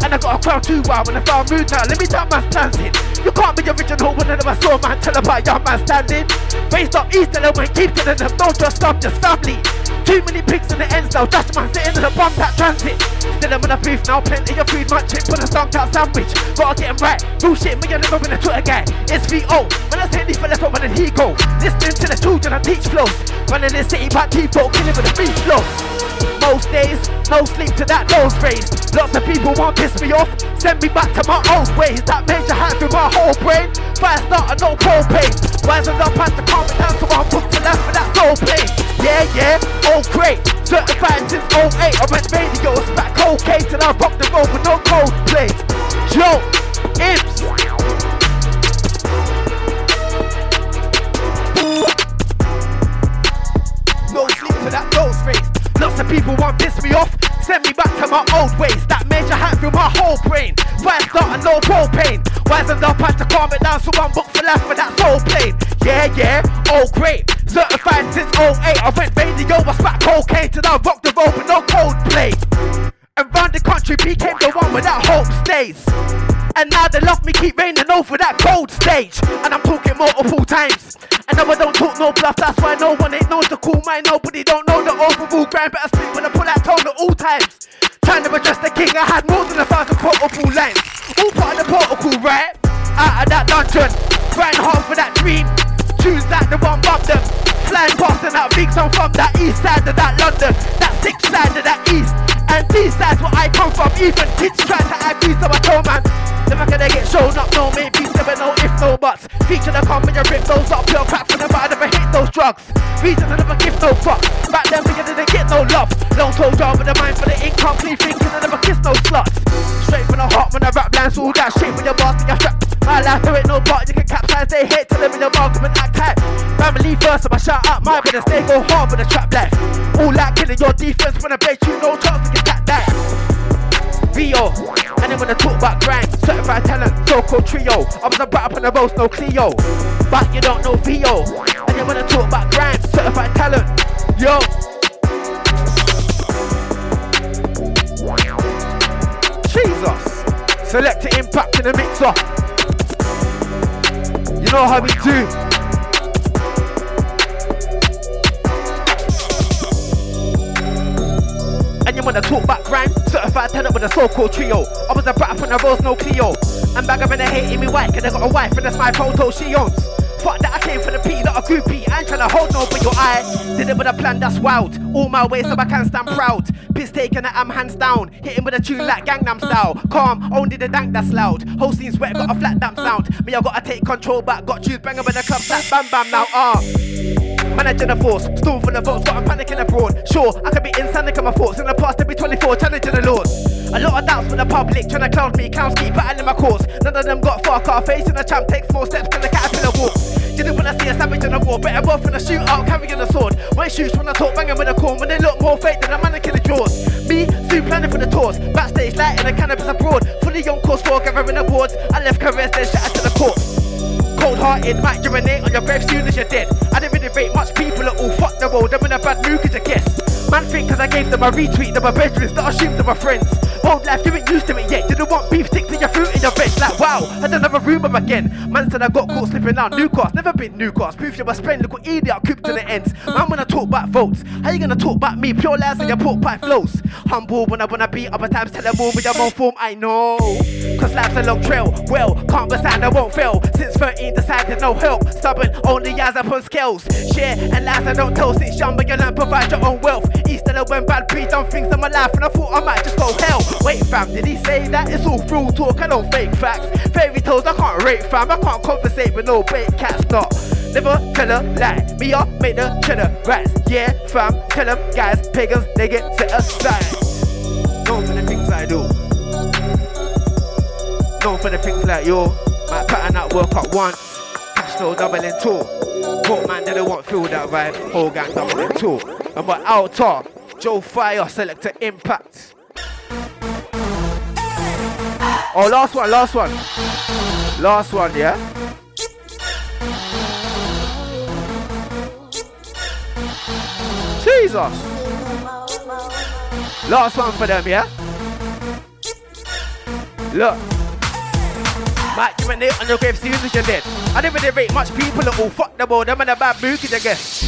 And I got a crowd too wild when I found rude now. Let me tap my dancing. You can't be original when I saw man tell about young man standing. Raised up east and went keep telling them don't just stop, just family. Too many pigs in the ends now, Dutch man sitting in a bum that transit. Still I'm in a booth now, plenty of food, munching, put a stumped out sandwich. Gotta get him right. Bullshit, me, I never been a Twitter guy. It's VO. When I say leave for left, when he go? Listening to the children, I teach flows. Running in the city, back T-Folk, killing with the beat flow. Most days, no sleep to that nose raised. Lots of people want piss me off, send me back to my old ways. That major hat through my whole brain. Fire starter, no propane. Rising up at the calm it down, so I'm booked to left for that soul plane. Yeah, yeah, oh great. Certified since 08. I went radio, it's back cocaine till I rock the road with no cold plate. Yo, imps. Lots of people want piss me off. Send me back to my old ways. That major hat through my whole brain. Fire start and no propane. Rising up had to calm it down, so I'm booked for life for that soul plane. Yeah, yeah, oh great. Certified since 08. I went radio, I spat cocaine till I rocked the road with no cold play. And round the country became the one that hope stays. And now they love me, keep raining over that cold stage. And I'm talking multiple times. And now I don't talk no bluff, that's why no one ain't knows the cool mind. Nobody don't know the overall grind, better speak when I pull that tone at all times. Trying to address the king, I had more than a thousand protocol lines. All part of the protocol, right? Out of that dungeon, grind hard for that dream. Choose that the one bump them. Flying past and that big song from that east side of that London, that six side of that east. And these sides where I come from, even kids try to act me, so I told man. Never gonna get shown up, no maybe, never no if, no buts. Feature the come and you rip those up, pure crack for the but I never hit those drugs. Reason I never give no fuck. Back then we didn't get no love. Long told job with the mind for the income, clean thinking I never kiss no sluts. Straight from the heart when I rap lines, all that shit with your boss and your strap. My life, there ain't no part, you can capsize, they hate to live in your market and act. Family first, so I shout out my brothers, they go hard with the trap life. All that killing your defense when I bet you no chance to get that dice. Rio, and then when I talk about grind, certified talent, so-called trio. I was a brat up on the roast, no Clio, but you don't know Vio. And then when I talk about grind, certified talent, yo. Jesus, Selecta Impact in the mixer. You know how we do. And you wanna talk back grind? Certified tenant with a so-called trio. I was a brat from the rose, no Clio. And bag of in the hating me white, cause I got a wife and that's my photo she owns. Fuck that, I came for the P, not a groupie. I ain't tryna hold no, but your eye. Did it with a plan that's wild. All my way so I can stand proud. Piss taken, I'm hands down. Hitting with a tune like Gangnam style. Calm, only the dank that's loud. Whole scene's wet, got a flat damp sound. Me, I gotta take control back. Got tunes banging with the clubs like bam bam now. Ah. Managing the force, storm full of votes, but I'm panicking abroad. Sure, I could be insane in my thoughts. In the past, to be 24, challenging the laws. A lot of doubts from the public, trying to cloud me. Clowns keep battling my cause. None of them got far car facing the champ takes more steps than the caterpillar walk. Didn't wanna see a savage in a war, better off in a shootout, carrying a sword. My shoes when I talk banging with a corn, when they look more fake than a mannequin in drawers. Me, soon planning for the tours, backstage lighting the cannabis abroad. Fully on course for gathering awards. I left careers, then shattered to the court. Cold hearted, might urinate on your grave soon as you're dead. I didn't really rate much people at all, fuck the world, I'm in a bad mood cause I guess. Man think cause I gave them a retweet, them a bedrooms that I assumed them my friends. Old life, you ain't used to it yet. Didn't want beef, stick your fruit in your veg. Like wow, I don't have a room again. Man said I got caught slipping down new cars, never been new cars. Proof you must spend, what idiot cooped to the ends. Man, when I talk about votes, how you gonna talk about me? Pure lies and your pork pie flows. Humble when I wanna be, other times tell them all with your own form, I know. Cause life's a long trail, well, can't be I won't fail. Since 13, decided no help. Stubborn, only eyes up on scales. Share and lies I don't tell. Since young, but you learn, provide your own wealth. East of the when bad breed done things in my life, and I thought I might just go hell. Wait, fam, did he say that? It's all real talk, I don't fake facts. Fairy tales, I can't rate, fam. I can't conversate with no bait cats, not. Never tell a lie. Me up, make the cheddar rats. Yeah, fam, tell them guys, pagans, they get set aside. Known for the things I do. Known for the things like you. Might pattern that work up once. Cash flow doubling two. Broke man didn't want feel that vibe. Whole gang doubling two. And my out top, Joe Fire, Selecta Impact. Oh, last one, last one. Last one, yeah? Jesus. Last one for them, yeah? Look. On your grave dead. I didn't really rate much people at all. Fuck them in a bad mood, I guess.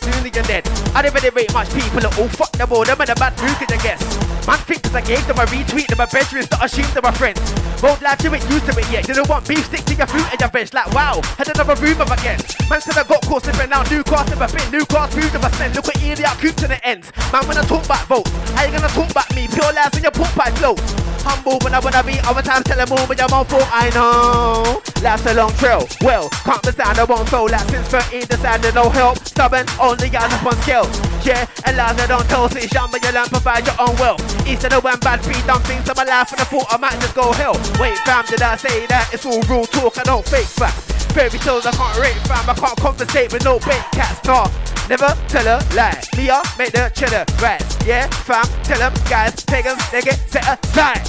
Soon you're dead. I didn't really rate much people at all. Fuck them in a bad mood, I guess. Man think I gave them a retweet, them a bedrooms that I assumed they my friends. Road life, you ain't used to it yet. Didn't want beef, stick to your fruit and your veg. Like wow, had another room of again. Man said I got caught slipping now. New cars never been, new moved of a spend. Look at idiot coop to the ends. Man, when I talk about votes, how you gonna talk about me? Pure lies in your pork pie flows. Humble when I wanna be, other times tell them all, but your mouth full. I know. Life's a long trail. Well, can't sound, I won't fail. Like since 13, decided no help. Stubborn, only guys up on scales. Yeah, and lies I don't tell. Since young, but you learn provide your own wealth. East of the when bad feet done things to my life, and I thought I might just go hell. Wait, fam, did I say that? It's all real talk, I don't fake facts. Fairy tales, I can't rate, fam. I can't compensate with no bait cats, nah. Never tell a lie. Up, make the cheddar rise. Yeah, fam, tell them guys, pagans, they get set aside.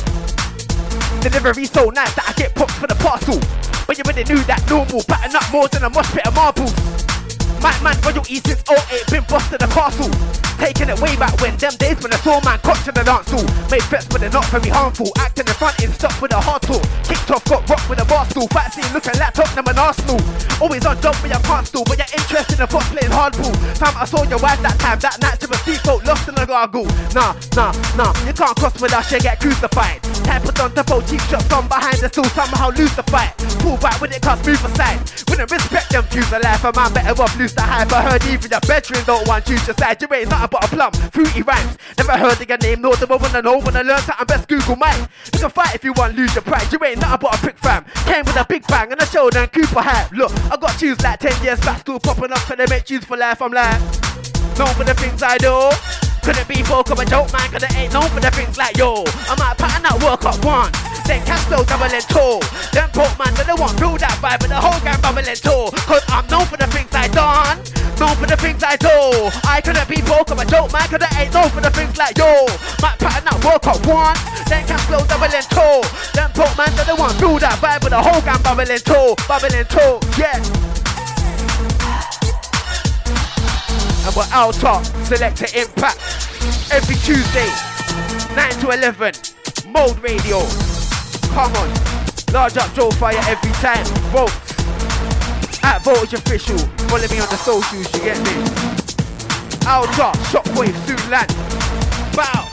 Delivery so nice that I get popped for the parcel. But you already knew that normal. Pattern up more than a mosh pit of marbles. Man, man, royalty since 08, been boss to the castle. Taking it way back when them days when I saw man cocked in the dance hall. Made threats but they're not very harmful. Acting in front in stop with a hard talk. Kicked off, got rocked with a bar stool. Fat scene looking like Tottenham and Arsenal. Always on job but you can't stool. But you're interested in foot playing hardball. Time I saw your wife that time, that night she was default, lost in the gargle. Nah, nah, nah, you can't cross with us, you get crucified. Type of on the phone, cheap shots on behind the stool, somehow lose the fight. Pull back when it comes, move aside. Wouldn't respect them views of life, a man better off lose the hype. I heard even your bedroom don't want you to side. You ain't nothing but a plum, fruity rhymes. Never heard of your name, nor do I wanna know when I learn something best Google mine. You can fight if you want, lose your pride. You ain't nothing but a prick fam. Came with a big bang and a shoulder and Cooper hat. Look, I got tunes like 10 years back, still popping up, and they make tunes for life. I'm like, known for the things I do. Couldn't be folk of a joke, man, cause it ain't known for the things like yo. I might pattern that work up once, then cash flow doubling two. Them poke man, they don't want feel that vibe, but the whole gang bubbling too. Cause I'm known for the things I done, known for the things I do. I couldn't be folk of a joke, man, cause it ain't known for the things like yo. Might pattern that work up once, then cash flow doubling two. Them poke man, they don't want feel that vibe, but the whole gang bubbling too, bubbling too, yeah. And we're out top, Selecta Impact. Every Tuesday, 9 to 11, Mode Radio. Come on, large up Joe Fire every time. Vote. At Voltage Official. Follow me on the socials, you get me? Out top, Shockwave, soon land. Bow.